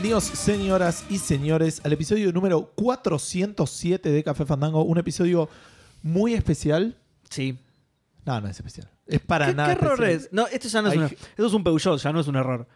Bienvenidos, señoras y señores, al episodio número 407 de Café Fandango. Un episodio muy especial. Sí. No, no es especial. Es para ¿Qué, nada. qué error especial. es? No, esto ya no es Hay una- ge- Esto es un Peugeot, ya no es un error.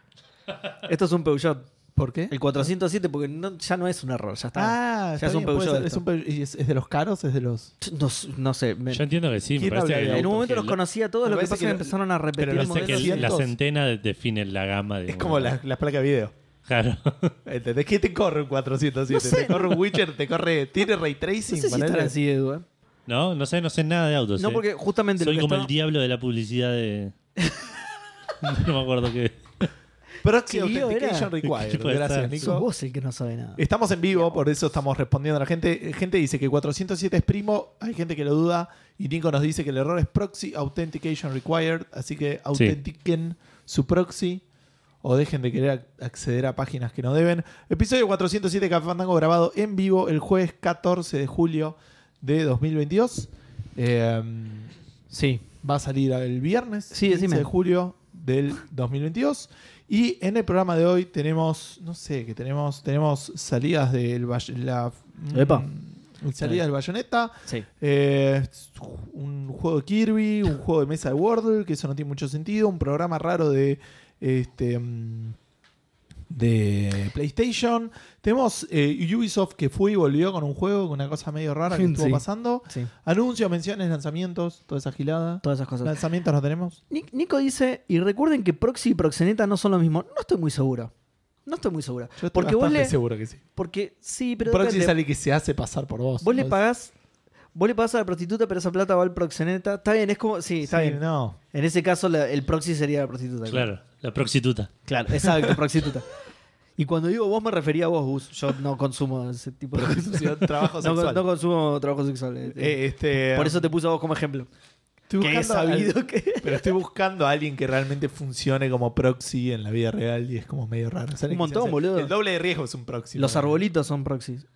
Esto es un Peugeot. ¿Por qué? El 407, porque no- ya no es un error, ya está. Ah, Ya está es un bien, Peugeot ser. Es, un Peugeot. ¿Y es, es de los caros? ¿Es de los.? No, no sé. me- Yo entiendo que sí, me ¿Quién parece que en un momento los lo- conocía todos, lo que pasa es que que empezaron a repetir pero me parece que la 900. centena define la gama de. Es como las la placas de video. Claro. ¿Entendés? ¿Qué te corre un 407? No sé. Te corre un Witcher, te corre. ¿Tiene ray No tracing? sé si estará así, Edu. ¿eh? No, no sé, no sé nada de autos. No, eh. porque justamente Soy lo que como está- el diablo de la publicidad de. no me acuerdo qué. Proxy ¿Qué lío Authentication era? Required. Gracias. Nico. Sos vos el que no sabe nada. Estamos en vivo, por eso estamos respondiendo a la gente. Gente dice que 407 es primo, hay gente que lo duda y Nico nos dice que el error es proxy authentication required, así que autentiquen su proxy o dejen de querer ac- acceder a páginas que no deben. Episodio 407 Café Fandango grabado en vivo el jueves 14 de julio de 2022. Eh, Sí. va a salir el viernes Sí, 15 decime. de julio del 2022 y en el programa de hoy tenemos no sé que tenemos tenemos salidas del la Epa. mm, salidas del bayoneta Sí. eh, un juego de Kirby un juego de mesa de Wordle que eso no tiene mucho sentido un programa raro de este mm, de PlayStation tenemos eh, Ubisoft que fue y volvió con un juego con una cosa medio rara que estuvo Sí. pasando Sí. anuncios menciones lanzamientos toda esa gilada Todas esas cosas. lanzamientos no tenemos Nic- Nico dice, y recuerden que proxy y proxeneta no son lo mismo. No estoy muy seguro. No estoy muy segura. Yo estoy Porque vos le... seguro que sí. Porque sí, pero Proxy depende. es alguien que se hace pasar por vos. Vos le pagás... Vos le pagás a la prostituta, pero esa plata va al proxeneta. Está bien, es como... Sí, está Sí, bien. No. En ese caso, la- el proxy sería la prostituta. Claro, la proxituta. Claro, exacto, prostituta. Y cuando digo vos, me refería a vos, Gus. Yo no consumo ese tipo de Prostitución, trabajo no, sexual. no consumo trabajo sexual. eh, Eh, este, Por eso te puse a vos como ejemplo. estoy Que he sabido al- que... Pero estoy buscando a alguien que realmente funcione como proxy en la vida real y es como medio raro. O sea, Un montón, boludo. El doble de riesgo es un proxy. Los arbolitos son proxies.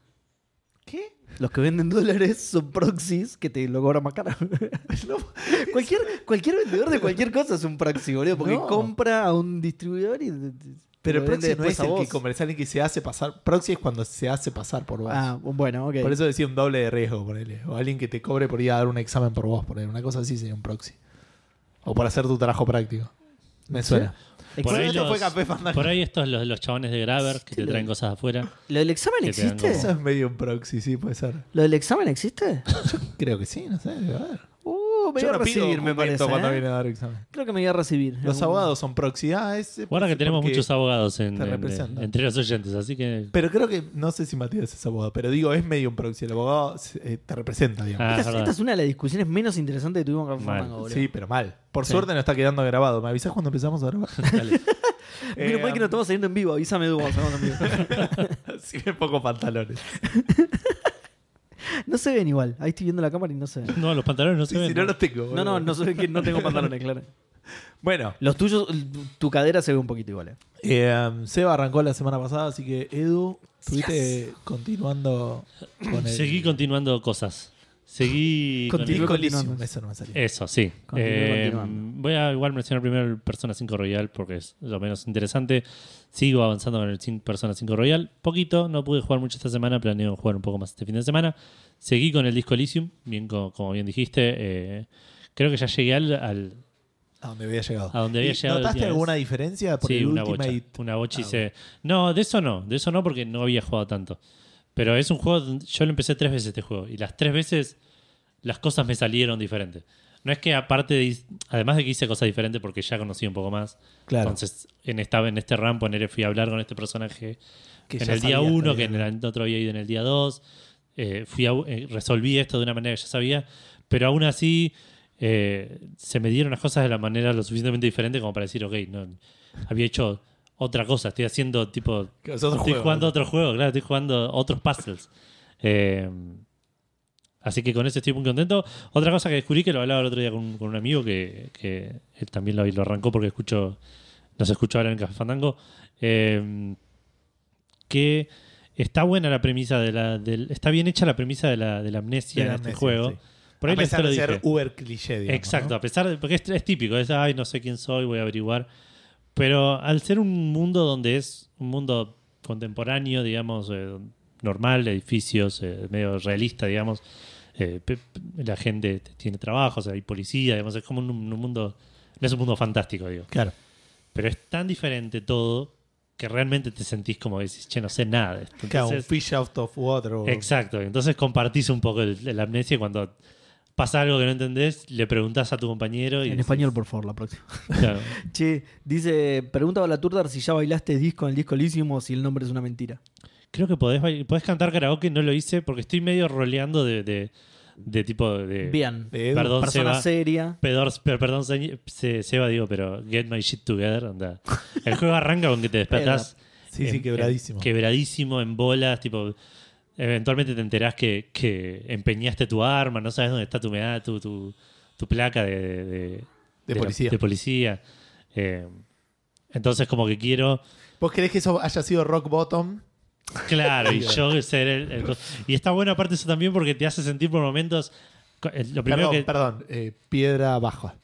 Los que venden dólares son proxies que te lo cobran más caro. No. cualquier, cualquier vendedor de cualquier cosa es un proxy, boludo. Porque No. compra a un distribuidor y. Pero el proxy no es el que vos. comercial alguien que se hace pasar. Proxy es cuando se hace pasar por vos. Ah, bueno, ok. Por eso decía un doble de riesgo, ponele. O alguien que te cobre por ir a dar un examen por vos, ponele. Una cosa así sería un proxy. O por hacer tu trabajo práctico. Me ¿Sí? Por ahí, esto los, fue Café por ahí estos los, los chabones de Graver que te lo- traen cosas afuera. ¿Lo del examen Que te dan existe? Eso es medio un proxy, sí, puede ser. ¿Lo del examen existe? Creo que sí, no sé, debe haber. Me Yo voy a no pido recibir, me documento parece. cuando ¿eh? viene a dar examen. Creo que me voy a recibir. Los abogados son proxy. Ah, es, Guarda que tenemos porque- muchos abogados en, te en- representan. entre los oyentes, así que. Pero creo que, no sé si Matías es abogado, pero digo, es medio un proxy. El abogado eh, te representa, digamos. Ah, esta, es verdad. esta es una de las discusiones menos interesantes que tuvimos con Mal. Fandango, boludo. sí, pero mal. Por Sí. suerte no está quedando grabado. ¿Me avisás cuando empezamos a grabar? Dale. Menos mal que no estamos saliendo en vivo. Avísame, en vivo. Si me pongo pantalones. no se ven igual. Ahí estoy viendo la cámara y no se ven. No, los pantalones no se Sí, ven. si no los tengo. No, no, no se ven que no tengo pantalones, claro. Bueno, Los tuyos, tu cadera se ve un poquito igual. eh. eh, Seba arrancó la semana pasada, así que Edu, estuviste continuando con el. Seguí continuando cosas. Seguí. con Continúe el- Disco Elysium, continuando. Eso no me salió. Eso, sí. Eh, voy a igual mencionar primero el Persona 5 Royal porque es lo menos interesante. Sigo avanzando con el Persona 5 Royal. Poquito, no pude jugar mucho esta semana, planeo jugar un poco más este fin de semana. Seguí con el disco Elysium, bien co- como, bien dijiste. eh, creo que ya llegué al, al- A donde había llegado. A donde había ¿Y llegado ¿Notaste alguna vez? diferencia? Por sí, el una bocha. Una bocha Ah, hice- No, de eso no, de eso no porque no había jugado tanto. Pero es un juego, yo lo empecé tres veces este juego y las tres veces las cosas me salieron diferentes. No es que aparte de, además de que hice cosas diferentes porque ya conocí un poco más. Claro. Entonces, en esta en este run poner fui a hablar con este personaje Que en el día 1, que en el otro había ido en el día 2. fui a- eh, resolví esto de una manera que ya sabía, pero aún así eh, se me dieron las cosas de la manera lo suficientemente diferente como para decir, ok, no, había hecho otra cosa, estoy haciendo tipo... Que es otro estoy juego, jugando ¿no? otro juego, claro, estoy jugando otros puzzles. Así que con eso estoy muy contento. Otra cosa que descubrí que lo hablaba el otro día con, con un amigo que, que él también lo, lo arrancó porque escucho, nos escuchó ahora en Café Fandango, eh, que está buena la premisa de la... del- está bien hecha la premisa de la, de la amnesia De la en este amnesia, juego. sí. Por a ahí les pesar de ser dije. uber cliché, digamos. Exacto, ¿no? a pesar de. Porque es, es típico, es, ay, no sé quién soy, voy a averiguar. Pero al ser un mundo donde es un mundo contemporáneo, digamos, eh, normal, edificios, eh, medio realista, digamos. Eh, la gente tiene trabajos, hay policía, digamos, es como un, un mundo, no es un mundo fantástico, digo. Claro. Pero es tan diferente todo que realmente te sentís como decís, che, no sé nada de esto. Claro, un fish out of water. o- Exacto, entonces compartís un poco el, la amnesia y cuando pasa algo que no entendés, le preguntás a tu compañero y En decís, español, por favor, la próxima. claro. Che, dice, pregunta a la Turdar si ya bailaste disco en el disco Elysium o si el nombre es una mentira. Creo que podés, podés cantar karaoke, no lo hice porque estoy medio roleando de, de, de tipo de... Bien. de. Perdón, Persona Seba. seria. Pedor, per- perdón, Se- Se- Seba, digo, pero get my shit together. anda. El juego arranca con que te despertás. Sí, sí, quebradísimo. en- quebradísimo, en bolas, tipo. Eventualmente te enterás que, que empeñaste tu arma, no sabes dónde está tu medalla, tu, tu, tu placa de, de, de- De la- policía. de policía. Eh, entonces, como que quiero. ¿Vos querés que eso haya sido rock bottom? Claro, y yo ser el, el Y está bueno, aparte, eso también porque te hace sentir por momentos. Lo primero Perdón, que. perdón. eh, piedra baja.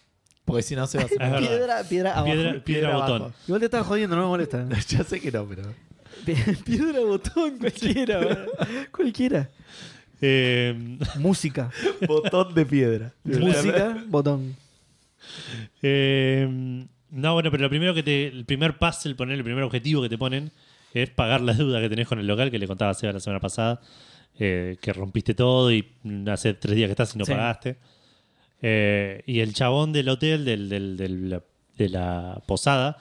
Porque si no se va a hacer. Verdad. Piedra, piedra abajo. Piedra, piedra botón. abajo. Igual te estaba jodiendo, no me molesta. ya sé que no, pero. piedra botón, cualquiera. ¿verdad? cualquiera. Eh, Música. Botón de piedra. Música, botón. Eh, no, bueno, pero lo primero que te. El primer puzzle, poner el primer objetivo que te ponen es pagar la deuda que tenés con el local que le contaba a Seba la semana pasada. eh, que rompiste todo y hace tres días que estás y no Sí. pagaste. Eh, y el chabón del hotel, del, del- del- la- de la posada,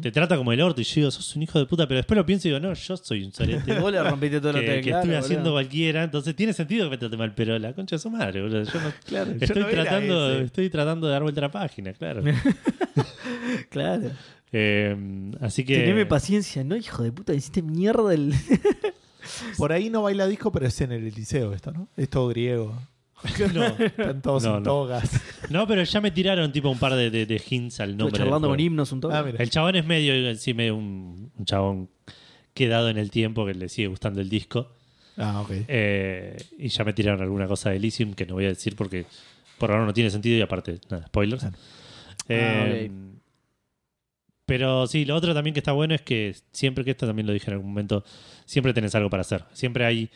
te trata como el orto. Y yo digo, sos un hijo de puta. Pero después lo pienso y digo, no, yo soy un sorete. Vos le rompiste todo el que, hotel, que claro, boludo. haciendo cualquiera, entonces tiene sentido que me trate mal, pero la concha de su madre, boludo. Yo no, Claro, yo estoy, no era tratando, estoy tratando de dar vuelta a la página, claro. Claro. Eh, así que. Teneme paciencia, ¿no? Hijo de puta, hiciste mierda el. Por ahí no baila disco, pero es en el Eliseo esto, ¿no? Es todo griego. No, Están todos No, en no. togas. no, pero ya me tiraron tipo un par de, de- de hints al nombre. del charlando con himnos un toque. Ah. El chabón es medio, sí, medio un, un chabón quedado en el tiempo que le sigue gustando el disco. Ah, ok. Eh, y ya me tiraron alguna cosa de Elysium que no voy a decir porque por ahora no tiene sentido y aparte, nada, spoilers. Claro. Eh, Ah, Pero sí, lo otro también que está bueno es que siempre, que esto también lo dije en algún momento, siempre tenés algo para hacer. Siempre hay,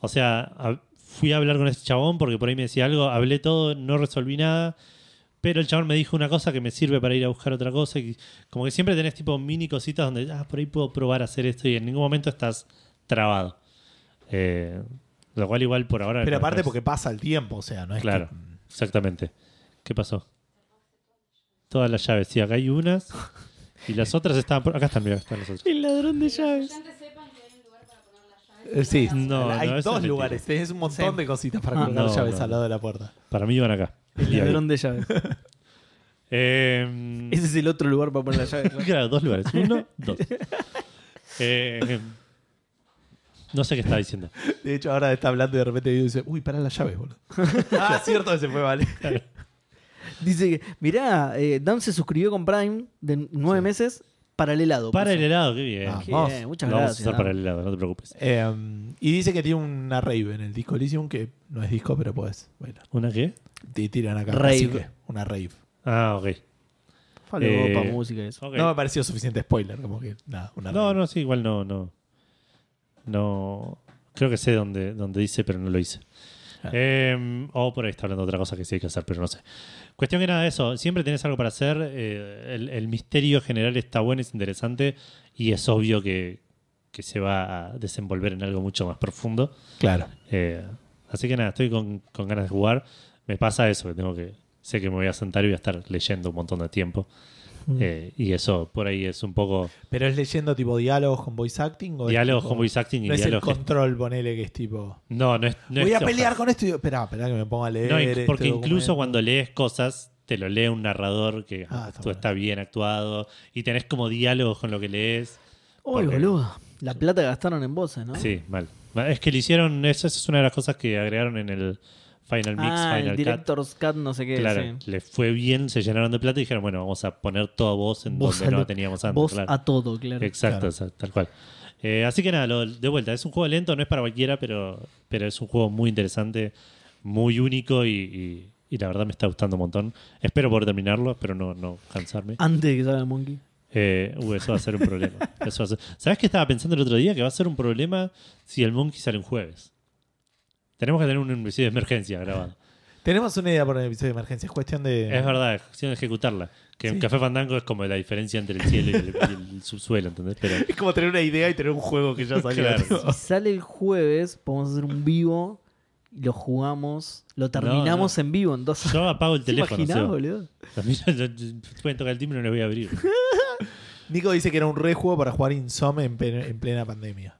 o sea, fui a hablar con este chabón porque por ahí me decía algo, hablé todo, no resolví nada, pero el chabón me dijo una cosa que me sirve para ir a buscar otra cosa. Y como que siempre tenés tipo mini cositas donde, ah, por ahí puedo probar a hacer esto y en ningún momento estás trabado. Eh, lo cual igual por ahora... Pero aparte porque pasa el tiempo, o sea, no es Claro, que- exactamente. ¿Qué pasó? Todas las llaves, sí, acá hay unas. Y las otras estaban por. Acá están, mira, están las otras. El ladrón de llaves. Eh, Sí, No, hay no, eso es dos mentira. lugares, tenés un montón Sí. de cositas para Ah. colocar No, llaves no, al lado de la puerta. Para mí iban acá. El Y ahí. ladrón de llaves. Eh, Ese es el otro lugar para poner la llave. claro. claro, dos lugares. Uno, dos. Eh, no sé qué estaba diciendo. De hecho, ahora está hablando y de repente dice, uy, para las llaves, boludo. ah, cierto que se fue, vale. Dice que, mirá, eh, Dan se suscribió con Prime de nueve meses para el helado. Para el helado, qué bien. Ah, Qué Vamos. bien, muchas Lo vamos a gracias. Dan. para el helado, no te preocupes. Eh, y dice que tiene una rave en el disco Elysium, que no es disco, pero pues, bueno, ¿Una qué? te tiran acá. Rave. así que, una rave. Ah, ok. Fale Eh, para música y eso. Ok. No me pareció suficiente spoiler, como que nada, una No, rave. no, sí, igual no, no. No. Creo que sé dónde, dónde dice, pero no lo hice. Eh, o por ahí está hablando de otra cosa que sí hay que hacer, pero no sé. Cuestión que nada de eso. Siempre tenés algo para hacer. eh, el, el misterio general está bueno, es interesante. Y es obvio que, que se va a desenvolver en algo mucho más profundo. Claro. Eh, así que nada, estoy con, con ganas de jugar. Me pasa eso, que tengo que. Sé que me voy a sentar y voy a estar leyendo un montón de tiempo. Mm. Eh, y eso por ahí es un poco. Pero es leyendo tipo diálogos con voice acting o Diálogos tipo- con voice acting y No es el diálogos. control, ponele que es tipo. No, no es. no voy es a pelear con esto y digo, espera, espera que me ponga a leer. No, inc- este porque incluso documento". cuando lees cosas, te lo lee un narrador que Ah, está bueno. está bien actuado y tenés como diálogos con lo que lees. Uy, porque- boludo. La plata que gastaron en voces, ¿no? Sí, mal. Es que le hicieron. Eso, esa es una de las cosas que agregaron en el Final Mix, ah, Final el Cut. Director's Cut, no sé qué. Claro, sí. le fue bien, se llenaron de plata y dijeron, bueno, vamos a poner toda voz en Voz donde no lo- la teníamos antes. Voz claro. a todo, claro. Exacto, Claro. tal cual. Eh, así que nada, lo- de vuelta, es un juego lento, no es para cualquiera, pero, pero es un juego muy interesante, muy único y, y- y la verdad me está gustando un montón. Espero poder terminarlo, espero no, no cansarme. Antes de que salga el Monkey. Eh, uh, eso va a ser un problema. Eso va a ser- ¿Sabes qué estaba pensando el otro día? Que va a ser un problema si el Monkey sale un jueves. Tenemos que tener un episodio de emergencia grabado. Tenemos una idea por el episodio de emergencia. Es cuestión de. Es verdad, es cuestión de ejecutarla. Que en Sí. Café Fandango es como la diferencia entre el cielo y el, y el subsuelo, ¿entendés? Pero Es como tener una idea y tener un juego que ya salió. Claro. Si sale el jueves, podemos hacer un vivo, lo jugamos, lo terminamos en vivo en dos yo apago el ¿Te teléfono. imaginás, boludo? A mí no- no- pueden tocar el timbre y no le voy a abrir. Nico dice que era un re juego para jugar en, pe- en plena pandemia.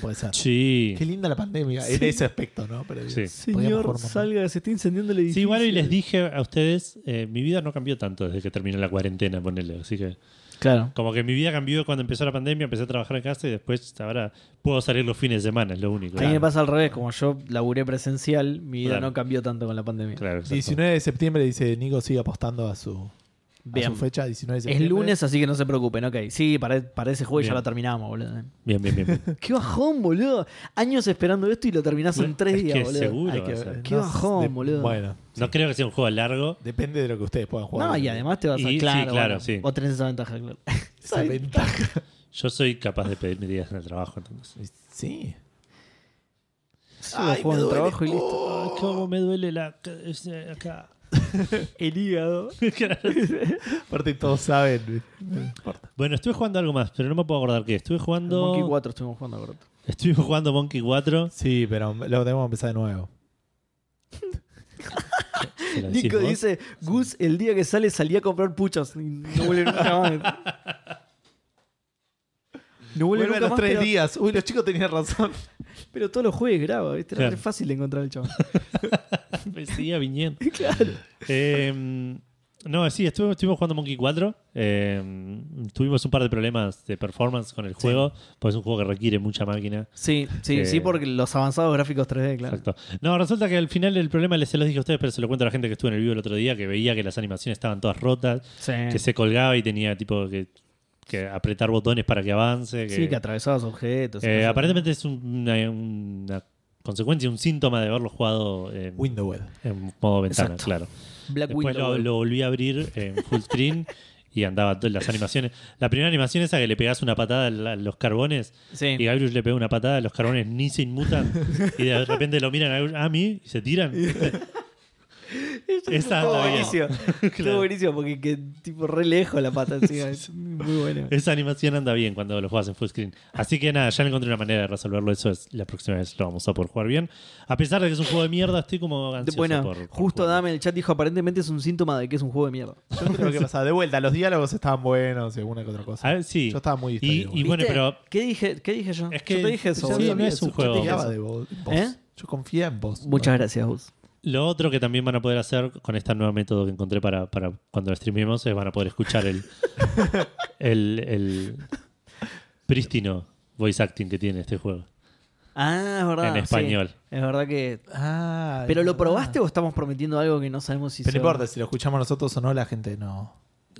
Puede ser. Sí. Qué linda la pandemia en ese aspecto, ¿no? Pero Sí. Señor, salga, se está incendiando el edificio. Sí, igual hoy les dije a ustedes, eh, mi vida no cambió tanto desde que terminó la cuarentena, ponele. Así que, Claro. como que mi vida cambió cuando empezó la pandemia, empecé a trabajar en casa y después ahora puedo salir los fines de semana, es lo único. A mí me pasa al revés, como yo laburé presencial, mi vida Claro. no cambió tanto con la pandemia. Claro, exacto. 19 de septiembre dice Nico sigue apostando a su, a su fecha. 19 de Es septiembre. lunes, así que no se preocupen, ok. Sí, para, para ese juego ya Bien. lo terminamos, boludo. Bien, bien, bien. Qué bajón, boludo. Años esperando esto y lo terminás en tres Es días, que boludo. seguro Hay va que- a ser. Qué bajón, boludo. Bueno, No creo que sea un juego largo. depende de lo que ustedes puedan jugar. No, y además te vas a... Y- sí, claro, claro, bueno, sí. Vos tenés esa ventaja, claro. Esa ventaja. Yo soy capaz de pedirme días en el trabajo, entonces. Sí. Solo Ay, juego me en el duele. trabajo y listo. Ay, cómo me duele la acá. El hígado. Aparte todos saben. No importa. Bueno, estuve jugando algo más, pero no me puedo acordar qué. Estuve jugando. Monkey 4 estuvimos jugando, correcto. Estuvimos jugando Monkey 4. Sí, pero lo tenemos que empezar de nuevo. ¿Se la decís Nico vos? dice, Gus el día que sale salía a comprar puchos. Y no vuelve nunca más. No vuelve Vuelve a los más, tres pero, días. Uy, los chicos tenían razón. pero todos los jueves graba, ¿viste? Era Claro. re fácil de encontrar el chaval. Me seguía viniendo. claro. Eh, no, sí, estuve- estuvimos jugando Monkey 4. Eh, tuvimos un par de problemas de performance con el juego, porque es un juego que requiere mucha máquina. Sí, sí, Eh, sí, porque los avanzados gráficos 3D, claro. Exacto. No, resulta que al final el problema les se los dije a ustedes, pero se lo cuento a la gente que estuvo en el vivo el otro día, que veía que las animaciones estaban todas rotas, Sí. que se colgaba y tenía tipo que, que apretar botones para que avance. Que, Sí, que atravesabas objetos. eh, aparentemente es un- una, una consecuencia, un síntoma de haberlo jugado en, Windowed. en modo ventana, Exacto. claro. Black Después lo, lo volví a abrir en full screen y andaba todas las animaciones. La primera animación esa que le pegás una patada a la- los carbones Sí. y Gabriel le pega una patada, los carbones ni se inmutan y de repente lo miran a Gabriel, a mí y se tiran. Esa Estuvo anda bien. buenísimo. Estuvo Claro. buenísimo porque que, tipo re lejos la pata encima. Es muy bueno. Esa animación anda bien cuando lo juegas en full screen. Así que nada, ya encontré una manera de resolverlo. Eso es la próxima vez lo vamos a poder jugar bien. A pesar de que es un juego de mierda, estoy como ansioso Bueno, por- por justo jugarlo. Dame en el chat dijo aparentemente es un síntoma de que es un juego de mierda. Yo creo que pasaba de vuelta. Los diálogos estaban buenos y alguna que otra cosa. A ver, sí. Yo estaba muy distraído. y bueno, ¿Viste? pero ¿Qué dije, ¿Qué dije yo? Es que- yo te dije eso. sí, boludo. no es un Yo juego. confiaba de vos. ¿Eh? Yo confía en vos. Muchas gracias, Gus. Lo otro que también van a poder hacer con este nuevo método que encontré para, para cuando lo streamemos es van a poder escuchar el, el, el prístino voice acting que tiene este juego Ah, es verdad. en sí. español. Es verdad que. Ah, ¿Pero lo verdad. probaste o estamos prometiendo algo que no sabemos si Pero se no va- importa, si lo escuchamos nosotros o no, la gente no.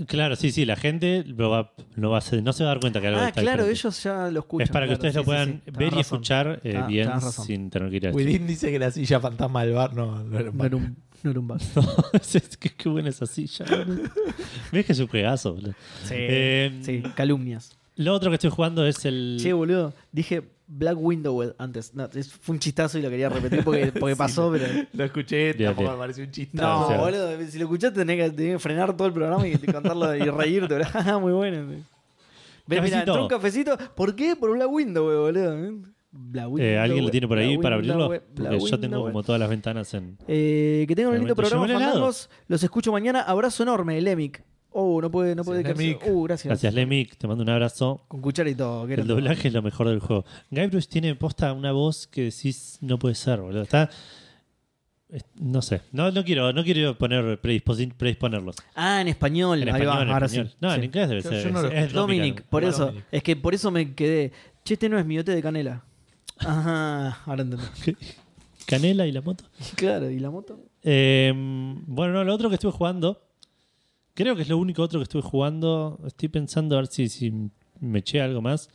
Claro, sí, sí, la gente lo va, lo va a hacer- no se va a dar cuenta que algo Ah, está claro, diferente. ellos ya lo escuchan. Es para que ustedes sí, lo puedan sí. Ver y escuchar eh, Ah, bien sin tener que ir a Widin dice que la silla fantasma del bar no, no era un No era un, no era un que qué buena esa silla. Ves que es un. Sí, Eh, sí, calumnias. Lo otro que estoy jugando es el. Che, boludo, dije Black Widow antes. No, es- fue un chistazo y lo quería repetir porque, porque pasó, pero. Lo escuché, Bien, tampoco bien. me pareció un chiste. No, boludo, si lo escuchaste tenés que, tenés que frenar todo el programa y contarlo y reírte. boludo. Ah, Muy bueno. Ves, mira, Cafecito. entró un cafecito. ¿Por qué? Por Black Window, boludo. Black Window, Eh, ¿Alguien lo tiene por ahí Black para Window, abrirlo? Black Porque yo tengo Window. como todas las ventanas en. Eh, que tengan un lindo Realmente, programa, llegó el helado. fandangos. Los escucho mañana. Abrazo enorme, Lemic. Oh, no puede, no puede Gracias. Uh, gracias. Gracias, Lemic. Te mando un abrazo. Con cuchara y todo. El doblaje es lo mejor del juego. Guy Bruce tiene posta una voz que decís no puede ser, boludo. Está. es- No sé. No, no quiero, no quiero poner predisposi- predisponerlos. Ah, en español. En Ahí español, va, en ahora español. sí. No, Sí. en inglés debe Yo- ser. yo no lo es-. Dominic, por eso. Dominic. Es que por eso me quedé. Che, este no es miote de canela. Ajá, ahora entendí. Canela y la moto. Claro, ¿y la moto? Eh, bueno, no, lo otro que estuve jugando. Creo que es lo único otro que estuve jugando. Estoy pensando a ver si, si me eché algo más.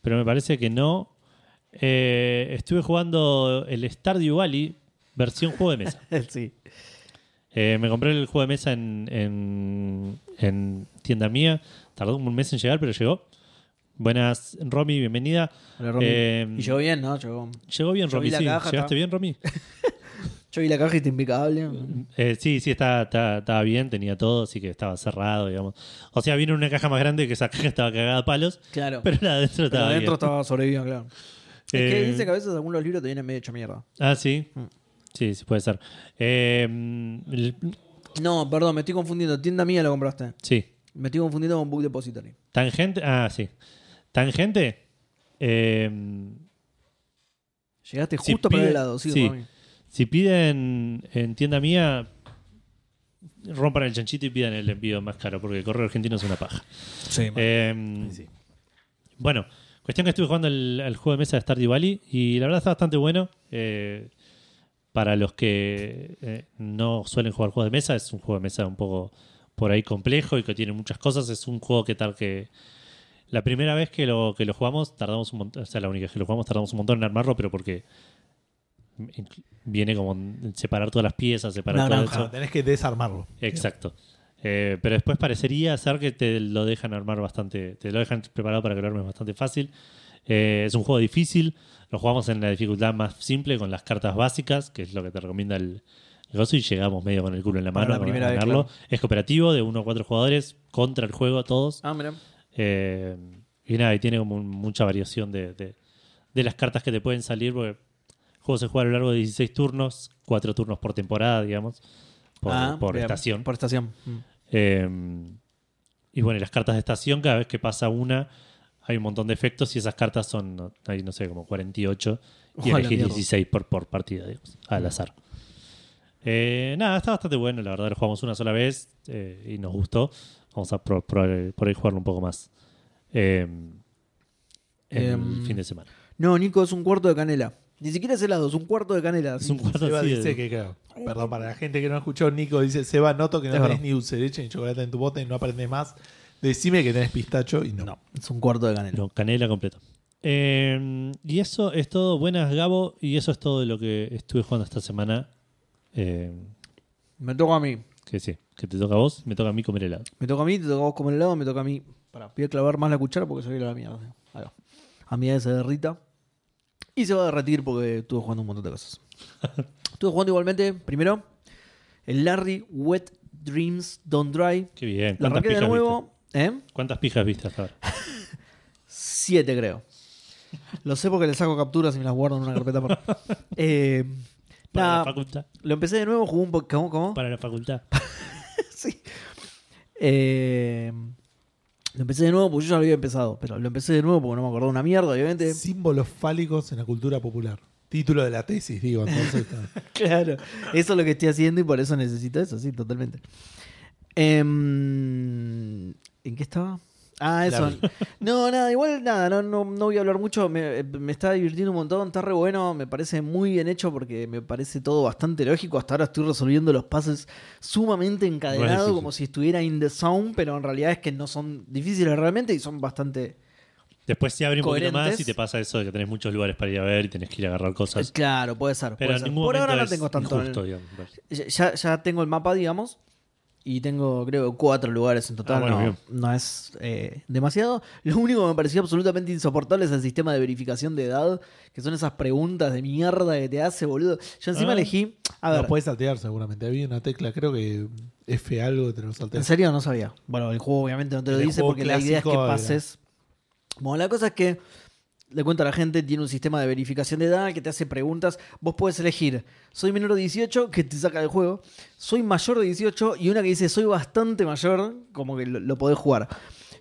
Pero me parece que no. Eh, estuve jugando el Stardew Valley versión juego de mesa. sí. Eh, me compré el juego de mesa en, en, en tienda mía. Tardó un mes en llegar, pero llegó. Buenas, Romy, bienvenida. Hola, Romy. Eh, y llegó bien, ¿no? Llegó. Llegó bien, Romy, sí. caja, ¿Llegaste bien, Romy? Yo vi la caja y está impecable. Eh, sí, sí, estaba, estaba, estaba bien, tenía todo, así que estaba cerrado, digamos. O sea, vino una caja más grande que esa caja estaba cagada a palos, Claro. pero la de adentro estaba adentro estaba sobreviviendo, claro. Es que Eh, dice que a veces algunos libros te vienen medio hecho mierda. Ah, sí. Mm. Sí, sí, puede ser. Eh, el- No, perdón, me estoy confundiendo. Tienda mía lo compraste. sí. Me estoy confundiendo con Book Depository. Tangente. Ah, sí. Tangente. eh, Llegaste justo para el lado, sí, sí. Si piden en tienda mía, rompan el chanchito y pidan el envío más caro, porque el correo argentino es una paja. Sí, Eh, Sí. Bueno, cuestión que estuve jugando el, al juego de mesa de Stardew Valley y la verdad está bastante bueno. Eh, para los que eh, no suelen jugar juegos de mesa, es un juego de mesa un poco por ahí complejo y que tiene muchas cosas. Es un juego que tal que la primera vez que lo, que lo jugamos tardamos un montón, o sea, la única vez que lo jugamos tardamos un montón en armarlo, pero porque viene como separar todas las piezas, separar Una todo granja. eso. Claro, tenés que desarmarlo. Exacto. Eh, pero después parecería ser que te lo dejan armar bastante, te lo dejan preparado para que lo armes bastante fácil. Eh, es un juego difícil, lo jugamos en la dificultad más simple con las cartas básicas, que es lo que te recomienda el negocio, y llegamos medio con el culo en la Para mano la a primera vez, ganarlo. claro. Es cooperativo, de uno a cuatro jugadores, contra el juego todos. Ah, mira. Eh, y nada, y tiene como mucha variación de, de- de las cartas que te pueden salir, porque juego se juega a lo largo de 16 turnos, 4 turnos por temporada, digamos, por, Ah, por bien. estación. Por estación. Mm. Eh, y bueno, y las cartas de estación, cada vez que pasa una, hay un montón de efectos y esas cartas son, hay no sé, como 48 y Ojalá, elegís mierda. 16 por, por partida, digamos, al azar. Eh, nada, está bastante bueno, la verdad lo jugamos una sola vez eh, y nos gustó. Vamos a probar por ahí jugarlo un poco más eh, en Em, el fin de semana. No, Nico, es un cuarto de canela. Ni siquiera es helado, es un cuarto de canela. Es un cuarto Seba así de- dice que, claro, perdón, para la gente que no escuchó, Nico dice, Seba, noto que no Es tenés verdad. ni dulce de leche ni chocolate en tu bote y no aprendes más. Decime que tenés pistacho y no. No, es un cuarto de canela. No, canela completo. Eh, y eso es todo. Buenas, Gabo. Y eso es todo de lo que estuve jugando esta semana. Eh, Me toca a mí. que sí, que te toca a vos, me toca a mí comer helado. Me toca a mí, te toca a vos comer helado, me toca a mí. Pará, voy a clavar más la cuchara porque se la mierda. Ahí va. A mí se derrita. Y se va a derretir porque estuve jugando un montón de cosas. estuve jugando igualmente, primero, el Larry Wet Dreams Don't Dry. Qué bien. Lo ¿Cuántas arranqué de nuevo. ¿Eh? ¿Cuántas pijas viste hasta ahora? Siete, creo. Lo sé porque le saco capturas y me las guardo en una carpeta. por- Eh, Para nada, la facultad. lo empecé de nuevo, jugué un poco. ¿Cómo? ¿Cómo? Para la facultad. Sí. Eh, lo empecé de nuevo porque yo ya lo había empezado. Pero lo empecé de nuevo porque no me acordaba una mierda, obviamente. Símbolos fálicos en la cultura popular. Título de la tesis, digo. Entonces. Claro. Eso es lo que estoy haciendo y por eso necesito eso, sí, totalmente. Em, ¿En qué estaba? Ah, eso. No, nada, igual nada, no, no, no voy a hablar mucho. Me, me está divirtiendo un montón, está re bueno. Me parece muy bien hecho porque me parece todo bastante lógico. Hasta ahora estoy resolviendo los pases sumamente encadenados, difícil. como si estuviera in the zone, pero en realidad es que no son difíciles realmente y son bastante. Después se abre un poquito Coherentes. más y te pasa eso de que tenés muchos lugares para ir a ver y tenés que ir a agarrar cosas. Claro, puede ser. Pero puede ser. Por ahora no tengo tanto. injusto, digamos. Ya- Ya, ya tengo el mapa, digamos. Y tengo, creo, cuatro lugares en total. Ah, bueno, no, no es eh, demasiado. Lo único que me pareció absolutamente insoportable es el sistema de verificación de edad. Que son esas preguntas de mierda que te hace, boludo. Yo encima Ah. elegí. A ver, No puedes saltear seguramente. Había una tecla, creo que F algo que te lo ¿en salteas. serio? No sabía. Bueno, el juego obviamente no te lo El dice porque la idea es que era- pases. Bueno, la cosa es que. Le cuento a la gente, tiene un sistema de verificación de edad que te hace preguntas. Vos puedes elegir, soy menor de 18, que te saca del juego. Soy mayor de 18 y una que dice, soy bastante mayor, como que lo, lo podés jugar.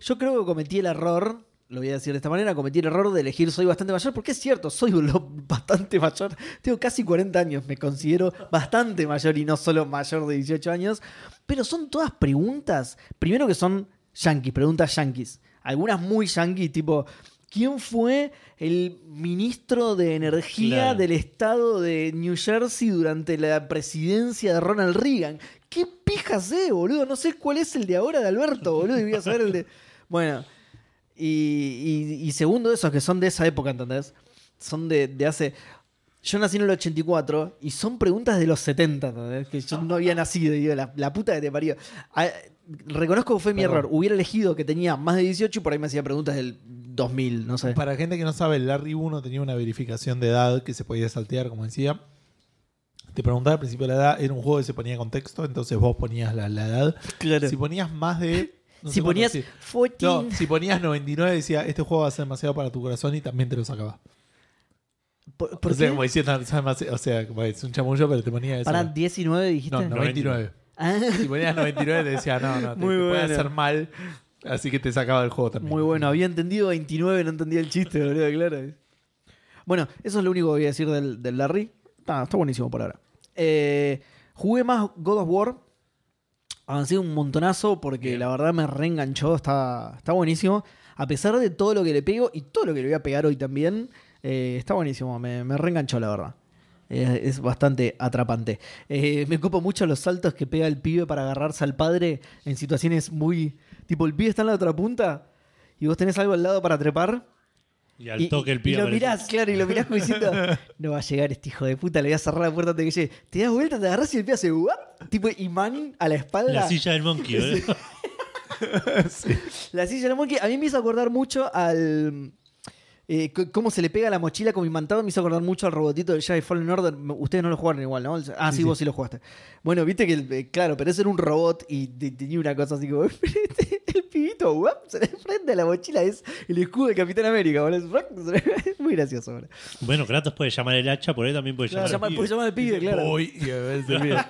Yo creo que cometí el error, lo voy a decir de esta manera, cometí el error de elegir soy bastante mayor, porque es cierto, soy bastante mayor. Tengo casi 40 años, me considero bastante mayor y no solo mayor de 18 años. Pero son todas preguntas, primero que son yankees, preguntas yankees. Algunas muy yankees, tipo, ¿quién fue el ministro de energía Claro. del estado de New Jersey durante la presidencia de Ronald Reagan? ¿Qué pija sé, boludo? No sé cuál es el de ahora de Alberto, boludo, y voy a saber el de... Bueno, y, y- y segundo, esos que son de esa época, ¿entendés? Son de, de hace... Yo nací en el 84 y son preguntas de los 70, ¿entendés? que yo no había nacido, digo, la, la puta que te parió. Ah, reconozco que fue mi Perdón. error. Hubiera elegido que tenía más de 18 y por ahí me hacía preguntas del 2000, no sé. Para gente que no sabe, el Larry 1 tenía una verificación de edad que se podía saltear, como decía. Te preguntaba al principio la edad, era un juego que se ponía contexto, entonces vos ponías la, la edad. Claro. Si ponías más de. no si ponías decir. 14, No, si ponías 99 decía, este juego va a ser demasiado para tu corazón y también te lo sacaba. ¿por, por o sea, como diciendo, "Es demasiado- o sea, como es un chamullo, pero te ponía eso. Para 19 dijiste. no, 99. Ah, Si ponías 99 te decía, no, no, te, Muy te puede bueno. hacer mal, así que te sacaba del juego también. muy bueno, había entendido 29, no entendía el chiste, boludo, claro. Bueno, eso es lo único que voy a decir del, del Larry. Ah, está buenísimo por ahora. Eh, jugué más God of War. Avancé un montonazo porque Bien. la verdad me reenganchó. Está, está buenísimo. A pesar de todo lo que le pego y todo lo que le voy a pegar hoy también, eh, está buenísimo. Me, me reenganchó, la verdad. Eh, es bastante atrapante. Eh, me copo mucho los saltos que pega el pibe para agarrarse al padre en situaciones muy. Tipo, el pibe está en la otra punta y vos tenés algo al lado para trepar. Y al Y, toque el y pibe. lo aparece. mirás, claro, y lo mirás como diciendo, no va a llegar este hijo de puta, le voy a cerrar la puerta antes de que llegue. Te das vuelta, te agarrás y el pie hace tipo imán a la espalda. La silla del monkey, boludo. La silla del monkey. A mí me hizo acordar mucho al. Eh, cómo se le pega la mochila como imantado me hizo acordar mucho al robotito del Jedi Fallen Order. Ustedes no lo jugaron igual, ¿no? Ah, sí, Sí, vos sí. lo jugaste. Bueno, viste que, el- eh, claro, pero ese era un robot y te- tenía una cosa así como. el pibito, ¡guap! se le prende a la mochila, es el escudo de Capitán América, boludo. Es muy gracioso, boludo. Bueno, Kratos puede llamar el hacha, por ahí también puede Claro, llamar llama- al puede pibe. llamar al pibe, claro. Voy y a ver.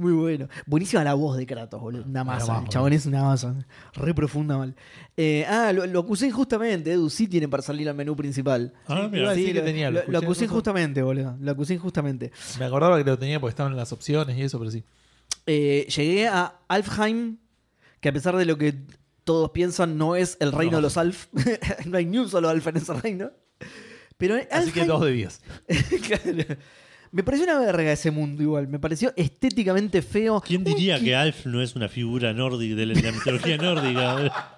Muy bueno. Buenísima la voz de Kratos, boludo. Una masa. vamos, el chabón es una masa. Re profunda mal. Eh, ah, lo, lo acusé injustamente, Edu. Sí tienen para salir al menú principal. Ah, mira. Sí, que lo, tenía, lo lo- lo acusé injustamente, boludo. Lo acusé injustamente. Me acordaba que lo tenía porque estaban en las opciones y eso, pero sí. Eh, llegué a Alfheim, que a pesar de lo que todos piensan, no es el reino No. de los Alf. no hay ni un solo Alf en ese reino. Pero Así que dos de 10. Claro. Me pareció una verga ese mundo igual. Me pareció estéticamente feo. ¿Quién diría que Alf no es una figura nórdica de la, de la mitología nórdica?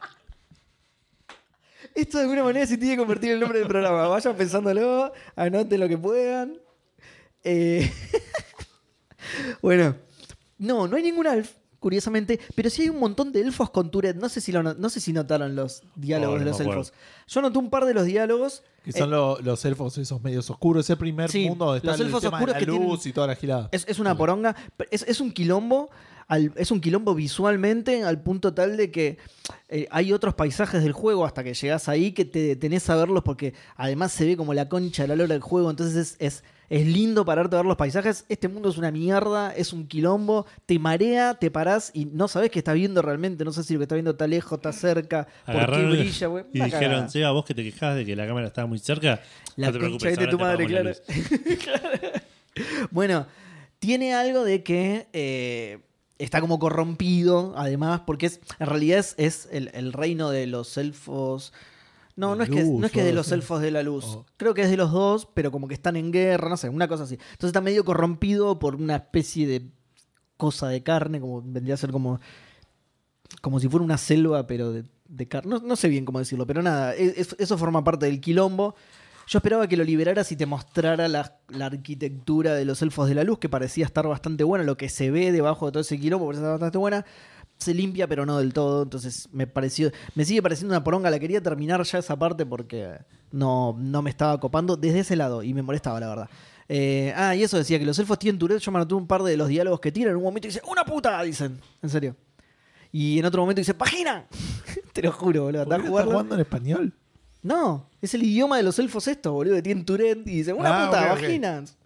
Esto de alguna manera se tiene que convertir en el nombre del programa. Vayan pensándolo, anoten lo que puedan. Eh, bueno, no, no hay ningún Alf, curiosamente, pero sí hay un montón de elfos con Tourette. No sé si, lo no, sé si notaron los diálogos Oh, de los acuerdo. elfos. Yo noté un par de los diálogos. Que son Eh, lo- los elfos esos medios oscuros. Ese primer Sí, mundo donde está los el elfos tema oscuros de que la tienen- luz y toda la gilada. Es, es una poronga. pero Es, es un quilombo. al- es un quilombo visualmente al punto tal de que eh, hay otros paisajes del juego hasta que llegas ahí que te detenés a verlos porque además se ve como la concha de la lora del juego. Entonces es, es, es lindo pararte a ver los paisajes. Este mundo es una mierda, es un quilombo. Te marea, te parás y no sabes qué estás viendo realmente. No sé si lo que estás viendo está lejos, está cerca, por qué Agarraron brilla, güey. y dijeron, cagada. Seba, vos que te quejabas de que la cámara estaba muy cerca, La no te preocupes, de tu madre, claro. Bueno, tiene algo de que eh, está como corrompido, además, porque es en realidad es, es el, el reino de los elfos. No, no es, que, no es que o de los elfos de la luz. Oh. Creo que es de los dos, pero como que están en guerra, no sé, una cosa así. Entonces está medio corrompido por una especie de cosa de carne, como vendría a ser como como si fuera una selva, pero de, de carne. No, no sé bien cómo decirlo, pero nada, e- es- eso forma parte del quilombo. Yo esperaba que lo liberaras y te mostrara la, la arquitectura de los elfos de la luz, que parecía estar bastante buena, lo que se ve debajo de todo ese quilombo parecía bastante buena. Se limpia, pero no del todo. Entonces me pareció. Me sigue pareciendo una poronga. La quería terminar ya esa parte porque no, no me estaba copando desde ese lado. Y me molestaba, la verdad. Eh, ah, y eso decía que los elfos tienen Tourette. Yo me anoté un par de los diálogos que tiran. En un momento dice, ¡Una puta! Dicen. En serio. Y en otro momento dice, ¡Página! Te lo juro, boludo. ¿Por Andá qué a está jugarlo. jugando en español? No, es el idioma de los elfos esto, boludo. que Tienen Tourette y dice, ¡Una Ah, puta! ok, ok. ¡Vaginas!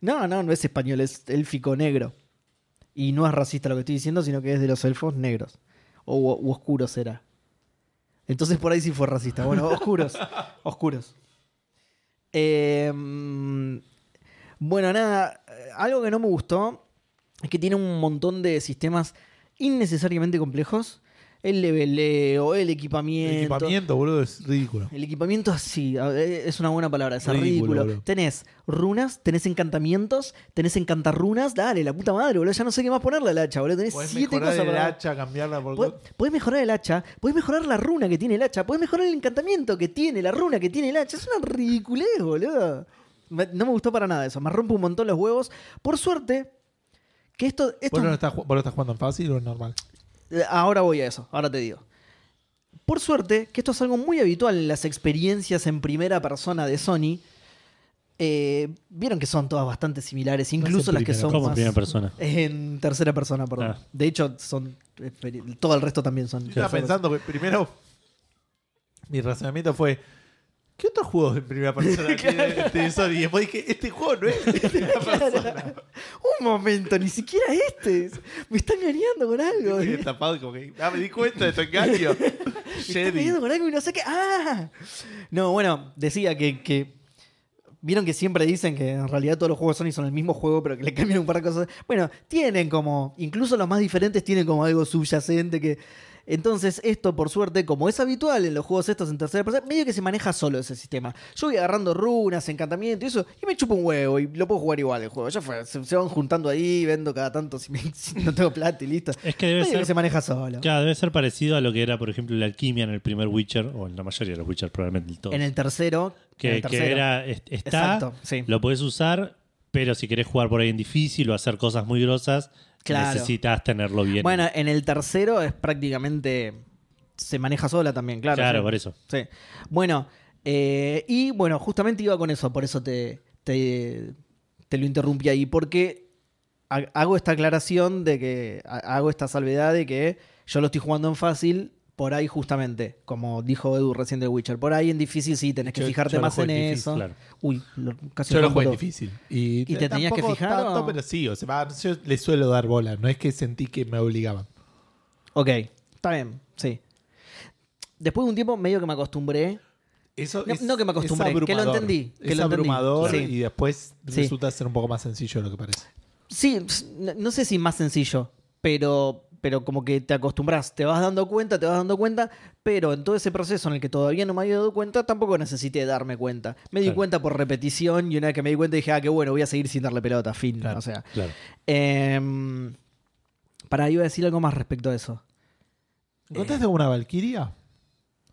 No, no, no es español, es élfico negro. Y no es racista lo que estoy diciendo, sino que es de los elfos negros. O u oscuros será. Entonces por ahí sí fue racista. Bueno, oscuros. oscuros. Eh, mm, bueno, nada. Algo que no me gustó es que tiene un montón de sistemas innecesariamente complejos. El leveleo, el El equipamiento. equipamiento, boludo, es ridículo. El equipamiento sí, es una buena palabra, es ridículo. Tenés runas, tenés encantamientos, tenés encantarrunas, dale, la puta madre, boludo, ya no sé qué más ponerle al hacha, boludo. Tenés Podés siete mejorar cosas el para. hacha, cambiarla por... Pod- Podés mejorar el hacha, podés mejorar la runa que tiene el hacha, podés mejorar el encantamiento que tiene la runa que tiene el hacha. Es una ridiculez, boludo. No me gustó para nada eso. Me rompe un montón los huevos. Por suerte, que esto. esto ¿Vos, no lo estás, vos lo estás jugando en fácil o en normal? Eh, Ahora voy a eso, ahora te digo. Por suerte, que esto es algo muy habitual en las experiencias en primera persona de Sony. eh, Vieron que son todas bastante similares, incluso en las que primera, son ¿Cómo en más- primera persona? En tercera persona, perdón. Ah. De hecho, son experi- todo el resto también son. Yo estaba pensando que primero mi razonamiento fue ¿qué otros juegos en primera persona tiene este Sony? Y después dije, este juego no es de primera persona. persona. Un momento, ni siquiera este. Me está engañando con algo. Estoy tapado como que, ah, me di cuenta de tu engaño. Me engañando con algo y no sé qué. ¡Ah! No, bueno, decía que, que Vieron que siempre dicen que en realidad todos los juegos Sony son el mismo juego, pero que le cambian un par de cosas. Bueno, tienen como, incluso los más diferentes tienen como algo subyacente que... Entonces, esto, por suerte, como es habitual en los juegos estos en tercera persona, medio que se maneja solo ese sistema. Yo voy agarrando runas, encantamiento y eso, y me chupo un huevo y lo puedo jugar igual el juego. Ya fue, se, se van juntando ahí, vendo cada tanto si, me- si no tengo plata y listo. Es que debe Medio que ser, se maneja solo. claro, debe ser parecido a lo que era, por ejemplo, la alquimia en el primer Witcher, o en la mayoría de los Witcher, probablemente en todos. En el tercero. que, el que era, est- está, Exacto, sí. lo puedes usar, pero si querés jugar por ahí en difícil o hacer cosas muy grosas, Claro. necesitas tenerlo bien. Bueno, en el tercero es prácticamente. Se maneja sola también, claro. claro, sí. por eso. Sí. Bueno, eh, y bueno, justamente iba con eso, por eso te, te, te lo interrumpí ahí, porque ha- hago esta aclaración de que. ha- Hago esta salvedad de que yo lo estoy jugando en fácil. Por ahí, justamente, como dijo Edu recién de Witcher, por ahí en difícil sí tenés que Yo- fijarte yo más en difícil, eso. claro. Uy, lo- casi Yo lo jugué difícil. Y, ¿Y te tenías que fijar Tanto, o? pero sí, o sea, yo le suelo dar bola. No es que sentí que me obligaban. Ok, está bien, sí. Después de un tiempo medio que me acostumbré. Eso No- es- no que me acostumbré, que lo entendí, que es lo entendí. abrumador y después Sí. resulta ser un poco más sencillo de lo que parece. Sí, no sé si más sencillo, pero, pero como que te acostumbras, te vas dando cuenta, te vas dando cuenta, pero en todo ese proceso en el que todavía no me había dado cuenta, tampoco necesité darme cuenta. Me di Claro. cuenta por repetición y una vez que me di cuenta dije, ah, qué bueno, voy a seguir sin darle pelota, fin. Claro. O sea, Claro. em, para, iba a decir algo más respecto a eso. ¿Encontraste alguna Valkyria?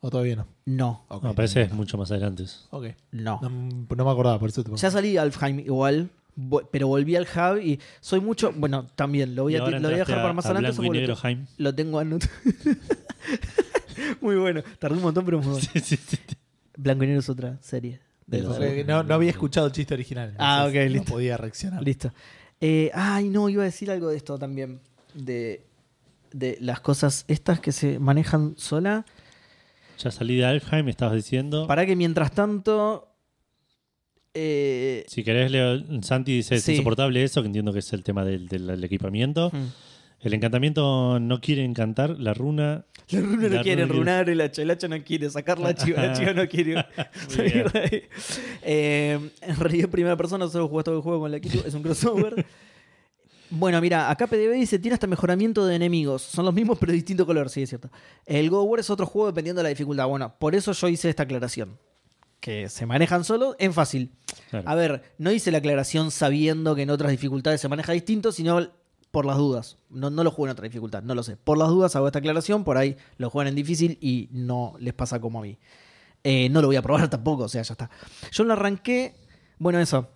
¿O todavía no? No, Ok. No, parece es mucho más adelante. Ok. no. No, no me acordaba, por eso te Ya salí Alfheim igual, pero volví al hub y soy mucho, bueno, también lo voy a, lo voy a dejar para más a adelante. Blanco eso y porque negro, lo, Jaime. lo tengo anotado. muy bueno, tardé un montón, pero muy bueno. Sí, sí, sí. Blanco y negro es otra serie. de De no, no había escuchado el chiste original. Ah, ok, listo. No podía reaccionar. Listo. Eh, ay, no, iba a decir algo de esto también. De, de las cosas estas que se manejan sola. Ya salí de Alfheim, me estabas diciendo. Para que mientras tanto. Eh, Si querés, Leo, Santi dice es Sí. insoportable eso, que entiendo que es el tema del, del- del equipamiento. hmm. El encantamiento no quiere encantar, la runa. La runa no quiere runa runar, el hacha, el hacha no quiere sacar la chiva, la chiva no quiere salir de ahí. Eh, en realidad, en primera persona, solo jugué todo el juego con la Kitu, es un crossover. Bueno, mira, acá PDB dice, tiene hasta mejoramiento de enemigos. Son los mismos, pero de distinto color, sí, es cierto. El God of War es otro juego dependiendo de la dificultad. Bueno, por eso yo hice esta aclaración. Que se manejan solo en fácil. Claro. A ver, no hice la aclaración sabiendo que en otras dificultades se maneja distinto, sino por las dudas. No, no lo juego en otra dificultad, no lo sé. Por las dudas hago esta aclaración, por ahí lo juegan en difícil y no les pasa como a mí. Eh, no lo voy a probar tampoco, o sea, ya está. Yo lo arranqué, bueno, eso.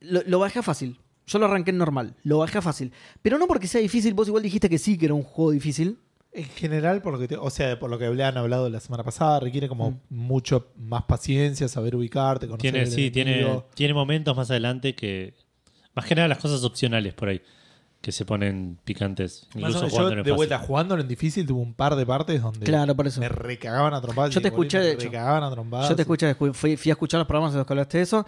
Lo, lo bajé a fácil. Yo lo arranqué en normal, lo bajé a fácil. Pero no porque sea difícil, vos igual dijiste que sí, que era un juego difícil. En general, por lo que te- o sea, por lo que han hablado la semana pasada, requiere como Mm. mucho más paciencia, saber ubicarte, conocer Tiene, el sí, tiene, tiene momentos más adelante que. Más que nada las cosas opcionales por ahí. Que se ponen picantes. Más Incluso jugando yo, en el de fácil. vuelta, jugándolo en difícil, tuve un par de partes donde Claro, por eso. me recagaban a trompadas. Yo te escuché, me de hecho. recagaban a trompadas. Yo te escuché, escu- fui, fui a escuchar los programas en los que hablaste de eso.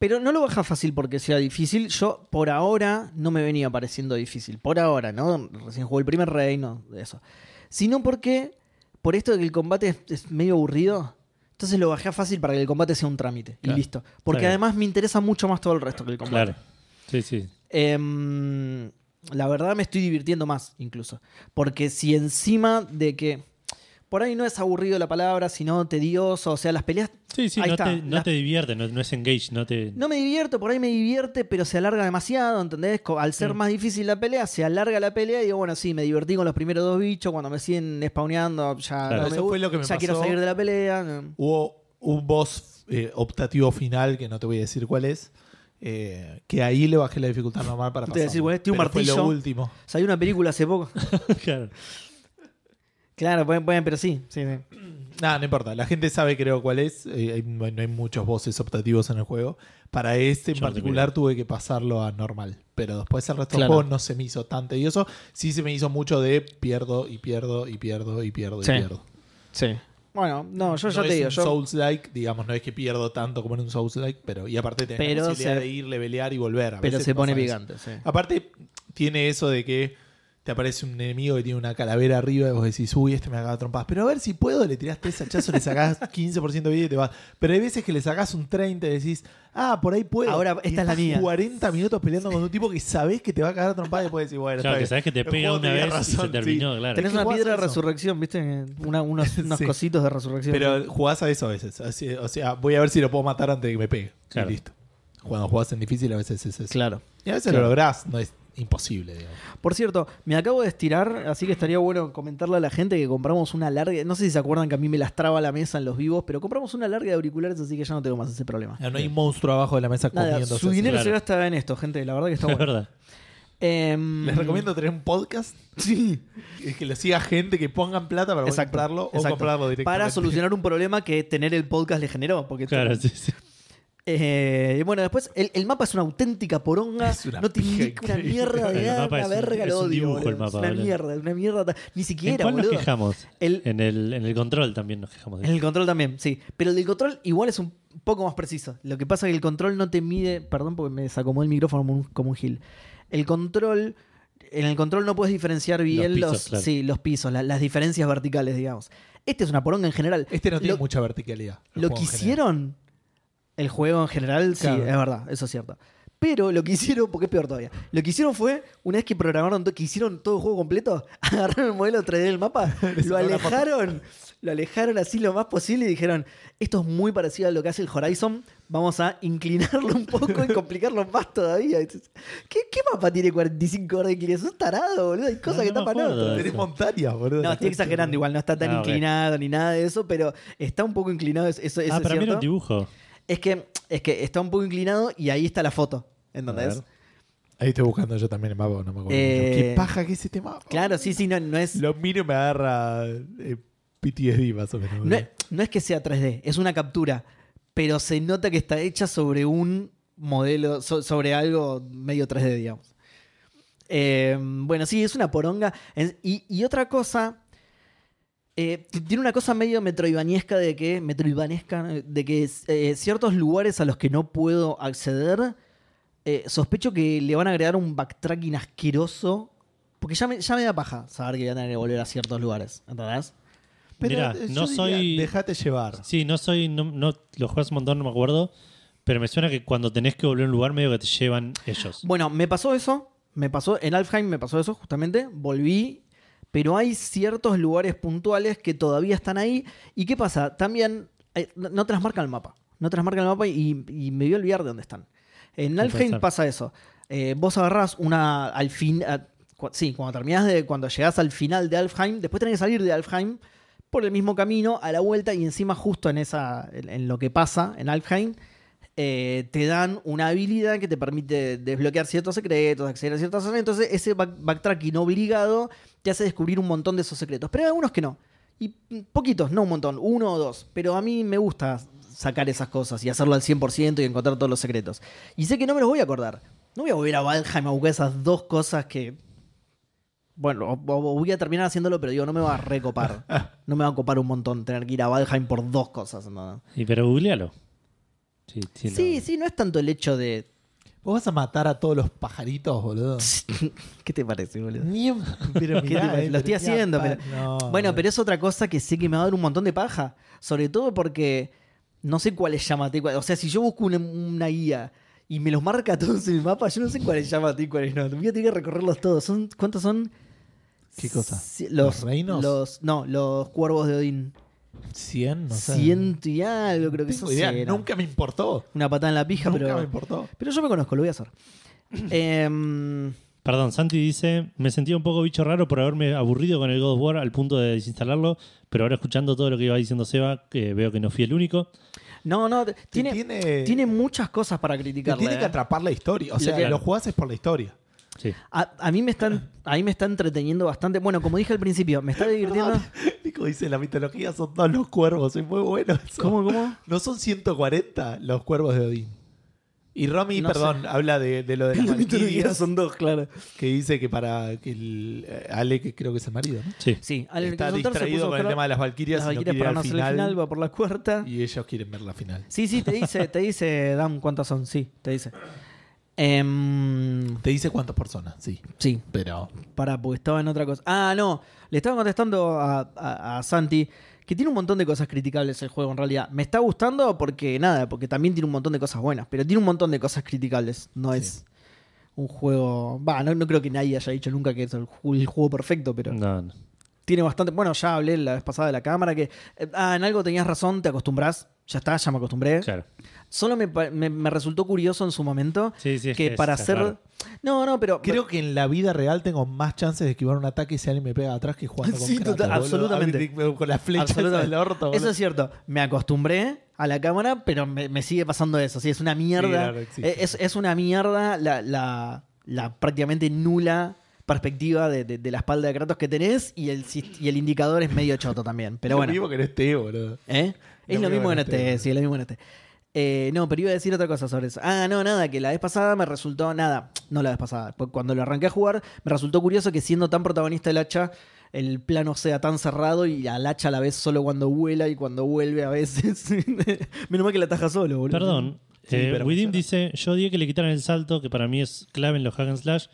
Pero no lo baja fácil porque sea difícil. Yo, por ahora, no me venía pareciendo difícil. Por ahora, ¿no? Recién jugué el primer reino, eso. Sino porque, por esto de que el combate es, es medio aburrido, entonces lo bajé a fácil para que el combate sea un trámite. Claro. Y listo. Porque además me interesa mucho más todo el resto que el combate. Claro. Sí, sí. Em, la verdad me estoy divirtiendo más, incluso. Porque si encima de que. Por ahí no es aburrido la palabra, sino tedioso. O sea, las peleas Sí, sí, Ahí no, está. te, no La- te divierte, no, no es engage, no te. No me divierto, por ahí me divierte, pero se alarga demasiado, ¿entendés? Al ser Mm. más difícil la pelea, se alarga la pelea y digo, bueno, sí, me divertí con los primeros dos bichos, cuando me siguen spawneando, ya, Claro. no Eso me fue lo que me ya quiero pasó. salir de la pelea. Hubo un boss eh, optativo final, que no te voy a decir cuál es. eh, que ahí le bajé la dificultad normal para Te pasar. decir, bueno, tiene un Fue lo martillo. último. Hay una película hace poco. claro. Claro, pueden, pueden, pero sí. sí, sí. Nada, no importa. La gente sabe, creo, cuál es. Eh, hay- no hay- muchos voces optativos en el juego. Para este en Yo particular tuve que pasarlo a normal. Pero después el resto Claro. del juego no se me hizo tan tedioso. Sí se me hizo mucho de pierdo y pierdo y pierdo y pierdo Sí. y pierdo. Sí. Bueno, no, yo ya no te es digo, un yo. Souls-like, digamos, no es que pierdo tanto como en un Souls-like, pero y aparte tenés Pero la posibilidad se- de ir, levelear y volver. A pero veces se pone picante, sí. Aparte, tiene eso de que te aparece un enemigo que tiene una calavera arriba y vos decís, uy, este me acaba trompadas. Pero a ver si puedo, le tirás tres hachazos, le sacás 15% de vida y te vas. Pero hay veces que le sacás un 30 y decís, ah, por ahí puedo. Ahora, Y esta es la estás mía. 40 minutos peleando con un tipo que sabés que te va a cagar trompadas y después decís, bueno, Claro, está que bien. sabes que te pega una vez y se razón, terminó, sí. claro. Tenés una piedra de resurrección, ¿viste? Una- unos unos Sí. cositos de resurrección. Pero jugás a eso a veces. Así- o sea, voy a ver si lo puedo matar antes de que me pegue. Claro. Y listo. Cuando jugás en difícil a veces es eso. Claro. Y a veces Claro. lo lográs, no es imposible, digamos. Por cierto, me acabo de estirar, así que estaría bueno comentarle a la gente que compramos una larga. No sé si se acuerdan que a mí me lastraba la mesa en los vivos, pero compramos una larga de auriculares, así que ya no tengo más ese problema. No hay un monstruo abajo de la mesa Nada, comiendo. su dinero se gasta en esto, gente. La verdad que está Es bueno. verdad. Em, Les recomiendo tener un podcast. Sí. Es que lo siga gente que pongan plata para Exacto, comprarlo o exacto. comprarlo directamente. Para solucionar un problema que tener el podcast le generó. Porque Claro, sí, sí. Eh, bueno, después el, el mapa es una auténtica poronga. Es una no te indica una mierda de nada, una verga, lo odio. dibujo boludo. el mapa, es una mierda, una mierda. Ni ¿En siquiera, cuál nos boludo. quejamos? El- En, el, en el control también nos quejamos. de En el control también, sí. Pero el del control igual es un poco más preciso. Lo que pasa es que el control no te mide. Perdón porque me desacomodó el micrófono como un, como un gil. El control. En el control no puedes diferenciar bien pisos, los, claro. sí, los pisos, la- las diferencias verticales, digamos. Este es una poronga en general. Este no tiene Lo- mucha verticalidad. Lo que en general. hicieron, el juego en general, sí, Claro. es verdad, eso es cierto. Pero lo que hicieron, porque es peor todavía, lo que hicieron fue, una vez que programaron, que hicieron todo el juego completo, agarraron el modelo 3D del mapa, lo alejaron, lo alejaron así lo más posible y dijeron, esto es muy parecido a lo que hace el Horizon, vamos a inclinarlo un poco y complicarlo más todavía. ¿Qué, qué mapa tiene 45 horas de inclinación? Es tarado, boludo, hay cosas No, que no tapan otras. Tenés montañas, boludo. No, estoy exagerando igual, no está tan Ah, inclinado ni nada de eso, pero está un poco inclinado, eso, eso ah, es para mí era un dibujo. Es que, es que está un poco inclinado y ahí está la foto. ¿Entendés? Ahí estoy buscando yo también el mapa, no me acuerdo. Eh. Qué paja que es este mapa. Claro, sí, sí, no, no es, Lo miro y me agarra eh, PTSD más o menos. no, es, no es que sea 3D, es una captura, pero se nota que está hecha sobre un modelo, so- sobre algo medio 3D, digamos. Eh, bueno, sí, es una poronga. Y otra cosa, eh, tiene una cosa medio metroidvaniesca de que, metroidvanesca, de que eh, ciertos lugares a los que no puedo acceder, eh, sospecho que le van a agregar un backtracking asqueroso. Porque ya me, ya me da paja saber que voy a tener que volver a ciertos lugares. ¿Entendés? Pero Mirá, no soy- Dejate llevar. Sí, no soy. No, no, los juegos un montón, no me acuerdo. Pero me suena que cuando tenés que volver a un lugar, medio que te llevan ellos. Bueno, me pasó eso. Me pasó en Alfheim, me pasó eso justamente. Volví. Pero hay ciertos lugares puntuales que todavía están ahí. ¿Y qué pasa? También eh, no no te las marca el mapa. No te las marca el mapa y, y me voy a olvidar de dónde están. En Alfheim pasa eso. Eh, vos agarrás una al fin. a- cu- sí, cuando terminás de. Cuando llegás al final de Alfheim, después tenés que salir de Alfheim por el mismo camino a la vuelta y encima justo en esa. en, en lo que pasa en Alfheim. eh, te dan una habilidad que te permite desbloquear ciertos secretos, acceder a ciertas zonas. Entonces, ese back- backtracking obligado te hace descubrir un montón de esos secretos. Pero hay algunos que no. Y mm, poquitos, no un montón, uno o dos. Pero a mí me gusta sacar esas cosas y hacerlo al 100% y encontrar todos los secretos. Y sé que no me los voy a acordar. No voy a volver a Valheim a buscar esas dos cosas que. Bueno, voy a terminar haciéndolo, pero digo, no me va a recopar. No me va a copar un montón tener que ir a Valheim por dos cosas. ¿no? Y pero googlealo. Sí, sí, Sí, sí, no es tanto el hecho de. ¿Vos vas a matar a todos los pajaritos, boludo? ¿Qué te parece, boludo? Ni eh, Lo estoy haciendo, pa- pero- no, Bueno, pero es otra cosa que sé que me va a dar un montón de paja. Sobre todo porque no sé cuál es llamativo. O sea, si yo busco una, una guía y me los marca todos en el mapa, yo no sé cuál es llamativo y cuál es no. Voy a tener que recorrerlos todos. ¿Son, ¿Cuántos son? ¿Qué cosa? ¿Los reinos? Los, no, los cuervos de Odín. 100, no sé. Ciento y algo, creo que eso idea. Nunca me importó. Una patada en la pija, Nunca pero. me importó. Pero yo me conozco, lo voy a hacer. Em, Perdón, Santi dice: Me sentía un poco bicho raro por haberme aburrido con el God of War al punto de desinstalarlo. Pero ahora escuchando todo lo que iba diciendo Seba, que veo que no fui el único. No, no, tiene, tiene, tiene muchas cosas para criticarle. tiene que ¿eh? atrapar la historia. O Lo sea, que- lo jugás es por la historia. Sí. A, a mí me están, a mí me está entreteniendo bastante. Bueno, como dije al principio, me está divirtiendo. Nico dice, la mitología son todos los cuervos. Es muy bueno eso. ¿Cómo, cómo? ¿No son 140 los cuervos de Odín? Y Romy, No perdón, habla de, de lo de las La mitología son dos, claro. que dice que para que el, eh, Ale, que creo que es el marido, ¿no? Sí. Sí, al está distraído con el tema de las valquirias, las y no Valquirias quiere ir para no el final, va por la cuarta. y ellos quieren ver la final. Sí, sí, te dice, te dice, Dan, ¿cuántas son? Sí, te dice. Em, Te dice cuántas personas, sí. sí, Pero para, porque estaba en otra cosa. Ah, no, le estaba contestando a, a- a Santi que tiene un montón de cosas criticables el juego en realidad. Me está gustando porque, nada, porque también tiene un montón de cosas buenas, pero tiene un montón de cosas criticables. No Sí. es un juego... Va, no, no creo que nadie haya dicho nunca que es el, el juego perfecto, pero... No, no. tiene bastante. Bueno, ya hablé la vez pasada de la cámara que. eh, ah, en algo tenías razón, te acostumbras. Ya está, ya me acostumbré. Claro. Solo me, me- me resultó curioso en su momento Sí, sí, es que es- para hacer. raro. No, no, pero. creo que en la vida real tengo más chances de esquivar un ataque si alguien me pega atrás que jugando con Sí, Kratos, total- boludo. absolutamente. Con la flecha Absolutamente. del orto. Eso es cierto. Me acostumbré a la cámara, pero me, me sigue pasando eso. Sí, es una mierda. claro, es, es una mierda la, la- la prácticamente nula perspectiva de, de- de la espalda de Kratos que tenés y el, y el indicador es medio choto también. Pero lo bueno. mismo que en este, boludo. ¿Eh? Es Lo mismo en este, este. sí, es lo mismo en este. Eh, no, pero iba a decir otra cosa sobre eso. Ah, no, nada, que la vez pasada me resultó, nada, no la vez pasada, porque cuando lo arranqué a jugar, me resultó curioso que siendo tan protagonista el hacha, el plano sea tan cerrado y al hacha a la vez solo cuando vuela y cuando vuelve a veces. Menos mal que la taja solo, boludo. Perdón. Sí, eh, pero Widim dice: Yo odié que le quitaran el salto, que para mí es clave en los hack and slash.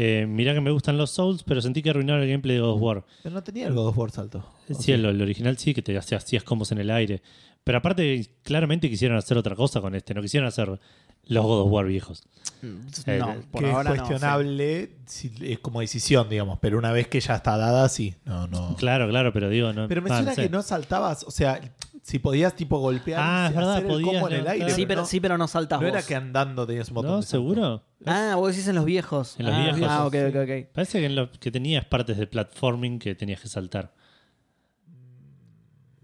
Eh, mirá que me gustan los Souls, pero sentí que arruinaron el gameplay de God of War. Pero no tenía el God of War salto. Sí, el, el original sí, que te hacías hacías combos en el aire. Pero aparte, claramente quisieron hacer otra cosa con este. No quisieron hacer los God of War viejos. No, Eh, por que ahora es no, sí. cuestionable si- es como decisión, digamos. Pero una vez que ya está dada, sí. No, no. Claro, claro, pero digo, no. Pero me ah, suena no sé. que no saltabas, o sea, si podías tipo golpear Ah, es verdad, hacer el podías combo en el aire. Sí, pero, no, sí, pero no saltas no vos. era que andando tenías un botón. ¿No? de salto. ¿Seguro? Ah, vos decís en los viejos. En los ah, viejos, Ah, ok, ok, ok. Parece que en lo que tenías partes de platforming que tenías que saltar.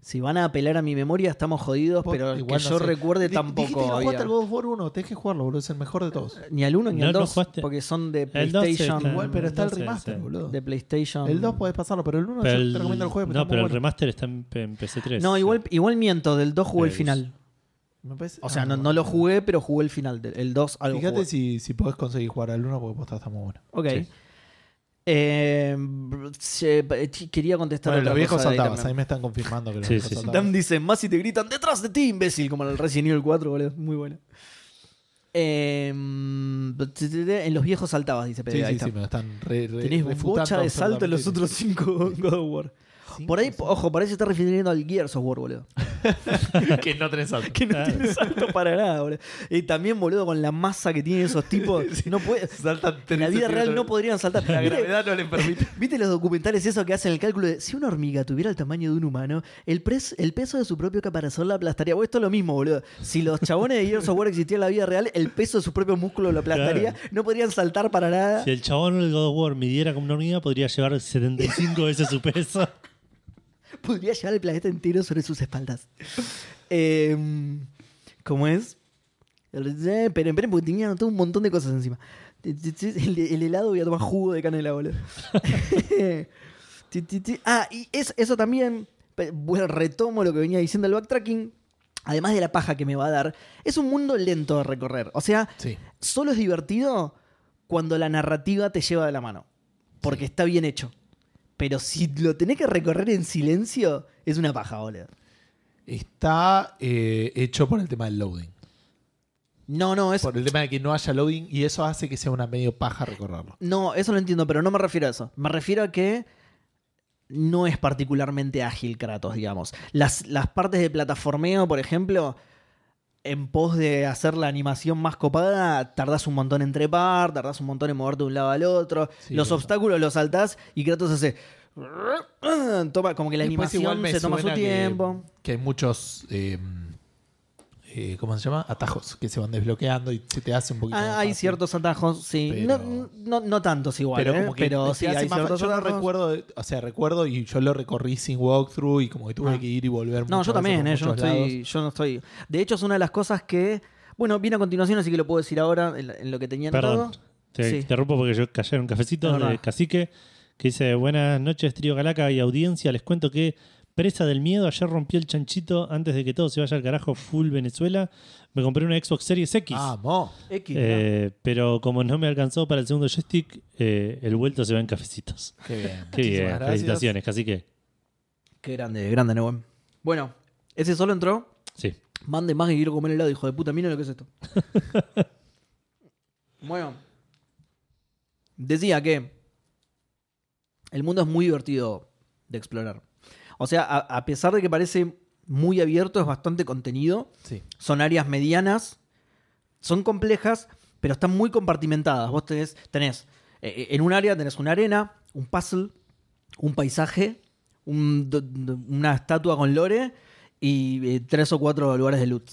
Si van a apelar a mi memoria, estamos jodidos, Vos pero igual que no yo sé. recuerde Di- dijiste tampoco. que no había. jugaste al God of War 1, tenés que jugarlo, boludo. Es el mejor de todos. Ni al 1 ni No, al no 2, jugaste. porque son de El 2 PlayStation. está- Igual, pero está el sé, remaster, sí. boludo. De PlayStation. El 2 podés pasarlo, pero el 1 Pero yo el- te recomiendo el juego. no, pero el remaster está en, en PC3. No, igual, igual miento, del 2 jugué el Eh, final. Me parece- O sea, ah, no, no lo jugué, pero jugué el final. del- El 2 algo Fíjate jugué. si, si podés conseguir jugar al 1 porque posta está muy bueno. Ok. Sí. Eh, se- quería contestar Bueno, los viejos también. Ahí me están confirmando que los Sí, viejos sí, sí. Dan dice, más si te gritan detrás de ti, imbécil, como en el Resident Evil 4, boludo. Muy bueno. Eh, en los viejos saltabas, dice Pedro. Sí, ahí sí, está. sí, me están re, re- Tenés bocha de salto en los otros 5 God of War. Cinco, Por ahí, sí. ojo, por ahí se está refiriendo al Gears of War, boludo. que no tenés salto. Que no Claro. salto para nada, boludo. Y también, boludo, con la masa que tienen esos tipos, no puede, Saltan en la vida real no podrían saltar. La ¿Viste- gravedad no le permite. ¿Viste los documentales esos que hacen el cálculo de si una hormiga tuviera el tamaño de un humano, el, pres- el peso de su propio caparazón la aplastaría? Bueno, esto es lo mismo, boludo. Si los chabones de Gears of War existían en la vida real, el peso de sus propios músculos lo aplastaría. Claro. No podrían saltar para nada. Si el chabón del God of War midiera como una hormiga, podría llevar 75 veces su peso. Podría llevar el planeta entero sobre sus espaldas. Eh, ¿Cómo es? Eh, Esperen, esperen, porque tenía un montón de cosas encima. El, el helado voy a tomar jugo de canela, boludo. Ah, y es- eso también, bueno, retomo lo que venía diciendo el backtracking. Además de la paja que me va a dar, es un mundo lento de recorrer. O sea, Sí. solo es divertido cuando la narrativa te lleva de la mano. Porque está bien hecho. Pero si lo tenés que recorrer en silencio, es una paja, boludo. Está eh, hecho por el tema del loading. No, no, es, Por el tema de que no haya loading y eso hace que sea una medio paja recorrerlo. no, eso lo entiendo, pero no me refiero a eso. Me refiero a que no es particularmente ágil Kratos, digamos. Las, las partes de plataformeo, por ejemplo, en pos de hacer la animación más copada, tardás un montón en trepar, tardás un montón en moverte de un lado al otro. Sí, los obstáculos los saltás y Kratos hace... Toma, como que la Después animación se toma su que- tiempo. Que, hay muchos eh, eh, ¿cómo se llama? Atajos que se van desbloqueando y se te hace un poquito Ah, más hay fácil. ciertos atajos, sí. Pero- No, no, no tantos igual, pero ¿eh? como que pero sí hay ciertos yo no recuerdo, o sea, recuerdo y yo lo recorrí sin walkthrough y como que tuve Ah. que ir y volver No, yo también, veces ¿eh? yo, no estoy, yo no estoy. De hecho, es una de las cosas que. Bueno, viene a continuación, así que lo puedo decir ahora en, en lo que tenía Perdón, anotado. te Sí. interrumpo porque yo callé un cafecito No, no. de cacique que dice: Buenas noches, Trío Calaca y audiencia. Les cuento que, presa del miedo, ayer rompí el chanchito antes de que todo se vaya al carajo full Venezuela. Me compré una Xbox Series X. Vamos. X, Eh, pero como no me alcanzó para el segundo joystick, eh, el vuelto se va en cafecitos. Qué bien. Qué bien, felicitaciones, cacique. Qué grande, grande, Nehuen. Bueno, ese solo entró. Sí. Mande más que quiero comer helado, hijo de puta. Miren lo que es esto. bueno. Decía que el mundo es muy divertido de explorar. O sea, a, a pesar de que parece muy abierto, es bastante contenido. Sí. Son áreas medianas, son complejas, pero están muy compartimentadas. Vos tenés, tenés eh, en un área tenés una arena, un puzzle, un paisaje, un- do- do- una estatua con lore y eh, tres o cuatro lugares de loot.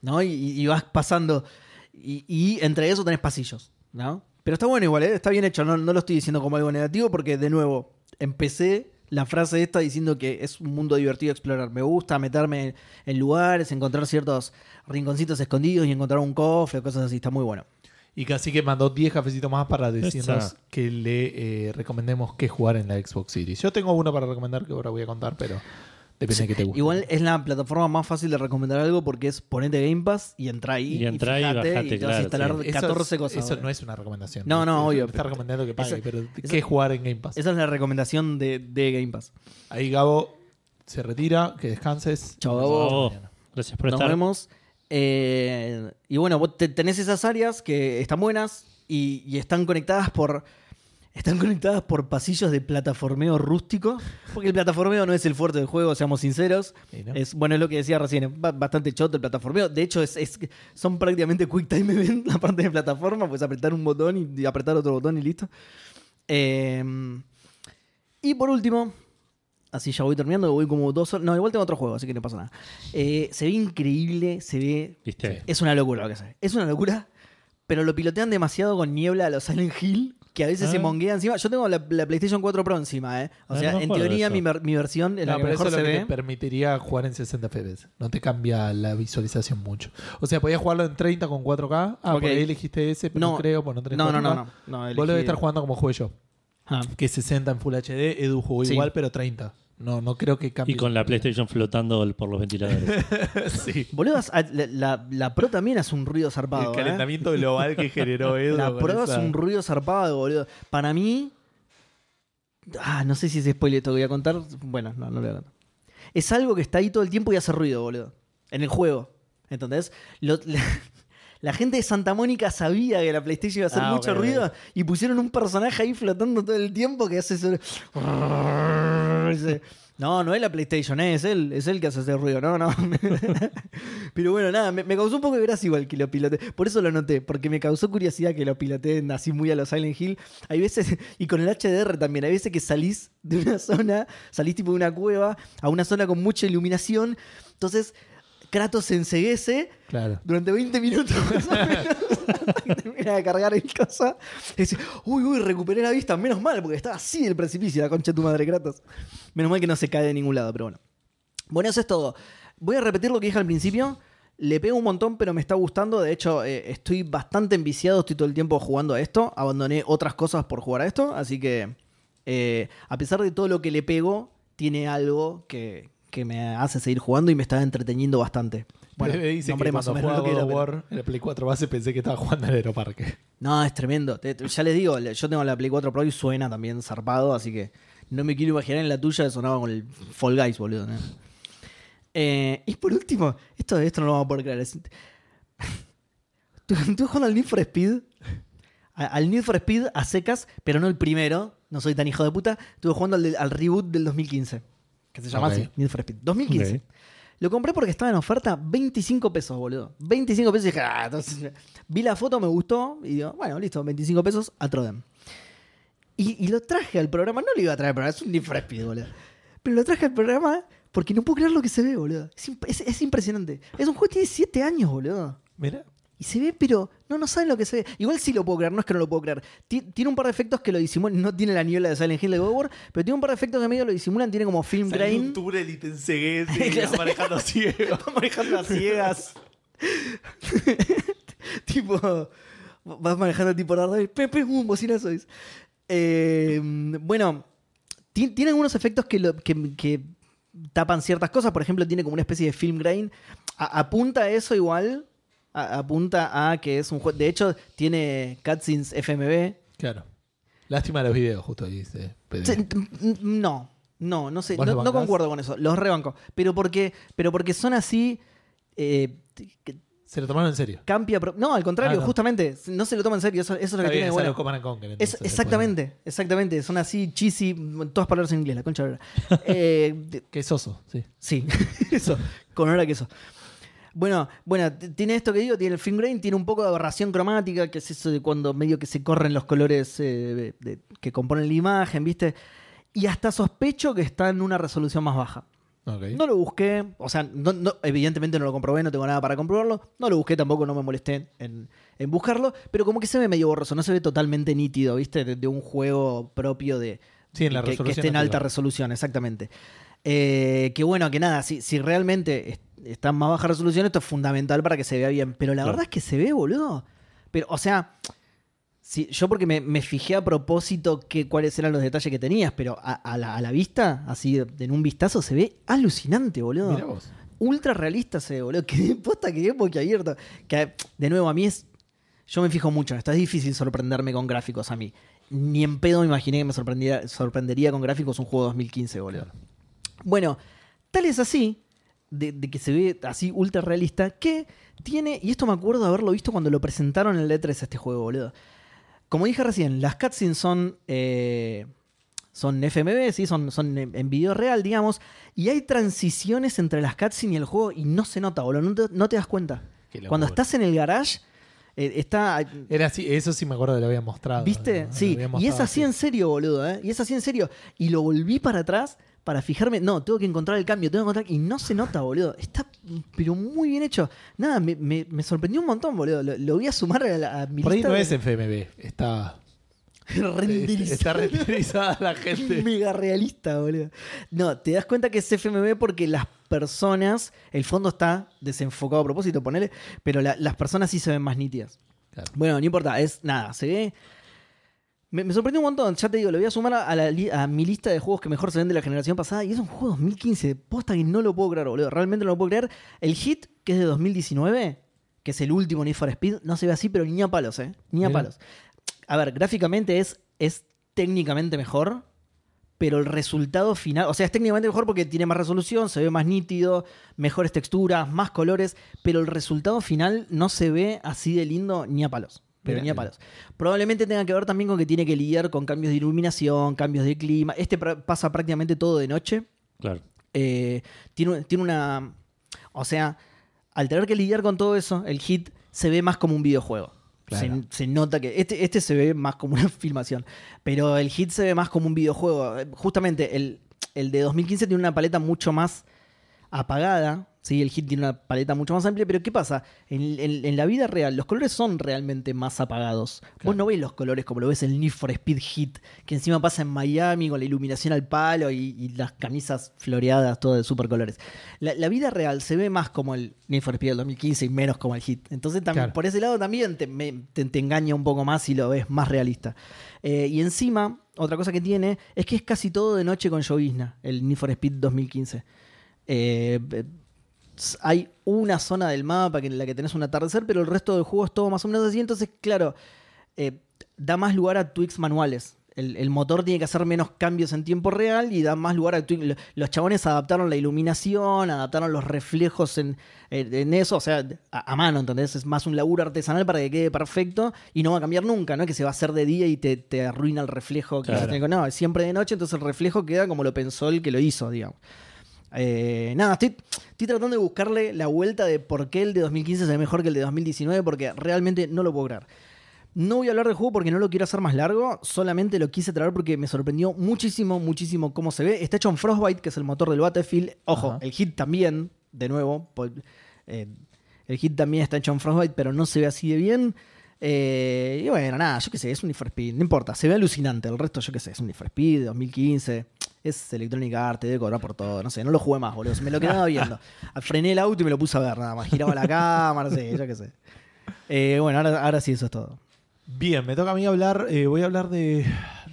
¿no? Y, y vas pasando. Y, y entre eso tenés pasillos. ¿no? Pero está bueno igual, ¿eh? está bien hecho. No, no lo estoy diciendo como algo negativo porque, de nuevo, empecé la frase esta diciendo que es un mundo divertido de explorar. Me gusta meterme en, en lugares, encontrar ciertos rinconcitos escondidos y encontrar un cofre, cosas así. Está muy bueno. Y casi que mandó 10 cafecitos más para decirnos que le eh, recomendemos qué jugar en la Xbox Series. Yo tengo uno para recomendar que ahora voy a contar, pero depende de qué te guste. Igual es la plataforma más fácil de recomendar algo porque es ponete Game Pass y entra ahí. Y entra ahí y bajate, y te vas a instalar sí. Eso 14 es- cosas. Eso no es una recomendación. No, no, obvio, Está recomendando que pague, esa- pero esa- ¿qué jugar en Game Pass? Esa es la recomendación de, de Game Pass. Ahí Gabo se retira, que descanses. Chao, Nos Gabo. mañana. Gracias por Nos estar. vemos. Eh, y bueno, vos te- tenés esas áreas que están buenas y, y están conectadas por. Están conectadas por pasillos de plataformeo rústico. Porque el plataformeo no es el fuerte del juego, seamos sinceros. Sí, ¿no? Es, bueno, es lo que decía recién, es bastante choto el plataformeo. De hecho, es, es- son prácticamente quick time event la parte de plataforma, pues apretar un botón y, y apretar otro botón y listo. Eh, y por último, así ya voy terminando, voy como dos horas. No, igual tengo otro juego, así que no pasa nada. Eh, se ve increíble, se ve. ¿Viste? Es una locura lo que ve. Es una locura, pero lo pilotean demasiado con niebla a los Silent Hill. Que a veces se Ah. monguea encima. Yo tengo la, la PlayStation 4 Pro encima, ¿eh? O Ah, sea, no en teoría eso. mi, mi versión la No, que pero eso mejor es lo se que ve. te permitiría jugar en 60 FPS. No te cambia la visualización mucho. O sea, podías jugarlo en 30 con 4K. Ah, Ok. por ahí elegiste ese, pero no, No. creo, pues no tenés No, no, 4K. no, no. no Vos elegí- debes estar jugando como jugué yo. Ah. Que es 60 en Full HD. Edu jugó Sí. igual, pero 30. No, no creo que cambie. Y con la PlayStation flotando por los ventiladores. sí. Boludo, la, la- la Pro también hace un ruido zarpado. El ¿eh? calentamiento global que generó Edu. La Pro esa- hace un ruido zarpado, boludo. Para mí. Ah, no sé si es spoiler esto que voy a contar. Bueno, no, no lo voy a contar. Es algo que está ahí todo el tiempo y hace ruido, boludo. En el juego. La, la gente de Santa Mónica sabía que la PlayStation iba a hacer Ah, mucho ruido y pusieron un personaje ahí flotando todo el tiempo que hace ese- No, no es la PlayStation, eh, es él, es él que hace ese ruido, no, no. Pero bueno, nada, me, me causó un poco de gracia igual que lo pilote. Por eso lo noté, porque me causó curiosidad que lo piloteen así muy a los Silent Hill. Hay veces, y con el HDR también, hay veces que salís de una zona, salís tipo de una cueva a una zona con mucha iluminación. Entonces, Kratos se enseguece Claro. durante 20 minutos más o menos, termina de cargar el cosa. Y dice, uy, uy, recuperé la vista, menos mal, porque estaba así el precipicio, la concha de tu madre, Kratos. Menos mal que no se cae de ningún lado, pero bueno. Bueno, eso es todo. Voy a repetir lo que dije al principio. Le pego un montón, pero me está gustando. De hecho, eh, estoy bastante enviciado. Estoy todo el tiempo jugando a esto. Abandoné otras cosas por jugar a esto. Así que, eh, a pesar de todo lo que le pego, tiene algo que, que me hace seguir jugando y me está entreteniendo bastante. Bueno, Bebe dice que más o menos lo que era, War en la Play 4 base pensé que estaba jugando en Aeroparque. No, es tremendo. Ya les digo, yo tengo la Play 4 Pro y suena también zarpado, así que no me quiero imaginar en la tuya sonaba con el Fall Guys, boludo. ¿no? Eh, y por último, esto, esto no lo vamos a poder creer. es- ¿Tú, tú jugando al Need for Speed? Al Need for Speed a secas, pero no el primero. No soy tan hijo de puta. Estuve jugando al reboot del 2015. Que se llama Ok. así, Need for Speed. 2015. Ok. Lo compré porque estaba en oferta 25 pesos, boludo. 25 pesos y dije, ah, entonces, vi la foto, me gustó y digo, bueno, listo, 25 pesos a Trodem. Y, y lo traje al programa, no lo iba a traer al programa, es un Need for Speed, boludo. Pero lo traje al programa Porque no puedo creer lo que se ve, boludo. Es- es impresionante. Es un juego que tiene 7 años, boludo. Mira. Y se ve, pero no, no saben lo que se ve. Igual sí lo puedo creer, no es que no lo puedo creer. Ti- Tiene un par de efectos que lo disimulan. No tiene la niebla de Silent Hill de War, pero tiene un par de efectos que medio lo disimulan. Tiene como film Salí de un grain. túnel y te encegué y vas manejando ciego. Manejando a ciegas. tipo. Vas manejando tipo Daredevil. Pepe, un bocinazo. es. Eh, bueno, ti- tiene algunos efectos que, lo- que- que tapan ciertas cosas. Por ejemplo, tiene como una especie de film grain. A- apunta a eso igual. A- apunta a que es un juego. De hecho, tiene cutscenes FMV. Claro. Lástima de los videos, justo ahí dice. Se- No, no, no sé. ¿Vos No, concuerdo con eso. Los rebanco. Pero porque, pero porque son así. eh, que- Se lo tomaron en serio. Campia. pro- No, al contrario, Ah, no. justamente. No se lo toma en serio. Eso, eso es lo que Está tiene bien, de bueno. Command Conquer, Es- entonces, exactamente, exactamente. Son así cheesy, todas palabras en inglés, la concha de. Eh, de- después. Qué soso, sí. sí, eso, con hora que eso. Bueno, bueno, tiene esto que digo, tiene el film grain, tiene un poco de aberración cromática, que es eso de cuando medio que se corren los colores eh, de- que componen la imagen, ¿viste? Y hasta sospecho que está en una resolución más baja. No lo busqué, o sea, no- no- evidentemente no lo comprobé, no tengo nada para comprobarlo. No lo busqué tampoco, no me molesté en, en buscarlo, pero como que se ve medio borroso, no se ve totalmente nítido, ¿viste? De, de un juego propio de. Sí, en la que- esté en alta resolución, exactamente. Eh, que bueno, que nada, si, si realmente está en más baja resolución, esto es fundamental para que se vea bien. Pero la Claro. verdad es que se ve, boludo. Pero, o sea, sí, yo porque me, me fijé a propósito que, cuáles eran los detalles que tenías, pero a, a la, a la vista, así en un vistazo, se ve alucinante, boludo. Mira vos. Ultra realista se ve, boludo. Que posta que es abierto. Que, de nuevo, a mí es. Yo me fijo mucho en esto. Es difícil sorprenderme con gráficos a mí. Ni en pedo me imaginé que me sorprendiera, sorprendería con gráficos un juego de 2015, boludo. Bueno, tal es así, de, de que se ve así ultra realista, que tiene. Y esto me acuerdo de haberlo visto cuando lo presentaron en el E3 este juego, boludo. Como dije recién, las cutscenes son. eh, son FMV, ¿sí? son, son en video real, digamos. Y hay transiciones entre las cutscenes y el juego y no se nota, boludo. No te, no te das cuenta. Cuando estás en el garage, eh, está. Era así, eso sí me acuerdo que lo había mostrado. ¿Viste? Sí. había Y es mostrado así en serio, boludo, ¿eh? Y es así en serio. Y lo volví para atrás para fijarme. No, tengo que encontrar el cambio, tengo que encontrar. Y no se nota, boludo. Está, pero muy bien hecho. Nada, me, me- me sorprendió un montón, boludo. Lo, lo voy a sumar a, la, a mi Por ahí no de- es FMV, está, renderizado. está renderizada la gente. Mega realista, boludo. No, te das cuenta que es FMV porque las personas, el fondo está desenfocado a propósito, ponele, pero la- las personas sí se ven más nítidas. Claro. Bueno, no importa, es nada, se ve. Me, me sorprendió un montón, ya te digo, lo voy a sumar a, la li- a mi lista de juegos que mejor se ven de la generación pasada y es un juego 2015, posta que no lo puedo creer, boludo, realmente no lo puedo creer. El hit, que es de 2019, que es el último Need for Speed, no se ve así, pero ni a palos, ¿eh? Ni a palos. A ver, gráficamente es, es técnicamente mejor, pero el resultado final, o sea, es técnicamente mejor porque tiene más resolución, se ve más nítido, mejores texturas, más colores, pero el resultado final no se ve así de lindo ni a palos. Pero ni a palos. Probablemente tenga que ver también con que tiene que lidiar con cambios de iluminación, cambios de clima. Este pasa prácticamente todo de noche. Claro. Eh, tiene, tiene una. O sea, al tener que lidiar con todo eso, el hit se ve más como un videojuego. Claro. Se, se nota que. Este, este se ve más como una filmación. Pero el hit se ve más como un videojuego. Justamente el, el de 2015 tiene una paleta mucho más apagada. Sí, el hit tiene una paleta mucho más amplia, pero ¿qué pasa? En, en- en la vida real, los colores son realmente más apagados. Vos Claro. no ves los colores como lo ves en el Need for Speed Hit, que encima pasa en Miami con la iluminación al palo y, y las camisas floreadas, todo de super colores. La, la vida real se ve más como el Need for Speed del 2015 y menos como el Hit. Entonces, Claro. por ese lado también te, me- te- te engaña un poco más y lo ves más realista. Eh, y encima, otra cosa que tiene es que es casi todo de noche con llovizna, el Need for Speed 2015. Eh, eh, hay una zona del mapa en la que tenés un atardecer, pero el resto del juego es todo más o menos así. Entonces, claro, eh, da más lugar a tweaks manuales. El, el motor tiene que hacer menos cambios en tiempo real y da más lugar a tweaks. Lo- Los chabones adaptaron la iluminación, adaptaron los reflejos en, en- eso, o sea, a, a mano, ¿entendés? Es más un laburo artesanal para que quede perfecto y no va a cambiar nunca, ¿no? Que se va a hacer de día y te, te arruina el reflejo. Claro. que- No, es siempre de noche, entonces el reflejo queda como lo pensó el que lo hizo, digamos. Eh, nada, estoy, estoy tratando de buscarle la vuelta de por qué el de 2015 se ve mejor que el de 2019, porque realmente no lo puedo creer. No voy a hablar del juego porque no lo quiero hacer más largo, solamente lo quise traer porque me sorprendió muchísimo, muchísimo cómo se ve. Está hecho en Frostbite, que es el motor del Battlefield. Ojo, Ajá. el hit también, de nuevo. eh, el hit también está hecho en Frostbite, pero no se ve así de bien. Eh, y bueno, nada, yo qué sé, es un Need for Speed, no importa, se ve alucinante. El resto, yo qué sé, es un Need for Speed 2015, es Electronic Arts, te debe cobrar por todo, no sé, no lo jugué más, boludo. Me lo quedaba viendo. Frené el auto y me lo puse a ver, nada más. Giraba la cámara, no sé, yo qué sé. Eh, bueno, ahora, ahora sí, eso es todo. Bien, me toca a mí hablar. eh, voy a hablar de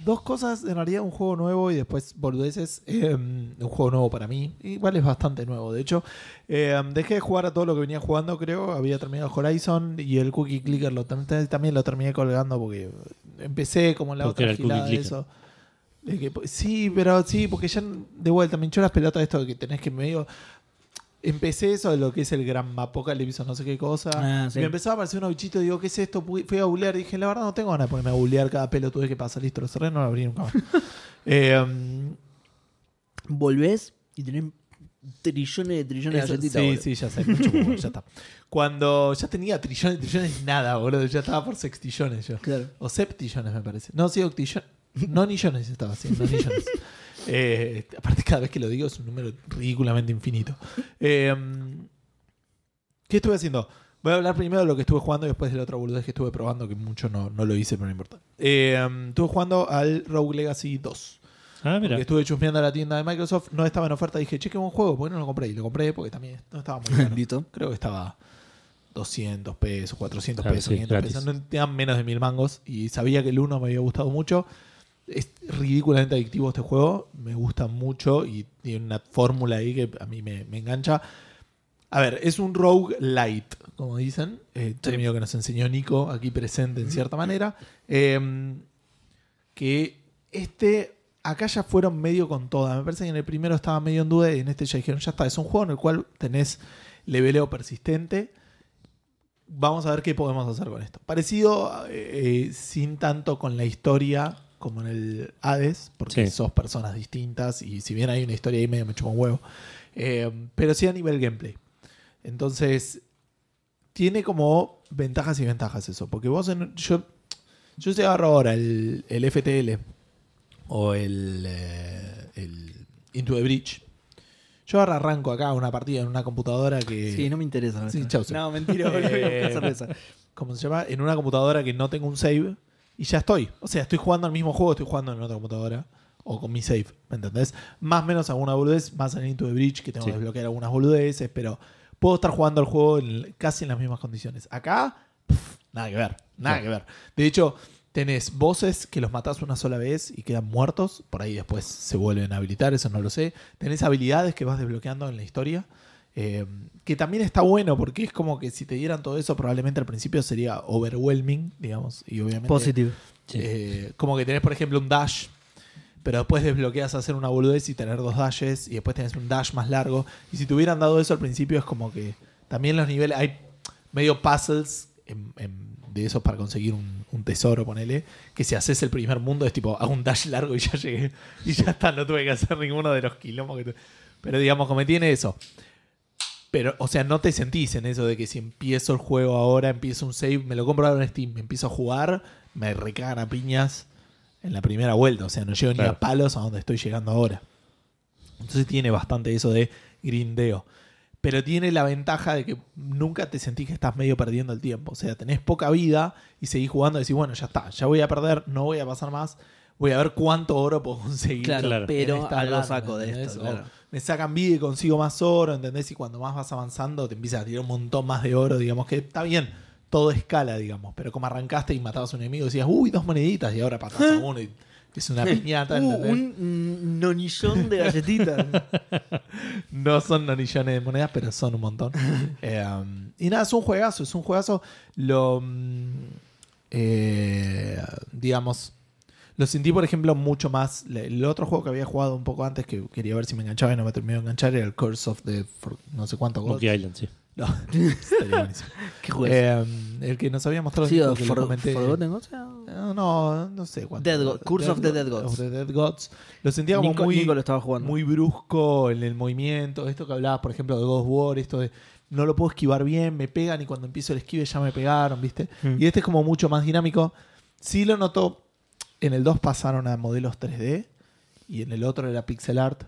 dos cosas. En realidad, un juego nuevo y después boludeces. Eh, un juego nuevo para mí. Igual es bastante nuevo, de hecho. Eh, dejé de jugar a todo lo que venía jugando, creo. Había terminado Horizon y el Cookie Clicker lo, tam- también lo terminé colgando porque empecé como en la Porque otra gilada de eso. Que, sí, pero sí, porque ya de vuelta me hinchó las pelotas de esto de que tenés que medio. Empecé eso de lo que es el gran apocalipsis o no sé qué cosa. Ah, sí. me empezaba a aparecer unos bichitos. Digo, ¿qué es esto? Fui a googlear. Dije, la verdad no tengo ganas de ponerme a googlear cada pelotude que pasa. Listo, lo cerré, no lo abrí nunca más. Eh, um, Volvés y tenés trillones de trillones eso- de galletitas. sí, boludo. sí, ya sé. Mucho ya está. Cuando ya tenía trillones, trillones, nada, boludo. Ya estaba por sextillones yo. Claro. O septillones, me parece. No, sí, octillones. No millones estaba así, no millones. Eh, aparte, cada vez que lo digo es un número ridículamente infinito. Eh, ¿Qué estuve haciendo? Voy a hablar primero de lo que estuve jugando y después de la otra boludez que estuve probando, que mucho no, no lo hice, pero no importa. Eh, estuve jugando al Rogue Legacy 2. Ah, mira. Porque estuve chusmeando a la tienda de Microsoft, no estaba en oferta, dije, che, qué buen juego, ¿por qué no lo compré? Y lo compré porque también no estaba muy caro. Creo que estaba 200 pesos, 400 Claro, pesos, sí, 500 gratis. pesos. No tenían menos de mil mangos. Y sabía que el 1 me había gustado mucho. Es ridículamente adictivo este juego. Me gusta mucho y tiene una fórmula ahí que a mí me, me engancha. A ver, es un rogue light, como dicen. Eh, término que nos enseñó Nico aquí presente en cierta manera. Eh, que este acá ya fueron medio con toda. Me parece que en el primero estaba medio en duda y en este ya dijeron, ya está, es un juego en el cual tenés leveleo persistente. Vamos a ver qué podemos hacer con esto. Parecido, eh, sin tanto con la historia como en el Hades, porque Sí. sos personas distintas y si bien hay una historia ahí medio me chupa un huevo. Eh, pero sí a nivel gameplay. Entonces, tiene como ventajas y ventajas eso. Porque vos, en- yo, yo si agarro ahora el, el FTL o el, eh, el Into the Bridge, yo ahora arranco acá una partida en una computadora que... Sí, no me interesa. Sí, chau. No, mentira, cerveza. ¿Cómo se llama? En una computadora que no tengo un save y ya estoy. O sea, estoy jugando al mismo juego, estoy jugando en otra computadora o con mi save, ¿me entendés? Más o menos alguna boludez, más en Into the Bridge que tengo Sí. que desbloquear algunas boludeces, pero puedo estar jugando el juego en- casi en las mismas condiciones. Acá, nada que ver, nada Sí. que ver. De hecho, tenés voces que los matás una sola vez y quedan muertos, por ahí después se vuelven a habilitar, eso no lo sé. Tenés habilidades que vas desbloqueando en la historia. Eh, que también está bueno porque es como que si te dieran todo eso probablemente al principio sería overwhelming, digamos, y obviamente Positive. Sí. eh, como que tenés, por ejemplo, un dash, pero después desbloqueas hacer una boludez y tener dos dashes, y después tenés un dash más largo. Y si te hubieran dado eso al principio, es como que también los niveles. Hay medio puzzles en- en- de esos para conseguir un, un tesoro, ponele. Que si haces el primer mundo, es tipo, hago un dash largo y ya llegué. Y ya está, no tuve que hacer ninguno de los quilombos que tu- Pero digamos, como tiene eso. Pero, o sea, no te sentís en eso de que si empiezo el juego ahora, empiezo un save, me lo compro ahora en Steam, me empiezo a jugar, me recagan a piñas en la primera vuelta. O sea, no llego ni a palos a donde estoy llegando ahora. Entonces tiene bastante eso de grindeo. Pero tiene la ventaja de que nunca te sentís que estás medio perdiendo el tiempo. O sea, tenés poca vida y seguís jugando y decís, bueno, ya está, ya voy a perder, no voy a pasar más. Voy a ver cuánto oro puedo conseguir. Claro, Claro. pero algo saco de ¿entendés? esto. O claro. me sacan vida y consigo más oro, ¿entendés? Y cuando más vas avanzando te empiezas a tirar un montón más de oro, digamos que está bien, todo escala, digamos, pero como arrancaste y matabas a un enemigo decías, uy, dos moneditas y ahora patas a uno y es una piñata, Uh, un nonillón de galletitas. No son nonillones de monedas, pero son un montón. Eh, um, y nada, es un juegazo, es un juegazo. Lo. mm, eh, digamos. Lo sentí, por ejemplo, mucho más. El otro juego que había jugado un poco antes, que quería ver si me enganchaba y no me terminó de enganchar, era el Curse of the. for- no sé cuánto. gods. Monkey Island, sí. No, estaría buenísimo. ¿Qué juego? Eh, el que nos había mostrado Sí, o que For- comenté. Forgotten Gods, o- No, no, no sé cuánto. Dead God- Curse of the Dead Gods. of the Dead Gods. Lo sentía como Nico, muy Nico lo estaba jugando. muy brusco en el movimiento. Esto que hablabas, por ejemplo, de God of War, esto de no lo puedo esquivar bien, me pegan y cuando empiezo el esquive ya me pegaron, ¿viste? Mm. Y este es como mucho más dinámico. Sí lo noto, en el 2 pasaron a modelos 3D y en el otro era pixel art.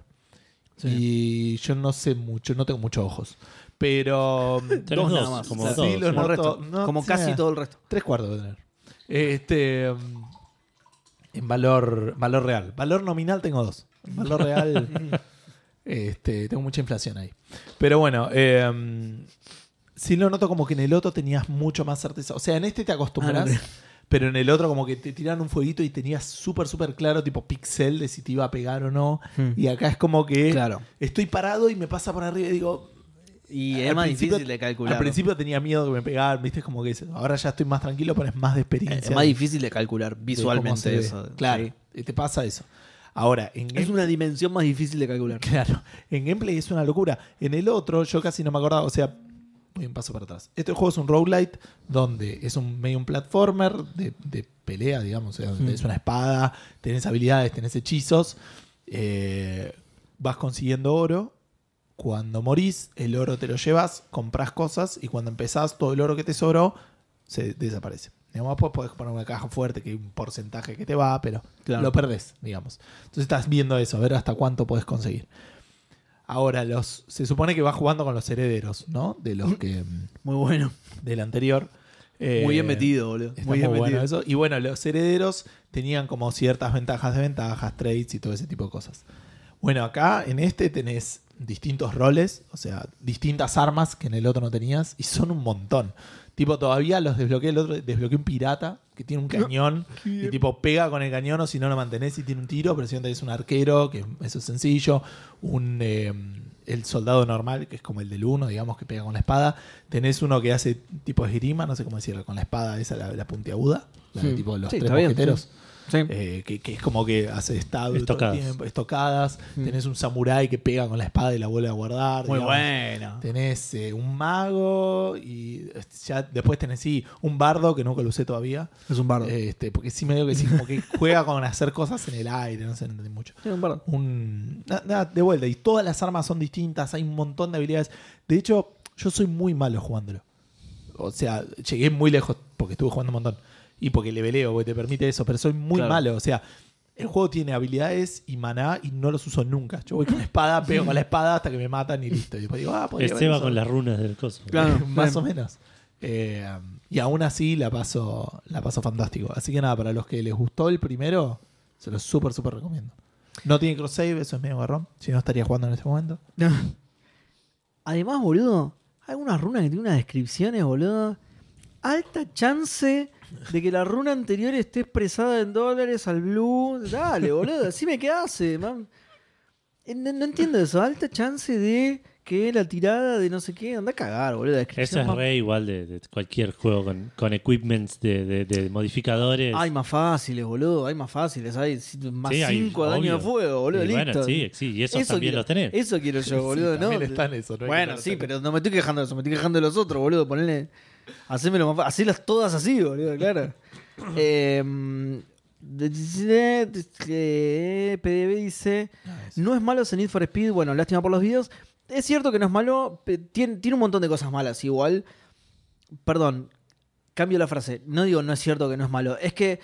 Sí. Y yo no sé mucho, no tengo muchos ojos. Pero. Tenés dos nada más. como todos, sí. Como, resto. no, como casi todo el resto. Tres cuartos de tener. Este. mm, En valor, valor real. Valor nominal tengo dos. En valor real. este, tengo mucha inflación ahí. Pero bueno, eh, sí lo noto como que en el otro tenías mucho más certeza. O sea, en este te acostumbras. Ah, pero en el otro como que te tiran un fueguito y tenías súper, súper claro, tipo pixel, de si te iba a pegar o no. Hmm. Y acá es como que Claro. estoy parado y me pasa por arriba y digo, Y es más difícil de calcular. Al principio tenía miedo que me pegaran, viste, como que ahora ya estoy más tranquilo, pero es más de experiencia. es más difícil de calcular visualmente eso. Claro, Sí. y te pasa eso. Ahora, en Es game- una dimensión más difícil de calcular. Claro, en gameplay es una locura. En el otro, yo casi no me acordaba, o sea, voy un paso para atrás. Este juego es un roguelite donde es un medio un platformer de, de pelea, digamos, o sea, donde Mm. tenés una espada, tenés habilidades, tenés hechizos, eh, vas consiguiendo oro. Cuando morís, el oro te lo llevas, compras cosas y cuando empezás, todo el oro que te sobró se desaparece. Digamos, después podés poner una caja fuerte que hay un porcentaje que te va, pero Claro. lo perdés, digamos. Entonces estás viendo eso, a ver hasta cuánto podés conseguir. Ahora, los, se supone que vas jugando con los herederos, ¿no? De los que. mm, Muy bueno. del anterior. Eh, muy bien metido, boludo. Está Muy muy, bien bueno metido. eso. Y bueno, los herederos tenían como ciertas ventajas, desventajas, trades y todo ese tipo de cosas. Bueno, acá en este tenés distintos roles, o sea, distintas armas que en el otro no tenías, y son un montón. Tipo, todavía los desbloqueé, el otro desbloqueé un pirata que tiene un cañón y tipo pega con el cañón o si no lo mantenés y tiene un tiro, pero si no tenés un arquero, que eso es sencillo, un eh, el soldado normal, que es como el del uno, digamos, que pega con la espada. Tenés uno que hace tipo esgrima, no sé cómo decirlo, con la espada esa, la, la puntiaguda, la de Sí. tipo los Sí, tres bien, mosqueteros. sí. Sí. Eh, que, que es como que hace estado todo el Estocadas. tiempo, estocadas. Mm. Tenés un samurái que pega con la espada y la vuelve a guardar. Muy digamos. bueno. Tenés eh, un mago y eh, ya después tenés sí un bardo que nunca lo usé todavía. Es un bardo. Este, porque sí medio que sí, como que juega con hacer cosas en el aire, no sé, no entendí mucho. Sí, un bardo. Un, na- nada, de vuelta, y todas las armas son distintas, hay un montón de habilidades. De hecho, yo soy muy malo jugándolo. O sea, llegué muy lejos porque estuve jugando un montón. Y porque le veleo, porque te permite eso, pero soy muy Claro. malo. O sea, el juego tiene habilidades y maná y no los uso nunca. Yo voy con la espada, pego con la espada hasta que me matan y listo. Y después digo, ah, podría Este va con las runas del coso. Claro. más o menos. Eh, y aún así la paso, la paso fantástico. Así que nada, para los que les gustó el primero, se los súper, súper recomiendo. No tiene cross save, eso es medio garrón. Si no, estaría jugando en este momento. Además, boludo, hay algunas runas que tienen unas descripciones, boludo. Alta chance de que la runa anterior esté expresada en dólares al blue. Dale, boludo, así me quedase, man. Eh, no entiendo eso. Alta chance de que la tirada de no sé qué. Anda a cagar, boludo. Eso Descripción es más- re igual de, de cualquier juego con, con equipments de, de- de modificadores. Hay más fáciles, boludo. Hay más fáciles. Hay más Sí, hay- 5 de daño de fuego, boludo. Y listo. bueno, sí, sí, y esos también quiero, los tenés. Eso quiero yo, boludo. Sí, ¿no? también está en eso, no bueno, sí, pero no me estoy quejando de eso. Me estoy quejando de los otros, boludo. Ponele. Hacémelo más fácil. Hacelas todas así, boludo, claro. eh, PDB dice: Ah, eso. No es malo ese Need for Speed. Bueno, lástima por los videos. Es cierto que no es malo. Tiene, tiene un montón de cosas malas, igual. Perdón, cambio la frase. No digo no es cierto que no es malo. Es que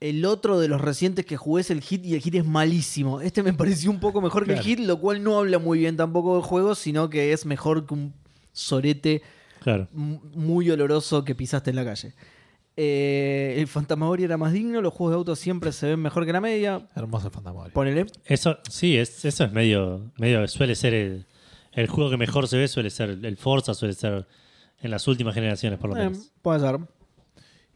el otro de los recientes que jugué es el hit y el hit es malísimo. Este me pareció un poco mejor que el hit, lo cual no habla muy bien tampoco del juego, sino que es mejor que un sorete Claro. muy oloroso que pisaste en la calle. Eh, el Fantasmagoria era más digno, los juegos de autos siempre se ven mejor que la media. Hermoso el fantasma. Ponele. Eso, sí, es, eso es medio, medio, suele ser el, el juego que mejor se ve, suele ser el Forza, suele ser en las últimas generaciones por lo Eh, menos. puede ser.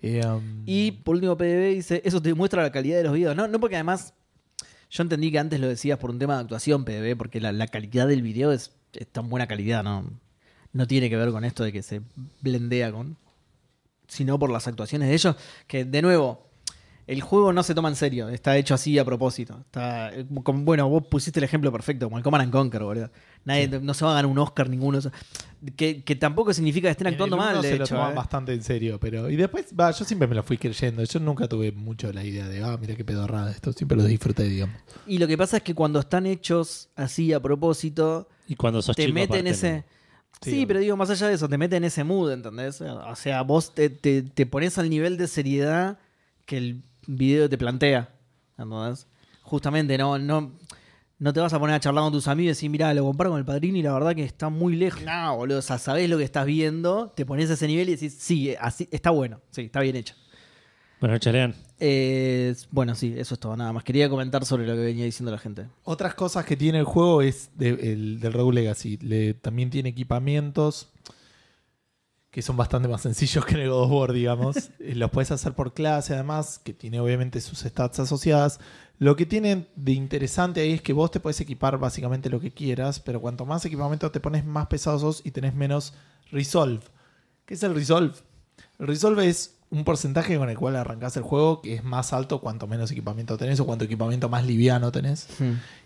Eh, um, Y por último, PDB dice: Eso te muestra la calidad de los videos. No, no porque además. Yo entendí que antes lo decías por un tema de actuación, PDB, porque la, la calidad del video es, es tan buena calidad, ¿no? No tiene que ver con esto de que se blendea con. Sino por las actuaciones de ellos. Que, de nuevo, el juego no se toma en serio. Está hecho así a propósito. Está, como- bueno, vos pusiste el ejemplo perfecto, como el Command and Conquer, boludo. Nadie, No se va a ganar un Oscar ninguno. que, que tampoco significa que estén en actuando el mal, de se lo hecho. tomaban ¿eh? bastante en serio, pero. Y después, va, yo siempre me lo fui creyendo. Yo nunca tuve mucho la idea de, ah, mira qué pedorrada esto. Siempre lo disfruté, digamos. Y lo que pasa es que cuando están hechos así a propósito, Y cuando sos te chico, meten aparte, ese. Sí, Sí, pero digo, más allá de eso, te mete en ese mood, ¿entendés? O sea, vos te, te, te pones al nivel de seriedad que el video te plantea. ¿Entendés? Justamente, no, no, no te vas a poner a charlar con tus amigos y decir, mira, lo comparo con el padrino y la verdad que está muy lejos. No, boludo, o sea, sabés lo que estás viendo, te pones a ese nivel y decís, sí, así, está bueno, sí, está bien hecho. Bueno, chalean. Eh, bueno, sí, eso es todo, nada más. Quería comentar sobre lo que venía diciendo la gente. Otras cosas que tiene el juego es de- el, del Rogue Legacy. Le- también tiene equipamientos que son bastante más sencillos que en el God of War, digamos. Eh, Los puedes hacer por clase, además, que tiene obviamente sus stats asociadas. Lo que tiene de interesante ahí es que vos te puedes equipar básicamente lo que quieras, pero cuanto más equipamiento te pones, más pesado sos y tenés menos Resolve. ¿Qué es el Resolve? El Resolve es un porcentaje con el cual arrancás el juego que es más alto cuanto menos equipamiento tenés o cuanto equipamiento más liviano tenés.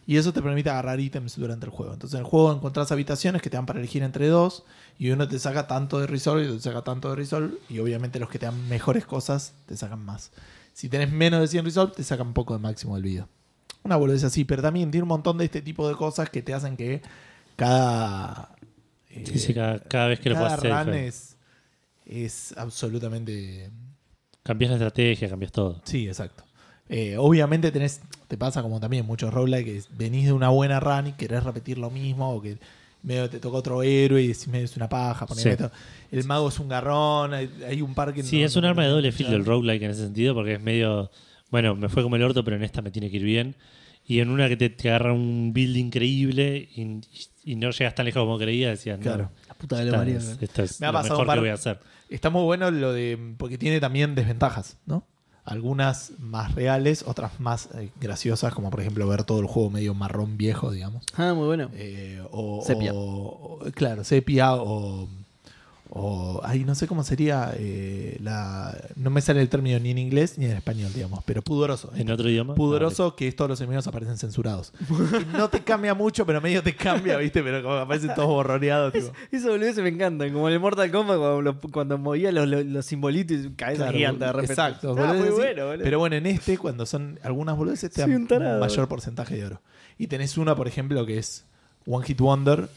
Y eso te permite agarrar ítems durante el juego. Entonces en el juego encontrás habitaciones que te dan para elegir entre dos. Y uno te saca tanto de Resolve y otro te saca tanto de Resolve. Y obviamente los que te dan mejores cosas te sacan más. Si tenés menos de 100 Resolve, te sacan un poco de máximo del video. Una boludez así, pero también tiene un montón de este tipo de cosas que te hacen que cada. eh, Sí, sí, cada, cada vez que lo puedas hacer. Es, absolutamente Cambias la estrategia, cambias todo. Sí, exacto. Eh, obviamente tenés, te pasa como también muchos roguelike que venís de una buena run y querés repetir lo mismo o que medio te toca otro héroe y decís medio es una paja. Sí. esto. El mago es un garrón, hay, hay un par que Sí, no- es un no- arma de doble filo el roguelike en ese sentido, porque es medio. Bueno, me fue como el orto, pero en esta me tiene que ir bien. Y en una que te, te agarra un build increíble y, y no llegas tan lejos como creías, decías, no, Claro. La puta de la María. es, esto es Me ha lo pasado mejor un par- que voy a hacer. Está muy bueno lo de. porque tiene también desventajas, ¿no? Algunas más reales, otras más eh, graciosas, como por ejemplo ver todo el juego medio marrón viejo, digamos. Ah, muy bueno. Eh, o, Sepia. o- o- claro, sepia o, o ay, no sé cómo sería eh, la no me sale el término ni en inglés ni en español, digamos, pero pudoroso. ¿En otro idioma? Pudoroso que es todos los enemigos aparecen censurados. Y no te cambia mucho, pero medio te cambia, ¿viste? Pero como aparecen todos borroneados. tipo. Eso boludo me encanta. Como en el Mortal Kombat cuando, lo- cuando movía los, los, los simbolitos y cabeza Claro, gigante de repente. Exacto. Ah, muy bueno, boludo. Pero bueno, en este, cuando son algunas boludeces, te dan un mayor porcentaje de oro. Y tenés una, por ejemplo, que es One Hit Wonder,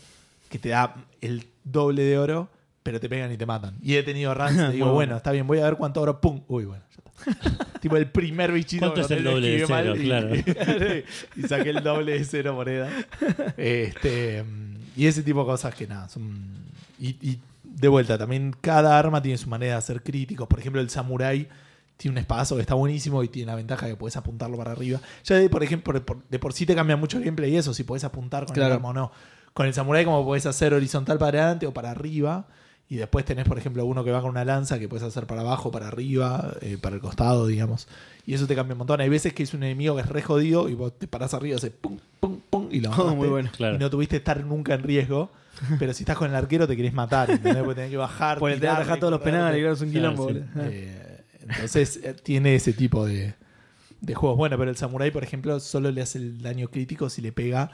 que te da el doble de oro, pero te pegan y te matan. Y he tenido runs, te digo, bueno, bueno. está bien, voy a ver cuánto oro, pum, uy, bueno, ya está. tipo el primer bichito. ¿Cuánto es el doble de cero? y- Claro. y saqué el doble de cero moneda. Este, y ese tipo de cosas que nada, son. Y, y de vuelta, también cada arma tiene su manera de hacer críticos. Por ejemplo, el samurai tiene un espadazo que está buenísimo y tiene la ventaja de que puedes apuntarlo para arriba. Ya de, por ejemplo, de por, de por sí te cambia mucho el gameplay y eso, si puedes apuntar con Claro. el arma o no. Con el samurai, como puedes hacer horizontal para adelante o para arriba. Y después tenés, por ejemplo, uno que va con una lanza que puedes hacer para abajo, para arriba, eh, para el costado, digamos. Y eso te cambia un montón. Hay veces que es un enemigo que es re jodido y vos te parás arriba y haces pum, pum, pum y lo Oh, mataste. muy bueno. Claro. Y no tuviste estar nunca en riesgo. Pero si estás con el arquero te querés matar, ¿entendés? Porque tenés que bajar. Porque te todos los penales, claro, es un Claro, quilombo, sí. boludo. Eh, entonces eh, tiene ese tipo de, de juegos. Bueno, pero el samurai, por ejemplo, solo le hace el daño crítico si le pega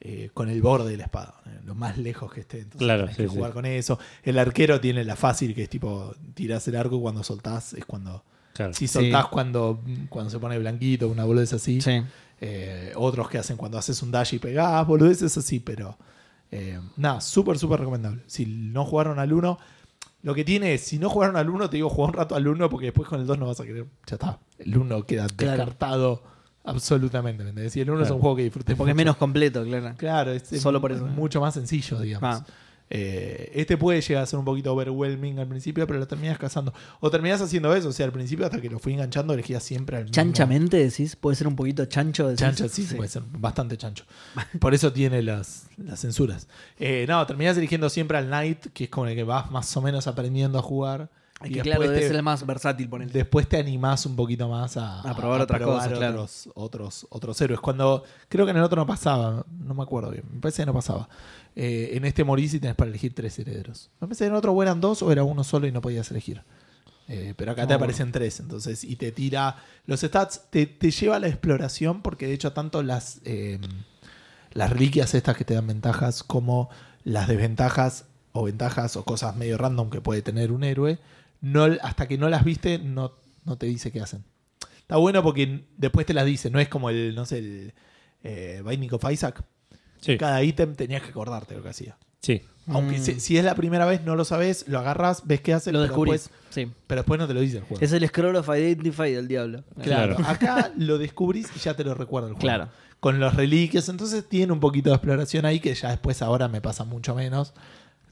eh, con el borde de la espada, eh, lo más lejos que esté. Entonces Claro, tenés sí, que sí. jugar con eso. El arquero tiene la fácil, que es tipo, tirás el arco y cuando soltás es cuando... Claro. Si Sí. soltás cuando, cuando se pone blanquito, una boludez así. Sí. Eh, otros que hacen cuando haces un dash y pegás, boludeces así, pero eh, nada, súper, súper recomendable. Si no jugaron al 1, lo que tiene es, si no jugaron al 1, te digo, jugar un rato al 1 porque después con el 2 no vas a querer, ya está. El 1 queda Claro. descartado absolutamente, ¿me entendés? Y el 1 es un juego que disfruté Porque es menos completo, claro. Claro, es, es Solo por eso. mucho más sencillo, digamos. Ah. Eh, este puede llegar a ser un poquito overwhelming al principio, pero lo terminas cazando. O terminás haciendo eso, o sea, al principio hasta que lo fui enganchando elegías siempre al mismo. Chanchamente decís, puede ser un poquito chancho. decís? Chancho, sí, puede ser bastante chancho. Por eso tiene las, las censuras. Eh, no, terminás eligiendo siempre al Knight, que es con el que vas más o menos aprendiendo a jugar. Es y que claro, después debe te- ser el más versátil, ponele. Después te animás un poquito más a, A probar otras cosas, claro. otros, otros, otros héroes. Cuando creo que en el otro no pasaba, no me acuerdo bien, me parece que no pasaba. Eh, en este morís y tenés para elegir tres herederos. Me parece que en el otro eran dos o era uno solo y no podías elegir. Eh, pero acá No, te aparecen tres, entonces, y te tira. Los stats te, te lleva a la exploración, porque de hecho, tanto las, eh, las reliquias estas que te dan ventajas, como las desventajas o ventajas o cosas medio random que puede tener un héroe, no, hasta que no las viste, no, no te dice qué hacen. Está bueno porque después te las dice, no es como el, no sé, el eh, Binding of Isaac. Sí. Cada ítem tenías que acordarte lo que hacía. Sí. Aunque Mm. si, si es la primera vez no lo sabes, lo agarras, ves qué hace, Lo pero descubrís. después, Sí. pero después no te lo dice el juego. Es el scroll of identify del diablo. Claro, Claro. acá lo descubrís y ya te lo recuerda el juego. Claro. Con los reliquios, entonces tiene un poquito de exploración ahí que ya después ahora me pasa mucho menos.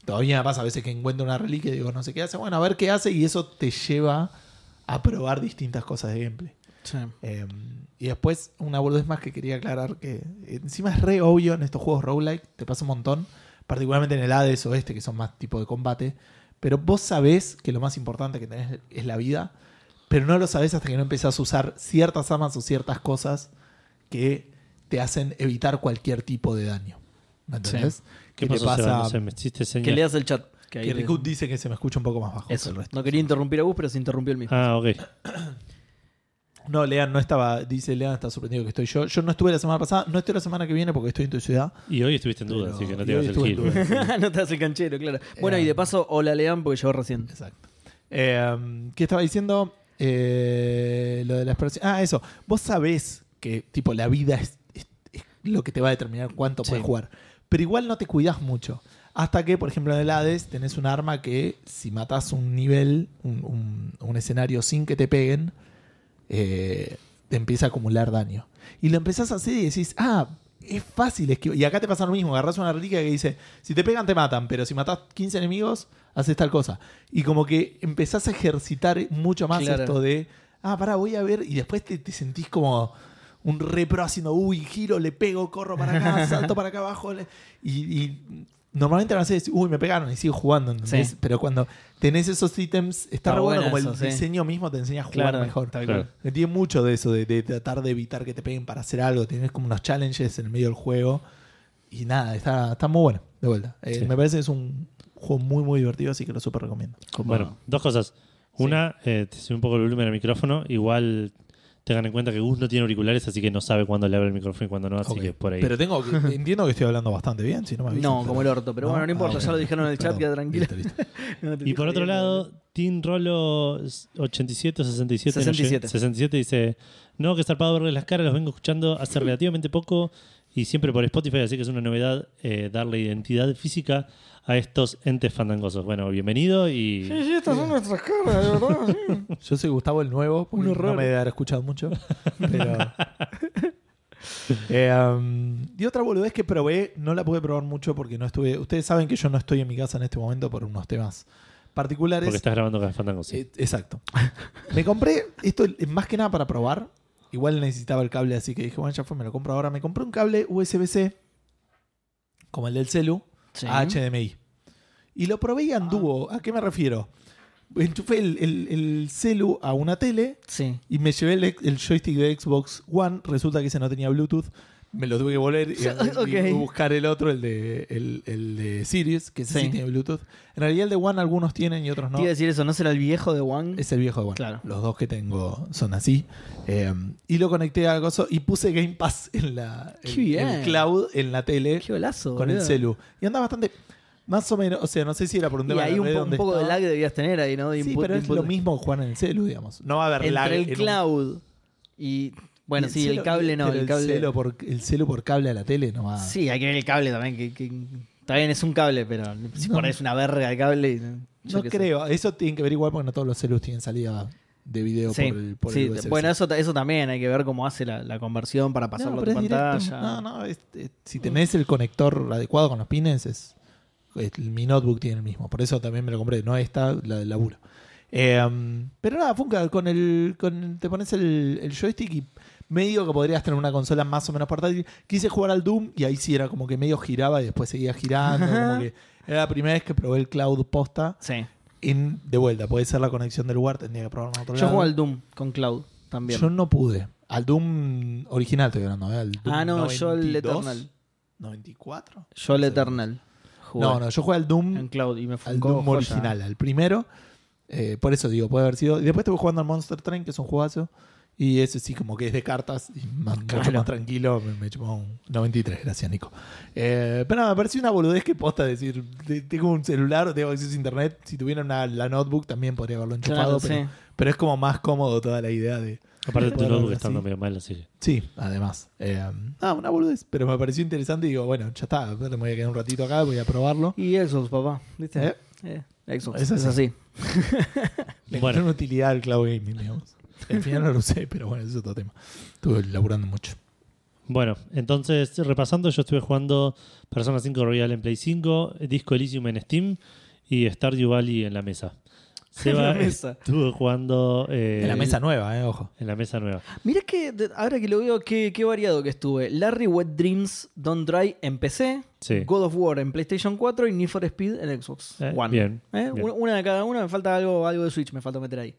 Todavía me pasa a veces que encuentro una reliquia y digo, no sé qué hace. Bueno, a ver qué hace y eso te lleva a probar distintas cosas de gameplay. Sí. Eh, y después, una boludez más que quería aclarar que encima es re obvio en estos juegos roguelike, te pasa un montón, particularmente en el Hades o este, que son más tipo de combate, pero vos sabés que lo más importante que tenés es la vida, pero no lo sabés hasta que no empezás a usar ciertas armas o ciertas cosas que te hacen evitar cualquier tipo de daño. ¿Me entendés? ¿Qué Que te pasó, pasa... No sé, me hiciste señas. Que leas el chat. Que ahí Que te- Ricut dice que se me escucha un poco más bajo. que Eso. el resto. No quería interrumpir a Gus, pero se interrumpió el mismo. Ah, ok. No, Lean no estaba, dice Lean está sorprendido que estoy yo. Yo no estuve la semana pasada, no estoy la semana que viene porque estoy en tu ciudad. Y hoy estuviste en duda, Pero- así que no te ibas el duda. no te hace el canchero, claro. Bueno, Eh, y de paso, hola Lean, porque llegó recién. Exacto. Eh, ¿Qué estaba diciendo? Eh, lo de la expresión. Ah, eso. Vos sabés que tipo la vida es, es- es lo que te va a determinar cuánto Sí. puedes jugar. Pero igual no te cuidas mucho. Hasta que, por ejemplo, en el Hades tenés un arma que si matás un nivel, un, un- un escenario sin que te peguen, eh, te empieza a acumular daño. Y lo empezás a hacer y decís, ah, es fácil esquivar. Y acá te pasa lo mismo, agarrás una reliquia que dice, si te pegan te matan, pero si matás 15 enemigos, haces tal cosa. Y como que empezás a ejercitar mucho más Claro. esto de, ah, pará, voy a ver, y después te, te sentís como un repro haciendo, uy, giro, le pego, corro para acá, salto para acá abajo. le- Y, y normalmente no haces, uy, me pegaron y sigo jugando, ¿entendés? Sí. Pero cuando tenés esos ítems, está, re bueno como el sí. diseño mismo te enseña a jugar Claro, mejor. Claro. Tiene mucho de eso, de, de tratar de evitar que te peguen para hacer algo. Tienes como unos challenges en el medio del juego. Y nada, está, está muy bueno, de vuelta. Eh, Sí. Me parece que es un juego muy, muy divertido, así que lo súper recomiendo. Bueno, dos cosas. Una, eh, te sube un poco el volumen al micrófono. Igual tengan en cuenta que Gus no tiene auriculares, así que no sabe cuándo le abre el micrófono y cuándo no, así que por ahí. Pero tengo que- entiendo que estoy hablando bastante bien, si no me avisan, No, pero- como el orto, pero bueno, no importa, Ah, ya lo dijeron en el chat, Perdón. queda tranquilo. Listo, listo. No te Y estoy por otro jodiendo. lado, Team Rolo 87 o 67, no sé, 67. 67 dice, no, que zarpado verles las caras, los vengo escuchando hace relativamente poco y siempre por Spotify, así que es una novedad eh, darle identidad física a estos entes fandangosos. Bueno, bienvenido y... Sí, sí, estas son nuestras caras, de verdad. sí. Yo soy Gustavo el Nuevo, Un horror. no me debe haber escuchado mucho. Pero. Eh, um, y otra boludez que probé, no la pude probar mucho porque no estuve. Ustedes saben que yo no estoy en mi casa en este momento por unos temas particulares. Porque estás grabando con Fandangos. sí. Eh, exacto. Me compré esto más que nada para probar. Igual necesitaba el cable, así que dije, bueno, ya fue, me lo compro ahora. Me compré un cable USB-C, como el del celu, Sí. a HDMI. Y lo probé y anduvo. ¿A qué me refiero? Enchufé el, el- el celu a una tele Sí. y me llevé el, el joystick de Xbox One. Resulta que ese no tenía Bluetooth. Me lo tuve que volver y, Ok. y buscar el otro, el de, el, el de Sirius, que sí. Sí. tiene Bluetooth. En realidad el de One algunos tienen y otros no. Te iba a decir eso, ¿no será el viejo de One? Es el viejo de One. Claro. Los dos que tengo son así. Eh, y lo conecté a gozo y puse Game Pass en la Qué en- bien. en cloud en la tele Qué golazo. con el celu. Y anda bastante, más o menos, o sea, no sé si era por un Y tema de ahí la un, po- un poco de lag debías tener ahí, ¿no? De Sí, input- pero es lo mismo jugar en el celu, digamos. No va a haber lag. Entre el en un- cloud y... Bueno, sí, el cable no, el cable... celu por, el celu por cable a la tele no va. Sí, hay que ver el cable también, que, que- bien, es un cable, pero si No. pones una verga de cable... no qué sé. creo. Eso tiene que ver igual porque no todos los celus tienen salida de video Sí, por el, por sí, el bueno, eso, eso también, hay que ver cómo hace la, la conversión para pasarlo no, a tu es directo. pantalla. No, no, es- es- si tenés el conector adecuado con los pines, es, es- mi notebook tiene el mismo. Por eso también me lo compré, no esta, la del laburo. Eh, pero nada, Funka, con el, con, te pones el, el joystick y medio que podrías tener una consola más o menos portátil. Quise jugar al Doom y ahí sí era como que medio giraba y después seguía girando. como que era la primera vez que probé el cloud posta. Sí. En, de vuelta, puede ser la conexión del lugar, tendría que probarlo en otro Yo lado. juego al Doom con Cloud también. Yo no pude. Al Doom original estoy hablando, ¿eh? Al Doom ah, no, yo el 92, Eternal. 94. Yo el Eternal. jugué No, no, yo jugué al Doom, En Cloud y me fue al Doom original, al primero. Eh, por eso digo, puede haber sido. Y después estuve jugando al Monster Train, que es un juegazo. Y ese sí, como que es de cartas y más, mucho más tranquilo. Me, me chupó un 93, gracias, Nico. Eh, pero nada, me pareció una boludez que posta decir: te- tengo un celular, tengo acceso a internet. Si tuviera una, la notebook también podría haberlo enchufado. Claro, pero, sí. pero es como más cómodo toda la idea de. Aparte, tu notebook está medio mal, así que. Sí, además. Eh, ah, una boludez. Pero me pareció interesante y digo, bueno, ya está. Me voy a quedar un ratito acá, voy a probarlo. Y Xbox, papá. ¿Viste? ¿Eh? Eh, Xbox. Es Es así. así. Le Bueno. una utilidad al cloud gaming, digamos. Al final no lo usé, pero bueno, ese es otro tema. Estuve laburando mucho. Bueno, entonces, repasando, yo estuve jugando Persona 5 Royal en Play 5, Disco Elysium en Steam y Stardew Valley en la mesa. Seba En la mesa. estuvo jugando. eh, en la mesa nueva, eh, ojo. En la mesa nueva. Mira que ahora que lo veo, qué, qué variado que estuve. Larry Wet Dreams Don't Dry en PC, Sí. God of War en PlayStation 4 y Need for Speed en Xbox Eh, One. bien, ¿Eh? bien. Una- Una de cada una, me falta algo, algo de Switch, me falta meter ahí.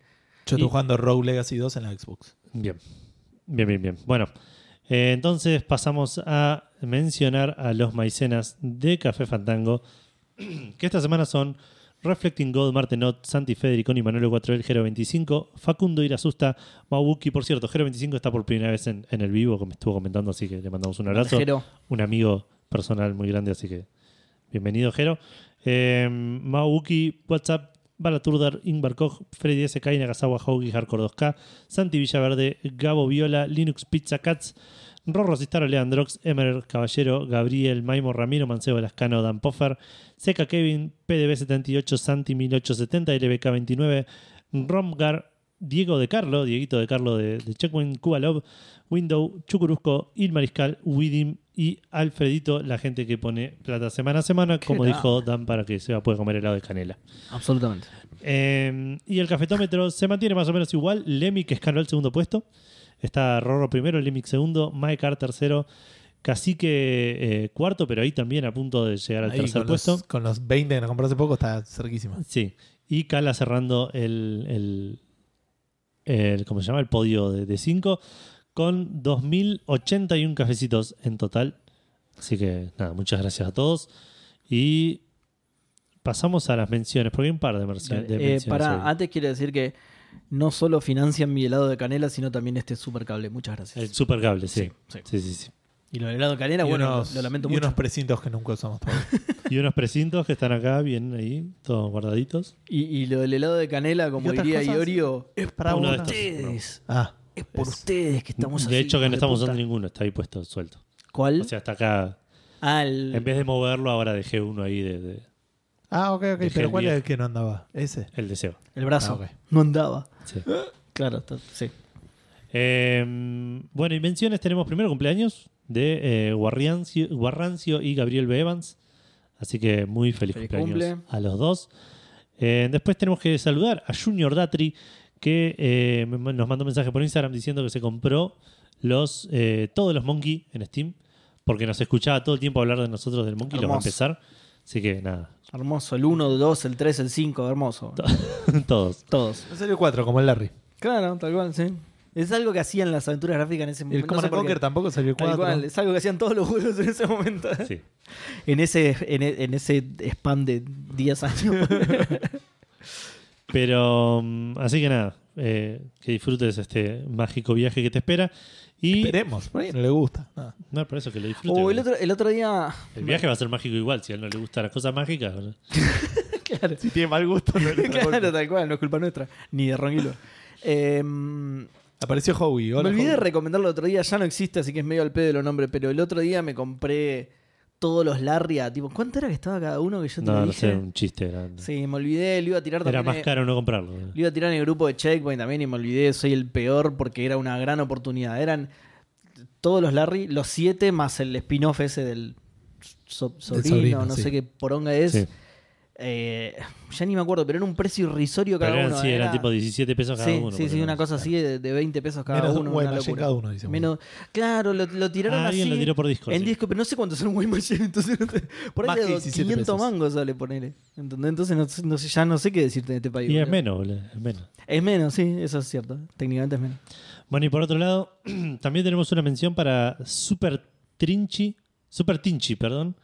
Yo Y- estoy jugando Rogue Legacy 2 en la Xbox. Bien. Bien, bien, bien. Bueno, eh, entonces pasamos a mencionar a los maicenas de Café Fantango, que esta semana son Reflecting God, Martenot, Santi Federicón y Manuel 4L, Gero 25, Facundo Irasusta, Maubuki. Por cierto, Gero 25 está por primera vez en, en el vivo, como estuvo comentando, así que le mandamos un abrazo. Jero. Un amigo personal muy grande, así que bienvenido, Jero. Eh, Maubuki, WhatsApp, Balaturdar, Ingvar Koch, Freddy SK, Nagasawa, Haugi, Hardcore 2K, Santi Villaverde, Gabo Viola, Linux Pizza Cats, Rorro Cistaro, Leandrox, Emer Caballero, Gabriel, Maimo, Ramiro, Mancebo, Lascano, Dan Poffer, Seca Kevin, PDB78, Santi 1870, LBK29, Romgar, Diego de Carlo, Dieguito de Carlo de, de Checkpoint, Kubalov, Window, Chucurusco, Il Mariscal, Widim y Alfredito, la gente que pone plata semana a semana, como dijo Dan, para que se pueda comer helado de canela. Absolutamente. Eh, y el cafetómetro se mantiene más o menos igual. Lemmy, que escaló el segundo puesto. Está Rorro primero, Lemmy segundo, Maekar tercero, Cacique eh, cuarto, pero ahí también a punto de llegar al Ahí tercer con puesto. Los, con los 20 que nos compré hace poco está cerquísima. Sí. Y Cala cerrando el, el, el- ¿cómo se llama? El podio de 5 con 2.081 cafecitos en total. Así que nada, muchas gracias a todos. Y pasamos a las menciones, porque hay un par de, de Eh, menciones. para, hoy. antes quiero decir que no solo financian mi helado de canela, sino también este super cable. Muchas gracias. El supercable, sí. Sí, Sí, sí, sí. Y lo del helado de canela, y bueno, unos, lo, lo lamento y mucho. unos precintos que nunca usamos todavía. Y unos precintos que están acá, bien ahí, todos guardaditos. Y, y lo del helado de canela, como ¿Y diría cosas? Iorio, es para Uno de uno. estos. ustedes. Ah, Es por Es- ustedes que estamos así. de hecho, que no estamos puta. usando ninguno, está ahí puesto suelto. ¿Cuál? O sea, está acá. ah, el, En vez de moverlo, ahora dejé uno ahí de, de- ah, ok, ok. Dejé Pero ¿cuál es el que no andaba? Ese. el deseo. el brazo. Ah. No andaba. Sí. Claro, sí. Eh, bueno, y menciones tenemos primero cumpleaños de eh, Guarrancio, Guarrancio y Gabriel B. Evans. Así que muy feliz, Feliz cumpleaños cumple. a los dos. Eh, después tenemos que saludar a Junior Datri, que eh, nos mandó un mensaje por Instagram diciendo que se compró los eh, todos los Monkey en Steam, porque nos escuchaba todo el tiempo hablar de nosotros del Monkey, los va a empezar. Así que nada, Hermoso. El 1, el 2, el 3, el 5. Hermoso. todos. Todos. Me salió 4, como el Larry. Claro, tal cual, sí. Es algo que hacían las aventuras gráficas en ese Y el momento. no Command sé qué. Conquer tampoco salió Tal 4. cual, es algo que hacían todos los juegos en ese momento. Sí. En ese, en, e- en ese spam de 10 años. Pero mm, así que nada, eh, que disfrutes este mágico viaje que te espera. Y Esperemos, por ahí no le gusta. nada. no, por eso que lo disfrutes. o el otro, el otro día. El viaje va a ser mágico igual, si a él no le gustan las cosas mágicas. ¿no? Claro, Si tiene mal gusto, no le claro, tal cual, no es culpa nuestra. Ni de Ronquilo. Eh, Apareció Howie. me Hola, olvidé de recomendarlo el otro día, ya no existe, así que es medio al pedo los nombres, pero el otro día me compré todos los Larria, tipo, ¿cuánto era que estaba cada uno que yo te No, lo no dije? sé, un chiste grande. Sí, me olvidé, lo iba a tirar Era también. más en- caro no comprarlo. Lo iba a tirar en el grupo de Checkpoint también y me olvidé, soy el peor porque era una gran oportunidad. Eran todos los Larry, los siete más el spin-off ese del so- sobrino, sobrino, no sí. sé qué poronga es. Sí. Eh, ya ni me acuerdo, pero era un precio irrisorio cada Pero eran, uno. sí, eran era- tipo 17 pesos cada sí, uno. sí, sí, una cosa así de, de 20 pesos cada Menos uno. una cada uno, dice. Menos, claro, lo, lo tiraron Ah, alguien así. lo tiró por Discord. En sí. disco, pero no sé cuánto sale un Wayne Machine, entonces por ahí que de 17 500 pesos. mangos sale. ¿Entendés? Entonces no, sé- no sé, ya no sé qué decirte en este país. Y es menos, boludo, es menos. Es menos, sí, eso es cierto. Técnicamente es menos. Bueno, y por otro lado, también tenemos una mención para Super Trinchi, Super Tinchi, perdón,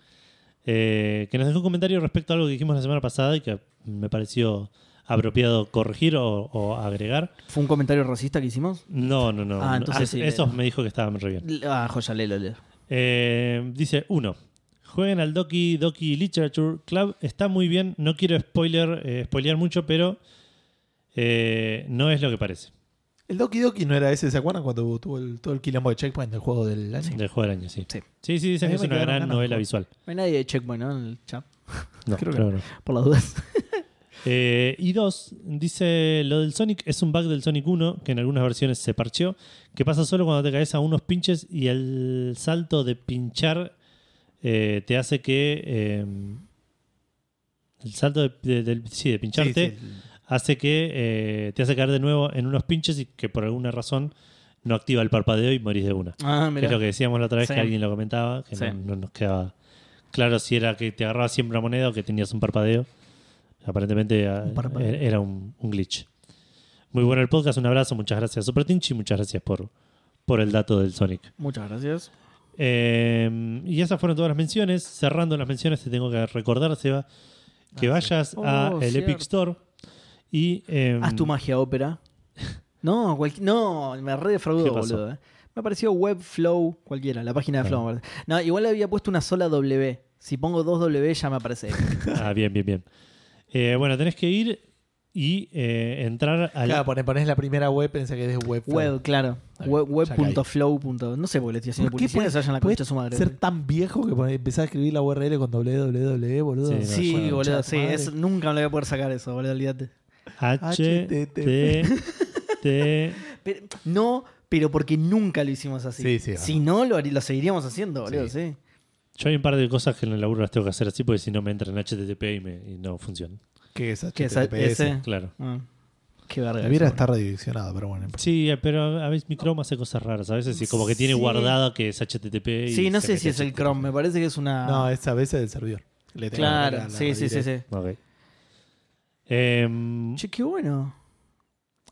eh, que nos dejó un comentario respecto a algo que dijimos la semana pasada y que me pareció apropiado corregir o, o agregar. ¿Fue un comentario racista que hicimos? No, no, no. Ah, entonces Ah, sí, Esos me dijo que estaban re bien. Ah, joya, léelo, léelo. Eh, dice, uno, jueguen al Doki Doki Literature Club. Está muy bien, no quiero spoiler, eh, spoilear mucho, pero eh, no es lo que parece. El Doki Doki no era ese, ¿se acuerdan cuando tuvo el- todo el quilombo de Checkpoint del juego del año? Del juego del año, sí. Sí. Sí, sí, dicen que es una gran novela visual. No hay nadie de Checkpoint, ¿no? En el chat. No, Creo no. que no. Por las dudas. Eh, y dos, dice lo del Sonic es un bug del Sonic 1 que en algunas versiones se parcheó, que pasa solo cuando te caes a unos pinches y el salto de pinchar eh, te hace que eh, el salto de, sí, de pincharte Sí, sí. Hace que eh, te hace caer de nuevo en unos pinches y que por alguna razón no activa el parpadeo y morís de una. Ah, Que mira. es lo que decíamos la otra vez Sí. que alguien lo comentaba, que Sí. no, no nos quedaba claro si era que te agarraba siempre una moneda o que tenías un parpadeo. Aparentemente ah, parpadeo. era un, un glitch. Muy bueno el podcast, un abrazo, muchas gracias Super Tinch y muchas gracias por, por el dato del Sonic. Muchas gracias. Eh, y esas fueron todas las menciones. Cerrando las menciones, te tengo que recordar, Seba, que Ah, vayas sí. a Oh, el cierto. Epic Store y. eh, Haz tu magia ópera. No, no, me re ¿Qué defraudó, boludo. eh. Me apareció Webflow, cualquiera, la página de Ah. Flow. me parece. No, igual le había puesto una sola W. Si pongo dos W ya me aparece. Ah, bien, bien, bien. Eh, bueno, tenés que ir y eh, entrar al. Claro, pones, pones la primera web, pensé que es web. Web, claro. Web- Web.flow. punto- No sé por qué le estoy haciendo ¿Por qué publicidad. puede- Se vayan la concha de su madre. ser tan viejo que empezás a escribir la URL con www, boludo? Sí, no, Sí, Bueno, boludo, sí. eso- nunca me lo voy a poder sacar eso, boludo, olvídate. H T T Pero- no, pero porque nunca lo hicimos así. Sí, sí, si no, lo, seguiríamos haciendo, boludo, Sí. sí. Yo hay un par de cosas que en el laburo las tengo que hacer así porque si no me entra en HTTP y, me, y no funciona. ¿Qué es ¿Qué es HTTPS? Claro. Ah, qué verga. Debiera estar redireccionado, pero bueno. Sí, pero a veces mi Chrome hace cosas raras. A veces sí, como que tiene Sí. guardada que es HTTP. y Sí, no sé si es el HTTP. Chrome, me parece que es una. No, es a veces del servidor. Le tengo que claro, sí, sí, sí, sí. Ok. Em, Che, qué bueno.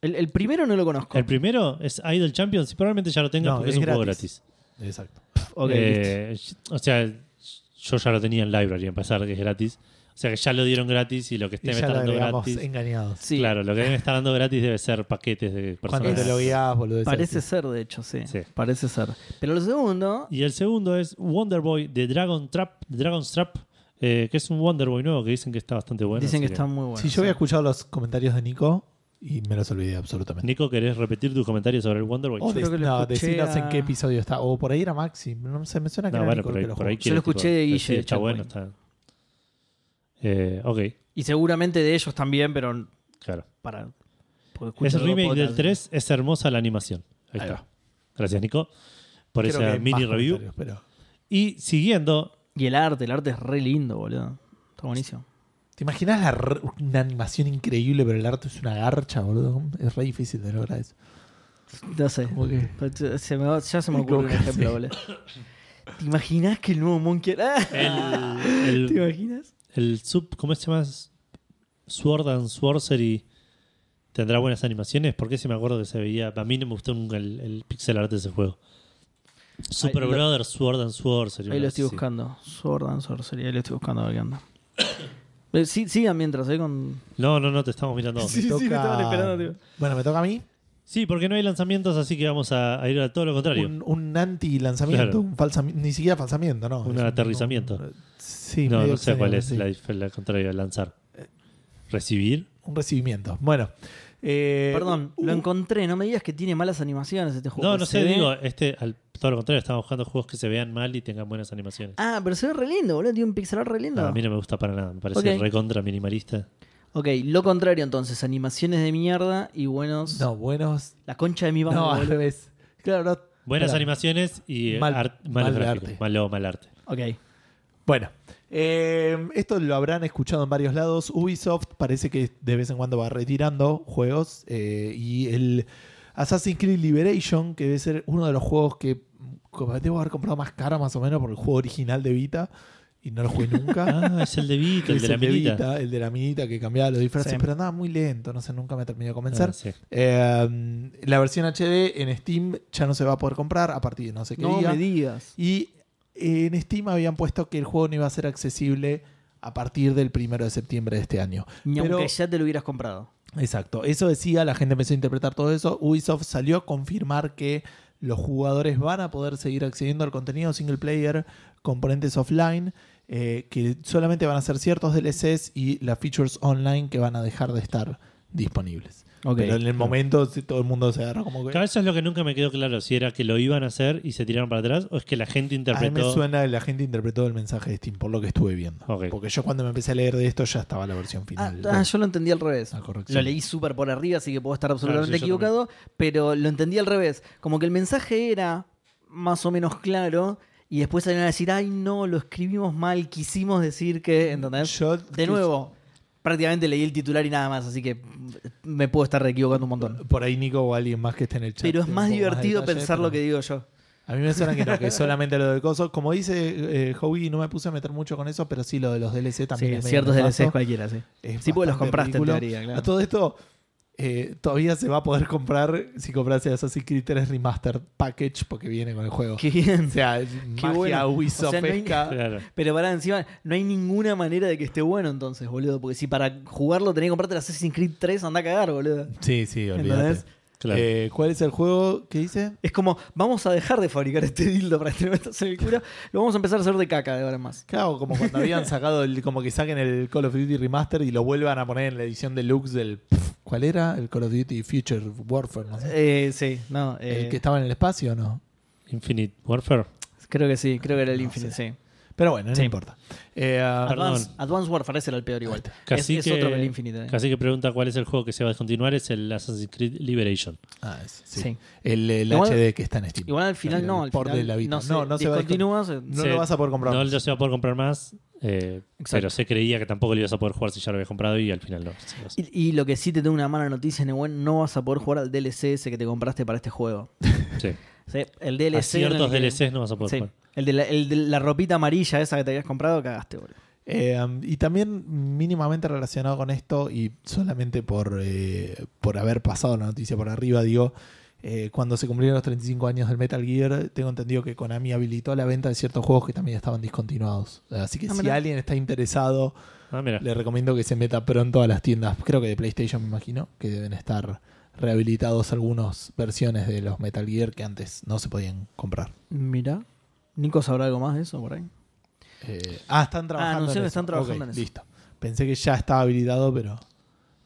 El, el primero no lo conozco. el primero es Idle Champions y probablemente ya lo tengas No, porque es, es un juego gratis. Exacto. Eh, o sea, yo ya lo tenía en Library, a pesar de que es gratis. O sea que ya lo dieron gratis y lo que esté me está dando gratis. engañados. Sí, Claro, lo que me está dando gratis debe ser paquetes de Cuando personas. te lo guías, boludo. parece ser, de hecho, sí. Sí. Parece ser. Pero lo segundo. Y el segundo es Wonder Boy de Dragon Trap, Dragon's Trap, eh, que es un Wonder Boy nuevo que dicen que está bastante bueno. dicen que está muy bueno. Si yo había escuchado los comentarios de Nico y me los olvidé absolutamente. Nico, ¿querés repetir tus comentarios sobre el Wonder Boy? O Yo creo de- que lo no, decinos en qué episodio está. O por ahí era Maxi. No sé, me suena que No, era bueno, Nico por ahí, que lo por ahí jugó. quieres, lo escuché de tipo, Guille, sí, de está bueno. Está... Eh, ok, Y seguramente de ellos también, pero claro. para. Es el remake del podcasts. 3, es hermosa la animación. Ahí, Ahí está. va. Gracias, Nico, por Creo esa mini review. Pero... Y siguiendo, Y el arte, el arte es re lindo, boludo. Está buenísimo. ¿Te imaginas la una animación increíble, pero el arte es una garcha, boludo? Es re difícil de lograr eso. No sé. Como que- Se me va- ya se me ocurre como un que ejemplo, sí. boludo. ¿Te imaginas que el nuevo Monkey. ¡Ah! el, ¿Te imaginas? el sub, ¿cómo se llama? Sword and Sorcery tendrá buenas animaciones. Porque si me acuerdo que se veía. A mí no me gustó nunca el, el pixel art de ese juego. Super Ahí lo- Brother Sword and Sorcery. Ahí una lo estoy buscando. Sword and Sorcery. Ahí lo estoy buscando a ver qué anda. Eh, sí, sigan mientras, ¿eh? Con... No, no, no, te estamos mirando. Sí, Me sí, me estaban esperando, tío. Bueno, me toca a mí. Sí, porque no hay lanzamientos, así que vamos a, a ir a todo lo contrario. Un, un anti-lanzamiento, Claro. un falsami- ni siquiera falsamiento, ¿no? Un Es aterrizamiento. un- sí, no, medio no sé extraño, cuál es sí. la, dif- la contraria de lanzar. ¿Recibir? Un recibimiento. Bueno. Eh, Perdón, uh, lo encontré. No me digas que tiene malas animaciones este juego. No, no sé, ve- digo, este, al, todo lo contrario, estamos buscando juegos que se vean mal y tengan buenas animaciones. Ah, pero se ve re lindo, boludo. Tiene un pixel art re lindo. No, a mí no me gusta para nada, me parece Ok. recontra minimalista. Ok, lo contrario entonces. Animaciones de mierda y buenos. No, buenos. La concha de mi madre. No, al revés. Claro, no. Buenas animaciones y Mal- art- mal gráficos. arte. Malo, mal arte. Ok. Bueno, eh, esto lo habrán escuchado en varios lados. Ubisoft parece que de vez en cuando va retirando juegos eh, y el Assassin's Creed Liberation, que debe ser uno de los juegos que debo haber comprado más caro más o menos por el juego original de Vita y no lo jugué nunca. Ah, es el de Vita, el de la minita. Vita, el de la minita que cambiaba los disfraces, Sí. pero andaba muy lento, no sé, nunca me terminó de convencer. Ah, sí. Eh, la versión HD en Steam ya no se va a poder comprar a partir de no sé qué No día. me digas. Y en Steam habían puesto que el juego no iba a ser accesible a partir del primero de septiembre de este año. Ni Pero- aunque ya te lo hubieras comprado. Exacto, eso decía, la gente empezó a interpretar todo eso. Ubisoft salió a confirmar que los jugadores van a poder seguir accediendo al contenido single player, componentes offline, eh, que solamente van a ser ciertos DLCs y las features online que van a dejar de estar disponibles. Pero en el momento sí, todo el mundo se agarra como que. Claro, eso es lo que nunca me quedó claro. Si era que lo iban a hacer y se tiraron para atrás o es que la gente A mí interpretó. me suena que la gente interpretó el mensaje de Steam, por lo que estuve viendo. Porque yo cuando me empecé a leer de esto ya estaba la versión Ah, final. ah, yo lo entendí al revés. Corrección. Lo leí súper por arriba, así que puedo estar absolutamente Claro, sí, yo equivocado, pero lo entendí al revés. Como que el mensaje era más o menos claro y después salieron a decir, ay no, lo escribimos mal, quisimos decir que, ¿entendés? Yo- De nuevo, prácticamente leí el titular y nada más, así que me puedo estar equivocando un montón. Por ahí Nico o alguien más que esté en el chat. Pero es más divertido detalle, pensar pero lo que digo yo. A mí me suena que no, que solamente lo del coso. Como dice eh, Howie, no me puse a meter mucho con eso, pero sí lo de los DLC también Sí, es ciertos. DLCs cualquiera, sí. Es Sí, porque los compraste en teoría, claro. A todo esto, eh, todavía se va a poder comprar si compras el Assassin's Creed 3 Remastered Package porque viene con el juego. Qué bien. O sea, magia bueno. Ubisoft O sea, no hay- pesca. Claro. Pero para encima, no hay ninguna manera de que esté bueno entonces, boludo. Porque si para jugarlo tenés que comprarte el Assassin's Creed 3, anda a cagar, boludo. Sí, sí, olvídate. ¿Entendés? Claro. Eh, ¿Cuál es el juego que dice? Es como, vamos a dejar de fabricar este dildo para que te lo metas en el culo. Lo vamos a empezar a hacer de caca de ahora en más. Claro, como cuando habían sacado, el, como que saquen el Call of Duty Remaster y lo vuelvan a poner en la edición deluxe del. ¿Cuál era? El Call of Duty Future Warfare, no sé. Eh, sí, no. eh, ¿El que estaba en el espacio o no? Infinite Warfare. Creo que sí, creo que era el No Infinite, sí. Pero bueno, no Sí. importa. Eh, ah, Perdón. Advance, Advance Warfare era el peor igual. Casi es, es que, otro que el Infinite. eh. Casi que pregunta cuál es el juego que se va a descontinuar. Es el Assassin's Creed Liberation. ah, es- sí. Sí. El, el Igual- HD que está en Steam. Igual al final no, al final de la Vita. no, se, No, no se va No lo vas a poder comprar. No lo se va a poder comprar más. eh, pero se creía que tampoco lo ibas a poder jugar si ya lo habías comprado y al final no. Y, y lo que sí te tengo una mala noticia, Nehuen, no vas a poder jugar al DLC ese que te compraste para este juego. Sí. Sí, el DLC. A ciertos que- DLCs no vas a poder Sí, jugar. el de, la, el de la ropita amarilla esa que te habías comprado, cagaste, boludo. Eh, y también mínimamente relacionado con esto, y solamente por, eh, por haber pasado la noticia por arriba, digo, eh, cuando se cumplieron los 35 años del Metal Gear, tengo entendido que Konami habilitó la venta de ciertos juegos que también estaban discontinuados. Así que Ah, si alguien está interesado, Ah, le recomiendo que se meta pronto a las tiendas, creo que de PlayStation me imagino, que deben estar rehabilitados algunas versiones de los Metal Gear que antes no se podían comprar. Mira. Nico sabrá algo más de eso por ahí. Eh, ah, están trabajando. anunció en que eso. están trabajando Ok, en eso. Listo. Pensé que ya estaba habilitado, pero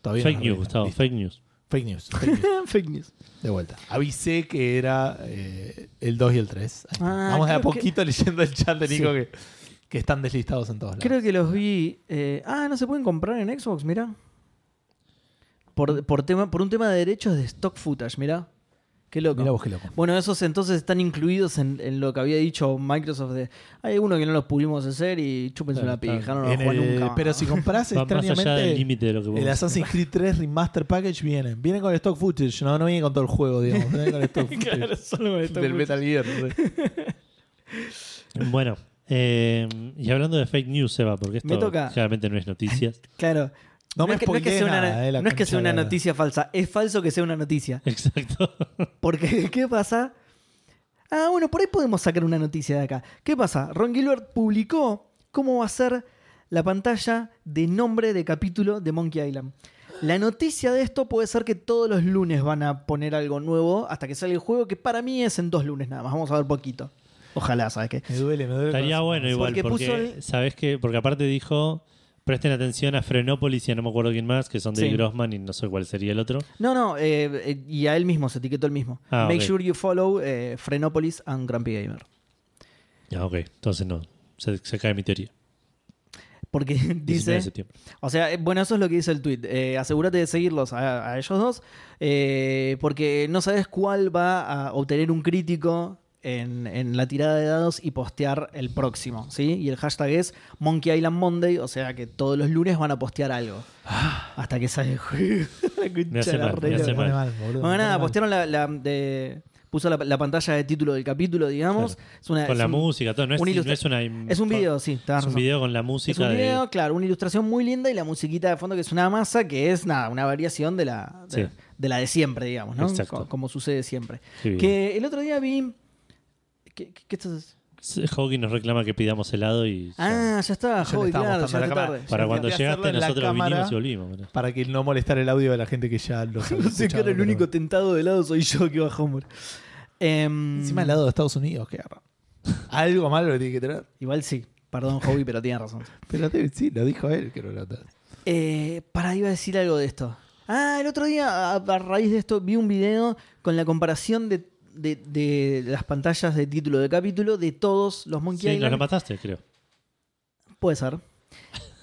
todavía Fake no news, arreglan. Gustavo. Listo. Fake news. Fake news. Fake news. Fake news. De vuelta. Avisé que era eh, el 2 y el 3. Ahí está. Ah, Vamos de a creo que- poquito leyendo el chat de Nico Sí. que, que están deslistados en todos lados. Creo que los vi. eh, ah, no se pueden comprar en Xbox, mira. Por, por, tema, por un tema de derechos de stock footage, mira. Qué loco. Mirá vos qué loco. Bueno, esos entonces están incluidos en, en lo que había dicho Microsoft de hay uno que no los pudimos hacer y chúpense Claro, una pija, claro. no lo juegan el- nunca. pero si compras Va más allá del extrañamente límite de lo que vos el Assassin's Creed 3 Remaster Package viene. Viene con el stock footage. No, no viene con todo el juego, digamos. Viene con el stock footage Claro, solo con stock del. Metal Gear. Bueno, eh, y hablando de fake news, Seba, porque esto Me toca. claramente no es noticias. Claro. No me es que, no es que sea una, nada, eh, la no es que sea concha una de la- noticia falsa, es falso que sea una noticia. Exacto. Porque, ¿qué pasa? Ah, bueno, por ahí podemos sacar una noticia de acá. ¿Qué pasa? Ron Gilbert publicó cómo va a ser la pantalla de nombre de capítulo de Monkey Island. La noticia de esto puede ser que todos los lunes van a poner algo nuevo hasta que salga el juego, que para mí es en dos lunes nada más. Vamos a ver poquito. Ojalá, ¿sabes qué? Me duele, me duele. el Estaría bueno igual, Porque porque, puso el- ¿sabes qué? Porque aparte dijo, presten atención a Frenópolis y a no me acuerdo quién más, que son de Sí. Grossman y no sé cuál sería el otro. No, no, eh, eh, y a él mismo se etiquetó el mismo. Ah, Make ok. sure you follow eh, Frenopolis and Grumpy Gamer. Ah, ok, entonces no, se, se cae mi teoría. Porque 19 de dice, septiembre. O sea, eh, bueno, eso es lo que dice el tweet. Asegúrate de seguirlos a, a ellos dos, eh, porque no sabes cuál va a obtener un crítico en, en la tirada de dados y postear el próximo, ¿sí? Y el hashtag es Monkey Island Monday, o sea que todos los lunes van a postear algo. Hasta que sale Me hace mal, me hace mal. mal, boludo, me Bueno, nada, mal. postearon la, la de- puso la, la pantalla de título del capítulo, digamos. Es una, Con es la un- música, todo. No es, un no es una. Es un video, sí, Es un video con la Es música un video, de. claro, una ilustración muy linda y la musiquita de fondo que es una masa que es nada, una variación de la de, Sí. de la de siempre, digamos, ¿no? Exacto. Co- Como sucede siempre. Bien. Que el otro día vi. ¿Qué, qué- qué estás Hawking nos reclama que pidamos helado y. Ah, ya está, estaba claro, llegaste cámara. tarde. Para ya cuando llegaste, nosotros vinimos y volvimos. Para que no molestar el audio de la gente que ya lo No sé que ahora el único tentado de lado soy yo que va a Homer. Em, Encima al lado de Estados Unidos, que agarra. Algo malo le tiene que tener. Igual sí, perdón, Joey, pero tiene razón. Pero sí, lo dijo él, que no lo Eh, para, iba a decir algo de esto. Ah, el otro día, a, a raíz de esto, vi un video con la comparación de, de- de las pantallas de título de capítulo de todos los Monkey Sí, nos Island. lo mataste, creo. Puede ser.